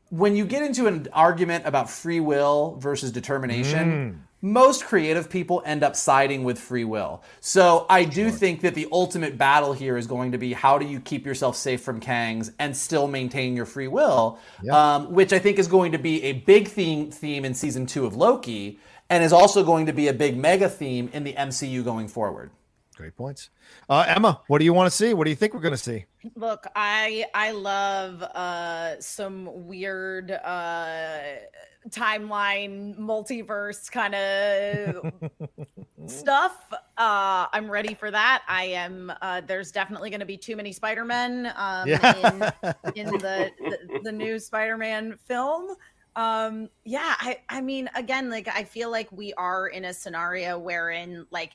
when you get into an argument about free will versus determination, most creative people end up siding with free will. So I do think that the ultimate battle here is going to be how do you keep yourself safe from Kangs and still maintain your free will, um, which I think is going to be a big theme theme in season two of Loki, and is also going to be a big mega theme in the MCU going forward. Great points. Uh, Emma, what do you want to see? What do you think we're going to see? Look, I I love uh some weird uh timeline multiverse kind of stuff. Uh I'm ready for that. I am uh there's definitely going to be too many Spider-Men um Yeah. in in the, the the new Spider-Man film. Um yeah, I I mean again like I feel like we are in a scenario wherein like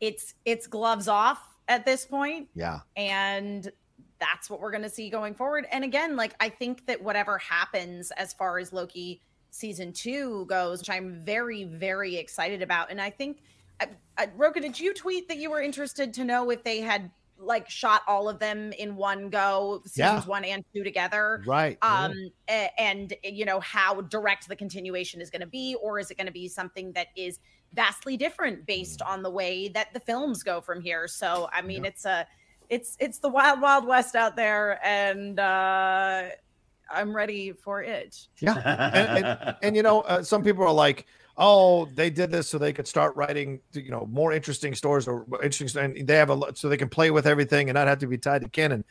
it's it's gloves off at this point Yeah. and that's what we're going to see going forward and again like i think that whatever happens as far as loki season two goes which i'm very very excited about and i think I, I, Rocha did you tweet that you were interested to know if they had like shot all of them in one go seasons Yeah. one and two together Right. um a- and you know how direct the continuation is going to be or is it going to be something that is vastly different based Mm. on the way that the films go from here so i mean it's a it's it's the wild wild west out there and uh i'm ready for it Yeah. and, and, and, you know, uh, some people are like, "Oh, they did this so they could start writing, you know, more interesting stories or interesting, and they have a lot, so they can play with everything and not have to be tied to canon."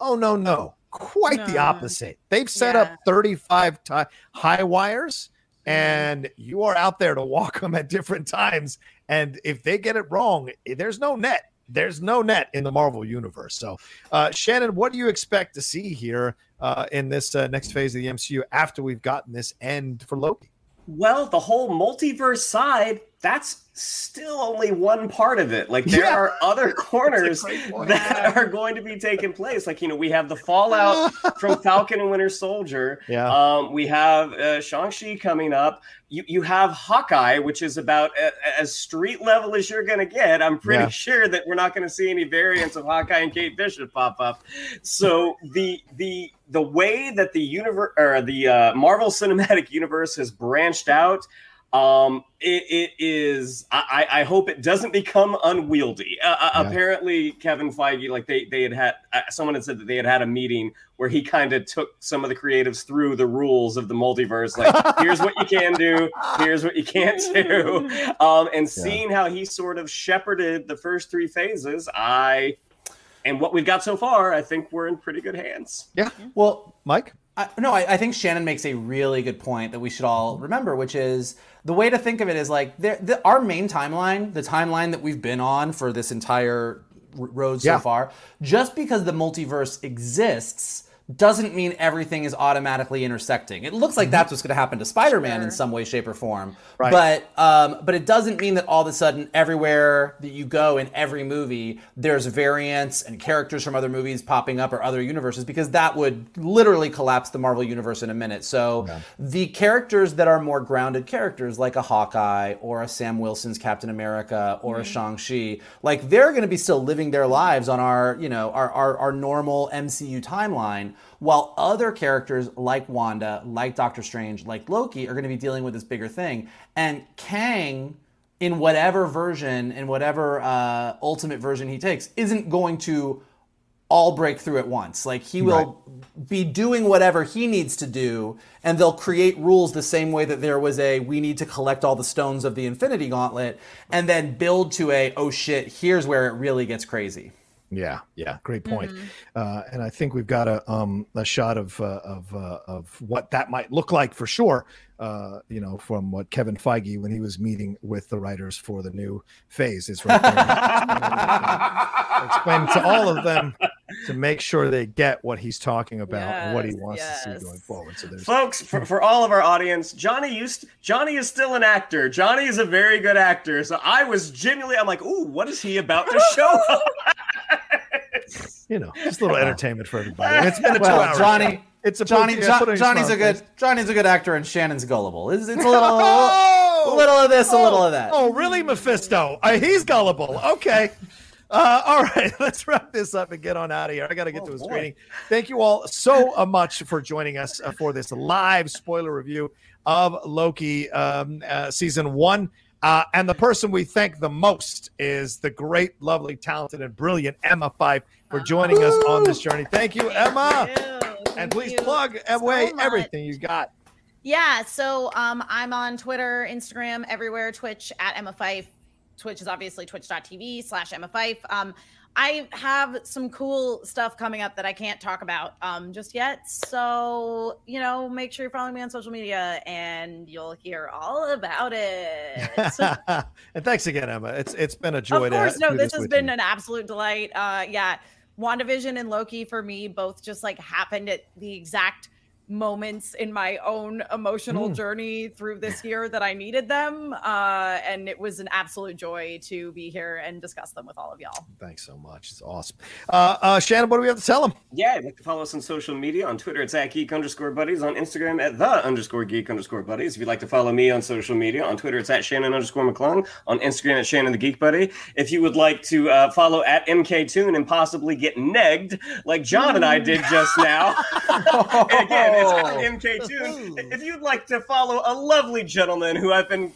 Oh no, no, quite the opposite. They've set Yeah. up thirty-five ti- high wires, and you are out there to walk them at different times. And if they get it wrong, eh, there's no net. There's no net in the Marvel universe. So, uh, Shannon, what do you expect to see here uh, in this uh, next phase of the MCU after we've gotten this end for Loki? Well, the whole multiverse side, that's still only one part of it. Like there Yeah. are other corners that are going to be taking place. Like, you know, we have the fallout from Falcon and Winter Soldier. Yeah. Um, we have uh, Shang-Chi coming up. You you have Hawkeye, which is about as street level as you're going to get. I'm pretty Yeah. sure that we're not going to see any variants of Hawkeye and Kate Bishop pop up. So the the the way that the universe or the uh, Marvel Cinematic Universe has branched out, um, it, it is. I, I hope it doesn't become unwieldy. Uh, uh, Yeah. Apparently, Kevin Feige, like they they had had uh, someone had said that they had had a meeting where he kind of took some of the creatives through the rules of the multiverse. Like, here's what you can do, here's what you can't do. Um, and seeing how he sort of shepherded the first three phases, I and what we've got so far, I think we're in pretty good hands. Yeah. Well, Mike? I, no, I, I think Shannon makes a really good point that we should all remember, which is the way to think of it is like there- the, our main timeline, the timeline that we've been on for this entire r- road so Yeah. far, just because the multiverse exists doesn't mean everything is automatically intersecting. It looks like that's what's going to happen to Spider-Man in some way, shape, or form. Right. But um, but it doesn't mean that all of a sudden everywhere that you go in every movie there's variants and characters from other movies popping up or other universes because that would literally collapse the Marvel universe in a minute. So the characters that are more grounded characters like a Hawkeye or a Sam Wilson's Captain America or a Shang-Chi, like they're going to be still living their lives on our, you know, our, our our normal MCU timeline while other characters like Wanda, like Doctor Strange, like Loki are going to be dealing with this bigger thing. And Kang, in whatever version, in whatever uh, ultimate version he takes, isn't going to all break through at once. Like he will be doing whatever he needs to do, and they'll create rules the same way that there was a we need to collect all the stones of the Infinity Gauntlet, and then build to a oh shit, here's where it really gets crazy. Yeah, yeah, great point. Mhm. Uh, and I think we've got a um, a shot of uh, of uh, of what that might look like for sure. Uh, you know, from what Kevin Feige when he was meeting with the writers for the new phase is right there. Explain to all of them to make sure they get what he's talking about and what he Yes, wants to see going forward. So there's Folks, for, for all of our audience, Johnny used Johnny is still an actor. Johnny is a very good actor. So I was genuinely, I'm like, ooh, what is he about to show us? you know just a little entertainment for everybody. It's been a two-hour Johnny, It's a Johnny, put- Jo- put it in your Johnny's a good face. Johnny's a good actor, and Shannon's gullible. It's, it's a little, a Oh! little of this, a little of that. Oh, really, Mephisto? Uh, he's gullible. Okay. Uh, all right, let's wrap this up and get on out of here. I got to get Oh, to a screening. Thank you all so uh, much for joining us uh, for this live spoiler review of Loki um, uh, season one. Uh, and the person we thank the most is the great, lovely, talented, and brilliant Emma Fyffe for joining us on this journey. Thank you, Emma. Thank you. And please plug so away much. everything you got. Yeah, so um, I'm on Twitter, Instagram, everywhere, Twitch at Emma Fyffe. Twitch is obviously twitch.tv slash Emma Fyffe. Um, I have some cool stuff coming up that I can't talk about um, just yet. So, you know, make sure you're following me on social media and you'll hear all about it. and thanks again, Emma. It's it's been a joy. of course, no, do this has been you. an absolute delight. Uh, yeah, WandaVision and Loki for me both just like happened at the exact moments in my own emotional Mm. journey through this year that I needed them. Uh, and it was an absolute joy to be here and discuss them with all of y'all. Thanks so much. It's awesome. Uh, uh, Shannon, what do we have to tell them? Yeah, you'd like to follow us on social media. On Twitter, it's at geek underscore buddies. On Instagram, at the underscore geek underscore buddies. If you'd like to follow me on social media, on Twitter, it's at Shannon underscore McClung. On Instagram, at Shannon the Geek Buddy. If you would like to uh, follow at MK Toon and possibly get negged like John and I did just now. and it's at MK Toon. If you'd like to follow a lovely gentleman who I've been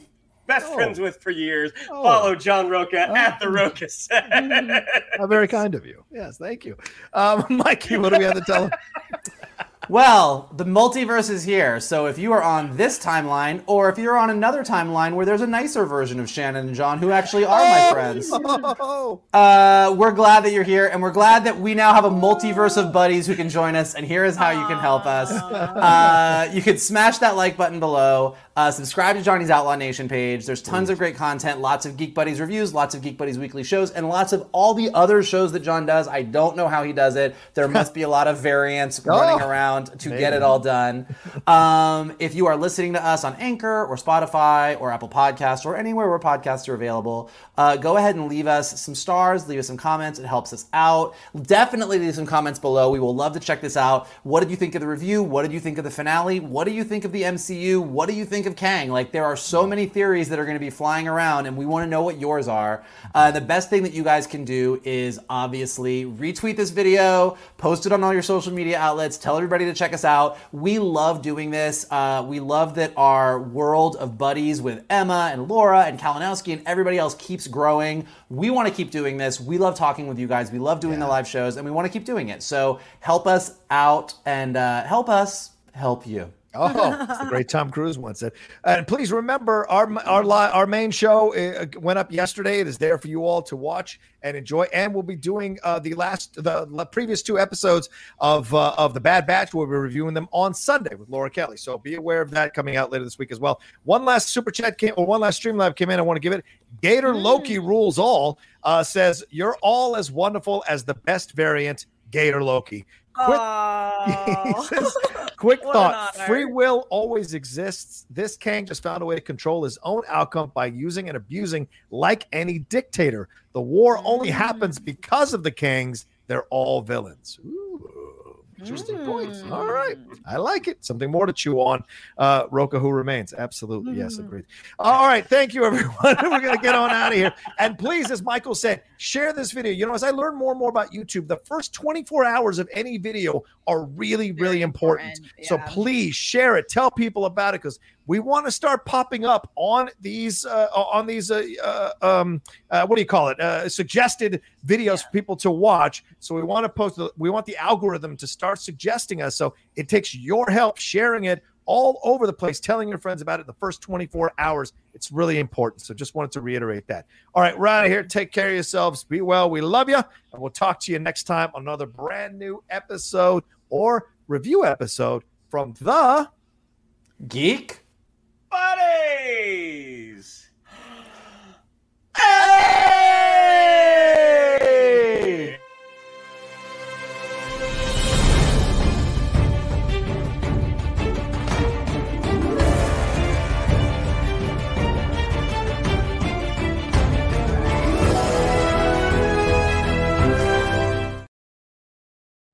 best Oh. friends with for years, Oh. follow John Rocha at the Rocha set. How very kind of you. Yes, thank you. Um, Mikey, what do we have to tell them? Well, the multiverse is here. So if you are on this timeline, or if you're on another timeline where there's a nicer version of Shannon and John who actually are my friends, Oh, uh, we're glad that you're here, and we're glad that we now have a multiverse of buddies who can join us. And here is how you can help us. Uh, you can smash that like button below. Uh, subscribe to Johnny's Outlaw Nation page. There's tons of great content, lots of Geek Buddies reviews, lots of Geek Buddies weekly shows, and lots of all the other shows that John does. I don't know how he does it. There must be a lot of variants running around to get it all done. Um, if you are listening to us on Anchor or Spotify or Apple Podcasts or anywhere where podcasts are available, uh, go ahead and leave us some stars, leave us some comments. It helps us out. Definitely leave some comments below. We will love to check this out. What did you think of the review? What did you think of the finale? What do you think of the MCU? What do you think of Kang? Like, there are so many theories that are going to be flying around, and we want to know what yours are. Uh, the best thing that you guys can do is obviously retweet this video, post it on all your social media outlets, tell everybody to check us out. We love doing this. Uh, we love that our world of buddies with Emma and Laura and Kalinowski and everybody else keeps growing. We want to keep doing this. We love talking with you guys. We love doing the live shows, and we want to keep doing it. So help us out and uh, help us help you. Oh, the great Tom Cruise once said. And please remember, our our our main show uh, went up yesterday. It is there for you all to watch and enjoy. And we'll be doing uh, the last the, previous two episodes of uh, of the Bad Batch. We'll be reviewing them on Sunday with Laura Kelly. So be aware of that coming out later this week as well. One last super chat came or one last stream live came in. I want to give it. Gator Loki rules all. Uh, says you're all as wonderful as the best variant. Gator Loki. Quit he Oh. says, quick thought free will always exists. This Kang just found a way to control his own outcome by using and abusing like any dictator. The war only Mm. happens because of the Kangs. They're all villains. Ooh, interesting points. Mm. All right. I like it. Something more to chew on. Uh, Rocha, who remains. Absolutely. Yes, Mm. agreed. All right. Thank you, everyone. We're going to get on out of here. And please, as Michael said, share this video. You know, as I learn more and more about YouTube, the first 24 hours of any video are really, really important. important, So please share it. Tell people about it because we want to start popping up on these uh, on these uh, uh, um, uh, what do you call it? Uh, suggested videos for people to watch. So we want to post. We want the algorithm to start suggesting us. So it takes your help sharing it all over the place, telling your friends about it the first 24 hours. It's really important. So just wanted to reiterate that. All right, we're out of here. Take care of yourselves. Be well. We love you. And we'll talk to you next time on another brand new episode or review episode from the Geek Buddies!